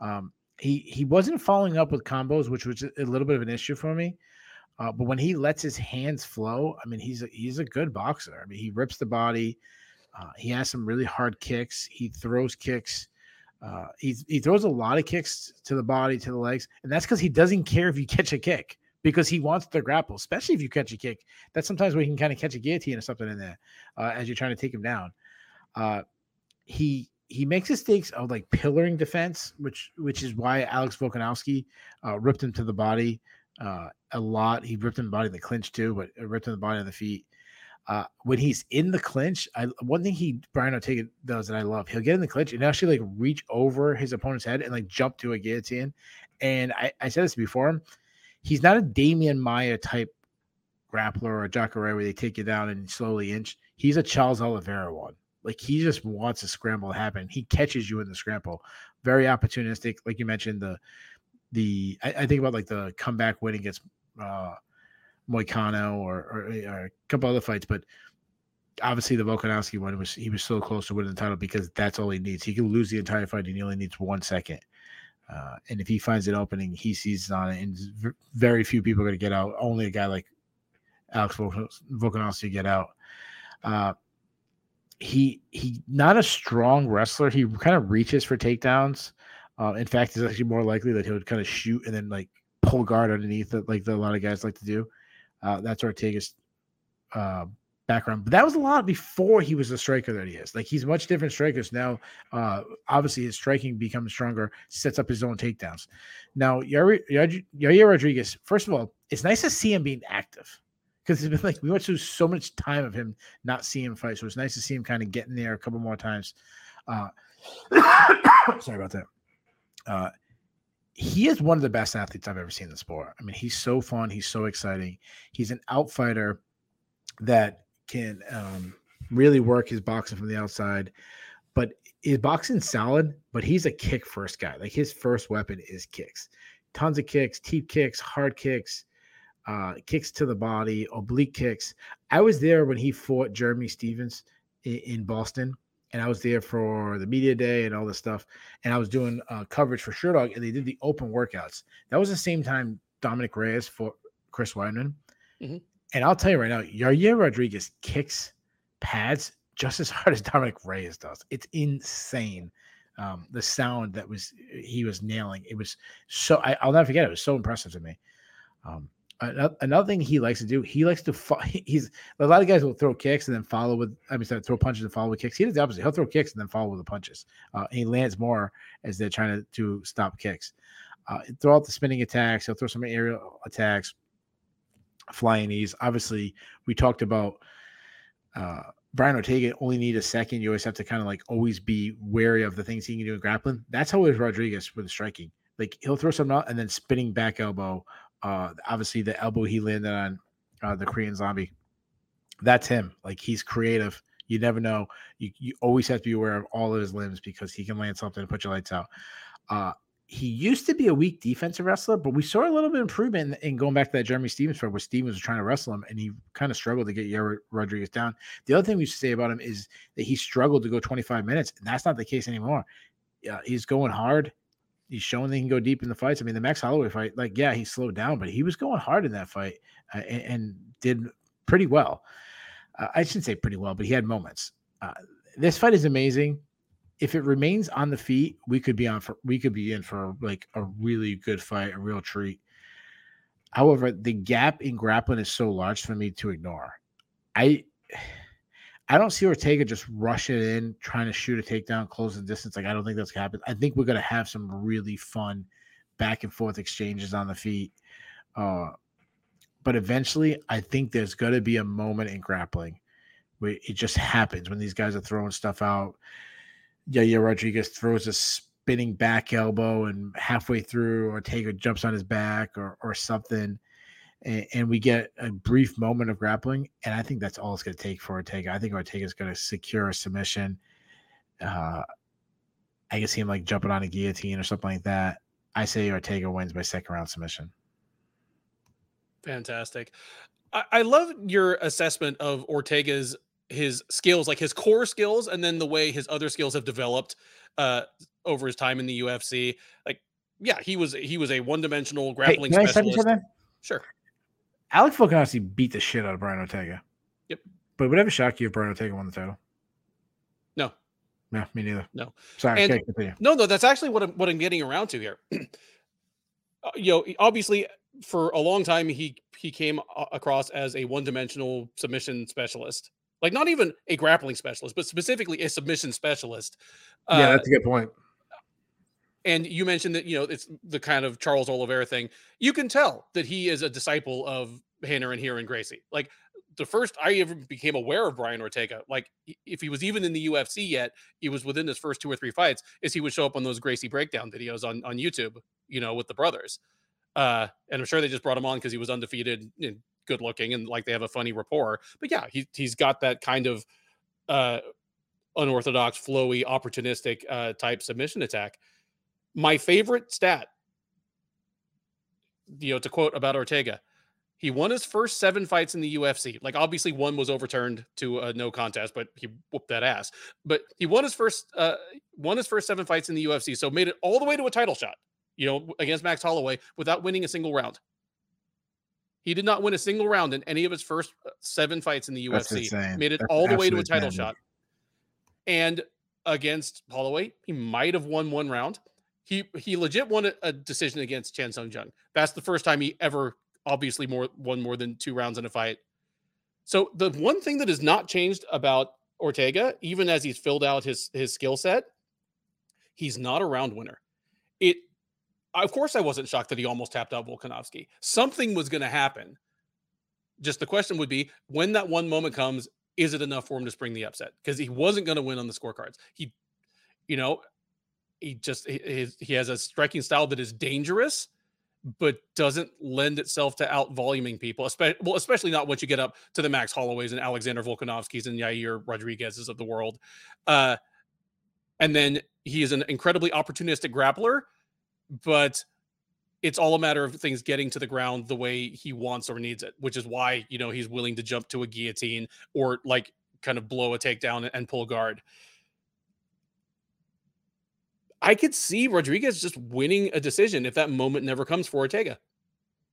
Um, he he wasn't following up with combos, which was a little bit of an issue for me. Uh, but when he lets his hands flow, I mean, he's a, he's a good boxer. I mean, he rips the body. Uh, he has some really hard kicks. He throws kicks. Uh, he he throws a lot of kicks to the body, to the legs, and that's because he doesn't care if you catch a kick because he wants to grapple, especially if you catch a kick. That's sometimes where he can kind of catch a guillotine or something in there uh, as you're trying to take him down. Uh, he he makes mistakes of like pillaring defense, which which is why Alex Volkanovski uh, ripped him to the body uh, a lot. He ripped him the body in the clinch too, but ripped him the body on the feet. Uh, when he's in the clinch, I one thing he Brian Ortega does that I love, he'll get in the clinch and actually like reach over his opponent's head and like jump to a guillotine. And I, I said this before him, he's not a Demian Maya type grappler or a Jacare where they take you down and slowly inch. He's a Charles Oliveira one. Like he just wants a scramble to happen. He catches you in the scramble. Very opportunistic, like you mentioned. The the I, I think about like the comeback win against uh Moicano or, or, or a couple other fights, but obviously the Volkanovski one was he was so close to winning the title because that's all he needs. He can lose the entire fight and he only needs one second. Uh, and if he finds an opening, he seizes on it, and very few people are going to get out. Only a guy like Alex Volkanovski get out. Uh, he he not a strong wrestler. He kind of reaches for takedowns. Uh, in fact, it's actually more likely that he would kind of shoot and then like pull guard underneath it, like the, a lot of guys like to do. Uh, that's Ortega's uh, background, but that was a lot before he was the striker that he is. Like he's much different strikers now. Uh, obviously, his striking becomes stronger, sets up his own takedowns. Now, Yair Rodriguez. First of all, it's nice to see him being active because it's been like we went through so much time of him not seeing him fight. So it's nice to see him kind of getting there a couple more times. Uh, sorry about that. Uh, he is one of the best athletes I've ever seen in the sport. I mean, he's so fun. He's so exciting. He's an outfighter that can um, really work his boxing from the outside. But his boxing solid, but he's a kick first guy. Like his first weapon is kicks. Tons of kicks, teep kicks, hard kicks, uh, kicks to the body, oblique kicks. I was there when he fought Jeremy Stephens in, in Boston and I was there for the media day and all this stuff. And I was doing uh, coverage for Sherdog, and they did the open workouts. That was the same time Dominick Reyes for Chris Weidman. Mm-hmm. And I'll tell you right now, Yair Rodriguez kicks pads just as hard as Dominick Reyes does. It's insane. Um, the sound that was he was nailing. It was so I, will never forget. It. it was so impressive to me. Um, another thing he likes to do, he likes to fo- he's a lot of guys will throw kicks and then follow with I mean sorry, throw punches and follow with kicks. He does the opposite. He'll throw kicks and then follow with the punches. Uh, he lands more as they're trying to, to stop kicks. Uh, throw out the spinning attacks. He'll throw some aerial attacks, flying knees. Obviously, we talked about uh, Brian Ortega only need a second. You always have to kind of like always be wary of the things he can do in grappling. That's how it is Rodriguez with striking. Like he'll throw something out and then spinning back elbow uh, obviously, the elbow he landed on uh, the Korean Zombie, that's him. Like he's creative. You never know. You you always have to be aware of all of his limbs because he can land something and put your lights out. Uh, he used to be a weak defensive wrestler, but we saw a little bit of improvement in, in going back to that Jeremy Stephens fight where Stephens was trying to wrestle him and he kind of struggled to get Yair Rodriguez down. The other thing we should say about him is that he struggled to go 25 minutes, and that's not the case anymore. Yeah, he's going hard he's shown they can go deep in the fights. I mean, the Max Holloway fight, like, yeah, he slowed down, but he was going hard in that fight uh, and, and, did pretty well. Uh, I shouldn't say pretty well, but he had moments. Uh, this fight is amazing. If it remains on the feet, we could be on for we could be in for like a really good fight, a real treat. However, the gap in grappling is so large for me to ignore. I I don't see Ortega just rushing in, trying to shoot a takedown, close the distance. Like I don't think that's gonna happen. I think we're gonna have some really fun back and forth exchanges on the feet. Uh, but eventually, I think there's gonna be a moment in grappling where it just happens when these guys are throwing stuff out. Yeah, yeah. Rodriguez throws a spinning back elbow, and halfway through, Ortega jumps on his back or or something and, and we get a brief moment of grappling. And I think that's all it's going to take for Ortega. I think Ortega is going to secure a submission. Uh, I can see him like jumping on a guillotine or something like that. I say Ortega wins by second round submission. Fantastic. I, I love your assessment of Ortega's his skills, like his core skills, and then the way his other skills have developed uh, over his time in the UFC. Like, yeah, he was he was a one dimensional grappling hey, specialist. Sure. Alex Volkanovski beat the shit out of Brian Ortega. Yep. But would it ever shock you if Brian Ortega won the title? No. No, me neither. No. Sorry. And, no, no, that's actually what I'm what I'm getting around to here. uh, you know, obviously, for a long time, he he came across as a one dimensional submission specialist, like not even a grappling specialist, but specifically a submission specialist. Yeah, uh, that's a good point. And you mentioned that you know it's the kind of Charles Oliveira thing. You can tell that he is a disciple of Rener and Ryron Gracie. Like the first I ever became aware of Brian Ortega, like if he was even in the UFC yet, he was within his first two or three fights, is he would show up on those Gracie breakdown videos on on YouTube, you know, with the brothers. Uh, and I'm sure they just brought him on because he was undefeated and good looking and like they have a funny rapport. But yeah, he he's got that kind of uh unorthodox, flowy, opportunistic uh type submission attack. My favorite stat, you know, to quote about Ortega, he won his first seven fights in the UFC. Like, obviously, one was overturned to a no contest, but he whooped that ass. But he won his first, uh, won his first seven fights in the UFC, so made it all the way to a title shot. You know, against Max Holloway without winning a single round. He did not win a single round in any of his first uh, seven fights in the UFC. Made it That's all the way to a title shot. And against Holloway, he might have won one round he he legit won a, decision against Chan Sung Jung. That's the first time he ever obviously more won more than two rounds in a fight. So the one thing that has not changed about Ortega, even as he's filled out his his skill set, he's not a round winner. It of course I wasn't shocked that he almost tapped out Volkanovski. Something was going to happen. Just the question would be when that one moment comes, is it enough for him to spring the upset? Because he wasn't going to win on the scorecards. He, you know, he just he, he has a striking style that is dangerous but doesn't lend itself to out voluming people, especially well, especially not once you get up to the Max Holloways and Alexander Volkanovskis and Yair Rodriguez's of the world. Uh, and then he is an incredibly opportunistic grappler, but it's all a matter of things getting to the ground the way he wants or needs it, which is why you know he's willing to jump to a guillotine or like kind of blow a takedown and pull guard. I could see Rodriguez just winning a decision if that moment never comes for Ortega.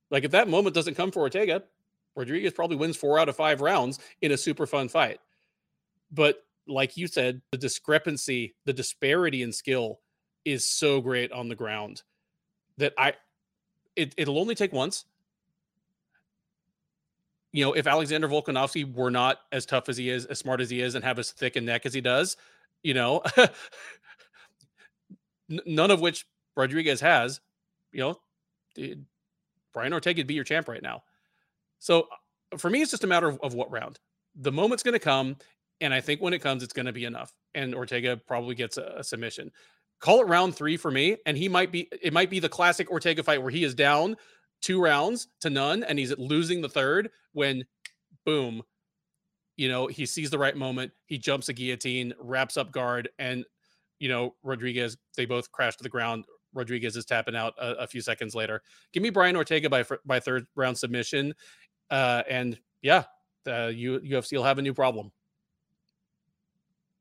Like if that moment doesn't come for Ortega, Rodriguez probably wins four out of five rounds in a super fun fight. But like you said, the discrepancy, the disparity in skill is so great on the ground that I it, it'll only take once. You know, if Alexander Volkanovski were not as tough as he is, as smart as he is, and have as thick a neck as he does, you know, none of which Rodriguez has, you know, Brian Ortega be your champ right now. So uh, for me, it's just a matter of, of what round. The moment's going to come, and I think when it comes, it's going to be enough. And Ortega probably gets a, a submission. Call it round three for me, and he might be. It might be the classic Ortega fight where he is down two rounds to none, and he's losing the third when, boom, you know, he sees the right moment, he jumps a guillotine, wraps up guard, and you know, Rodriguez, they both crash to the ground. Rodriguez is tapping out a, a few seconds later. Give me Brian Ortega by by third round submission, uh, and yeah, uh, you UFC will have a new problem.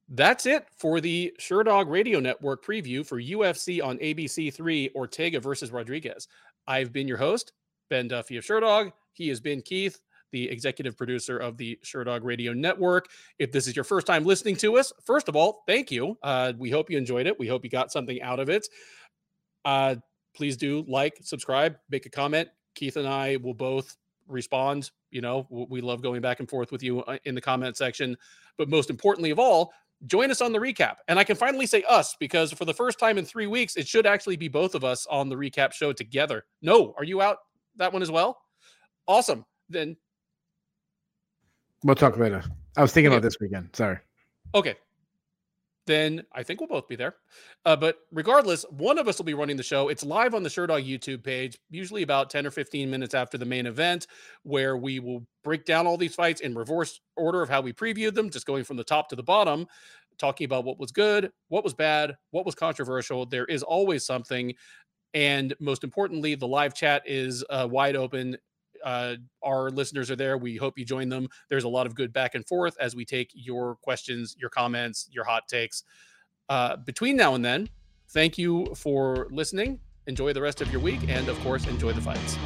That's it for the Sherdog Radio Network preview for UFC on ABC three Ortega versus Rodriguez. I've been your host Ben Duffy of Sherdog. He has been Keith the executive producer of the Sherdog Radio Network. If this is your first time listening to us, first of all, thank you. Uh, we hope you enjoyed it. We hope you got something out of it. Uh, please do like, subscribe, make a comment. Keith and I will both respond. You know, we love going back and forth with you uh, in the comment section. But most importantly of all, join us on the recap. And I can finally say us because for the first time in three weeks, it should actually be both of us on the recap show together. No, are you out that one as well? Awesome. Then We'll talk later. I was thinking okay. about this weekend. Sorry. Okay. then I think we'll both be there. Uh, but regardless, one of us will be running the show. It's live on the Sherdog YouTube page, usually about 10 or 15 minutes after the main event, where we will break down all these fights in reverse order of how we previewed them, just going from the top to the bottom, talking about what was good, what was bad, what was controversial. There is always something. And most importantly, the live chat is uh, wide open uh, our listeners are there. We hope you join them. There's a lot of good back and forth as we take your questions, your comments, your hot takes. Uh, between now and then, thank you for listening. Enjoy the rest of your week, and of course, enjoy the fights.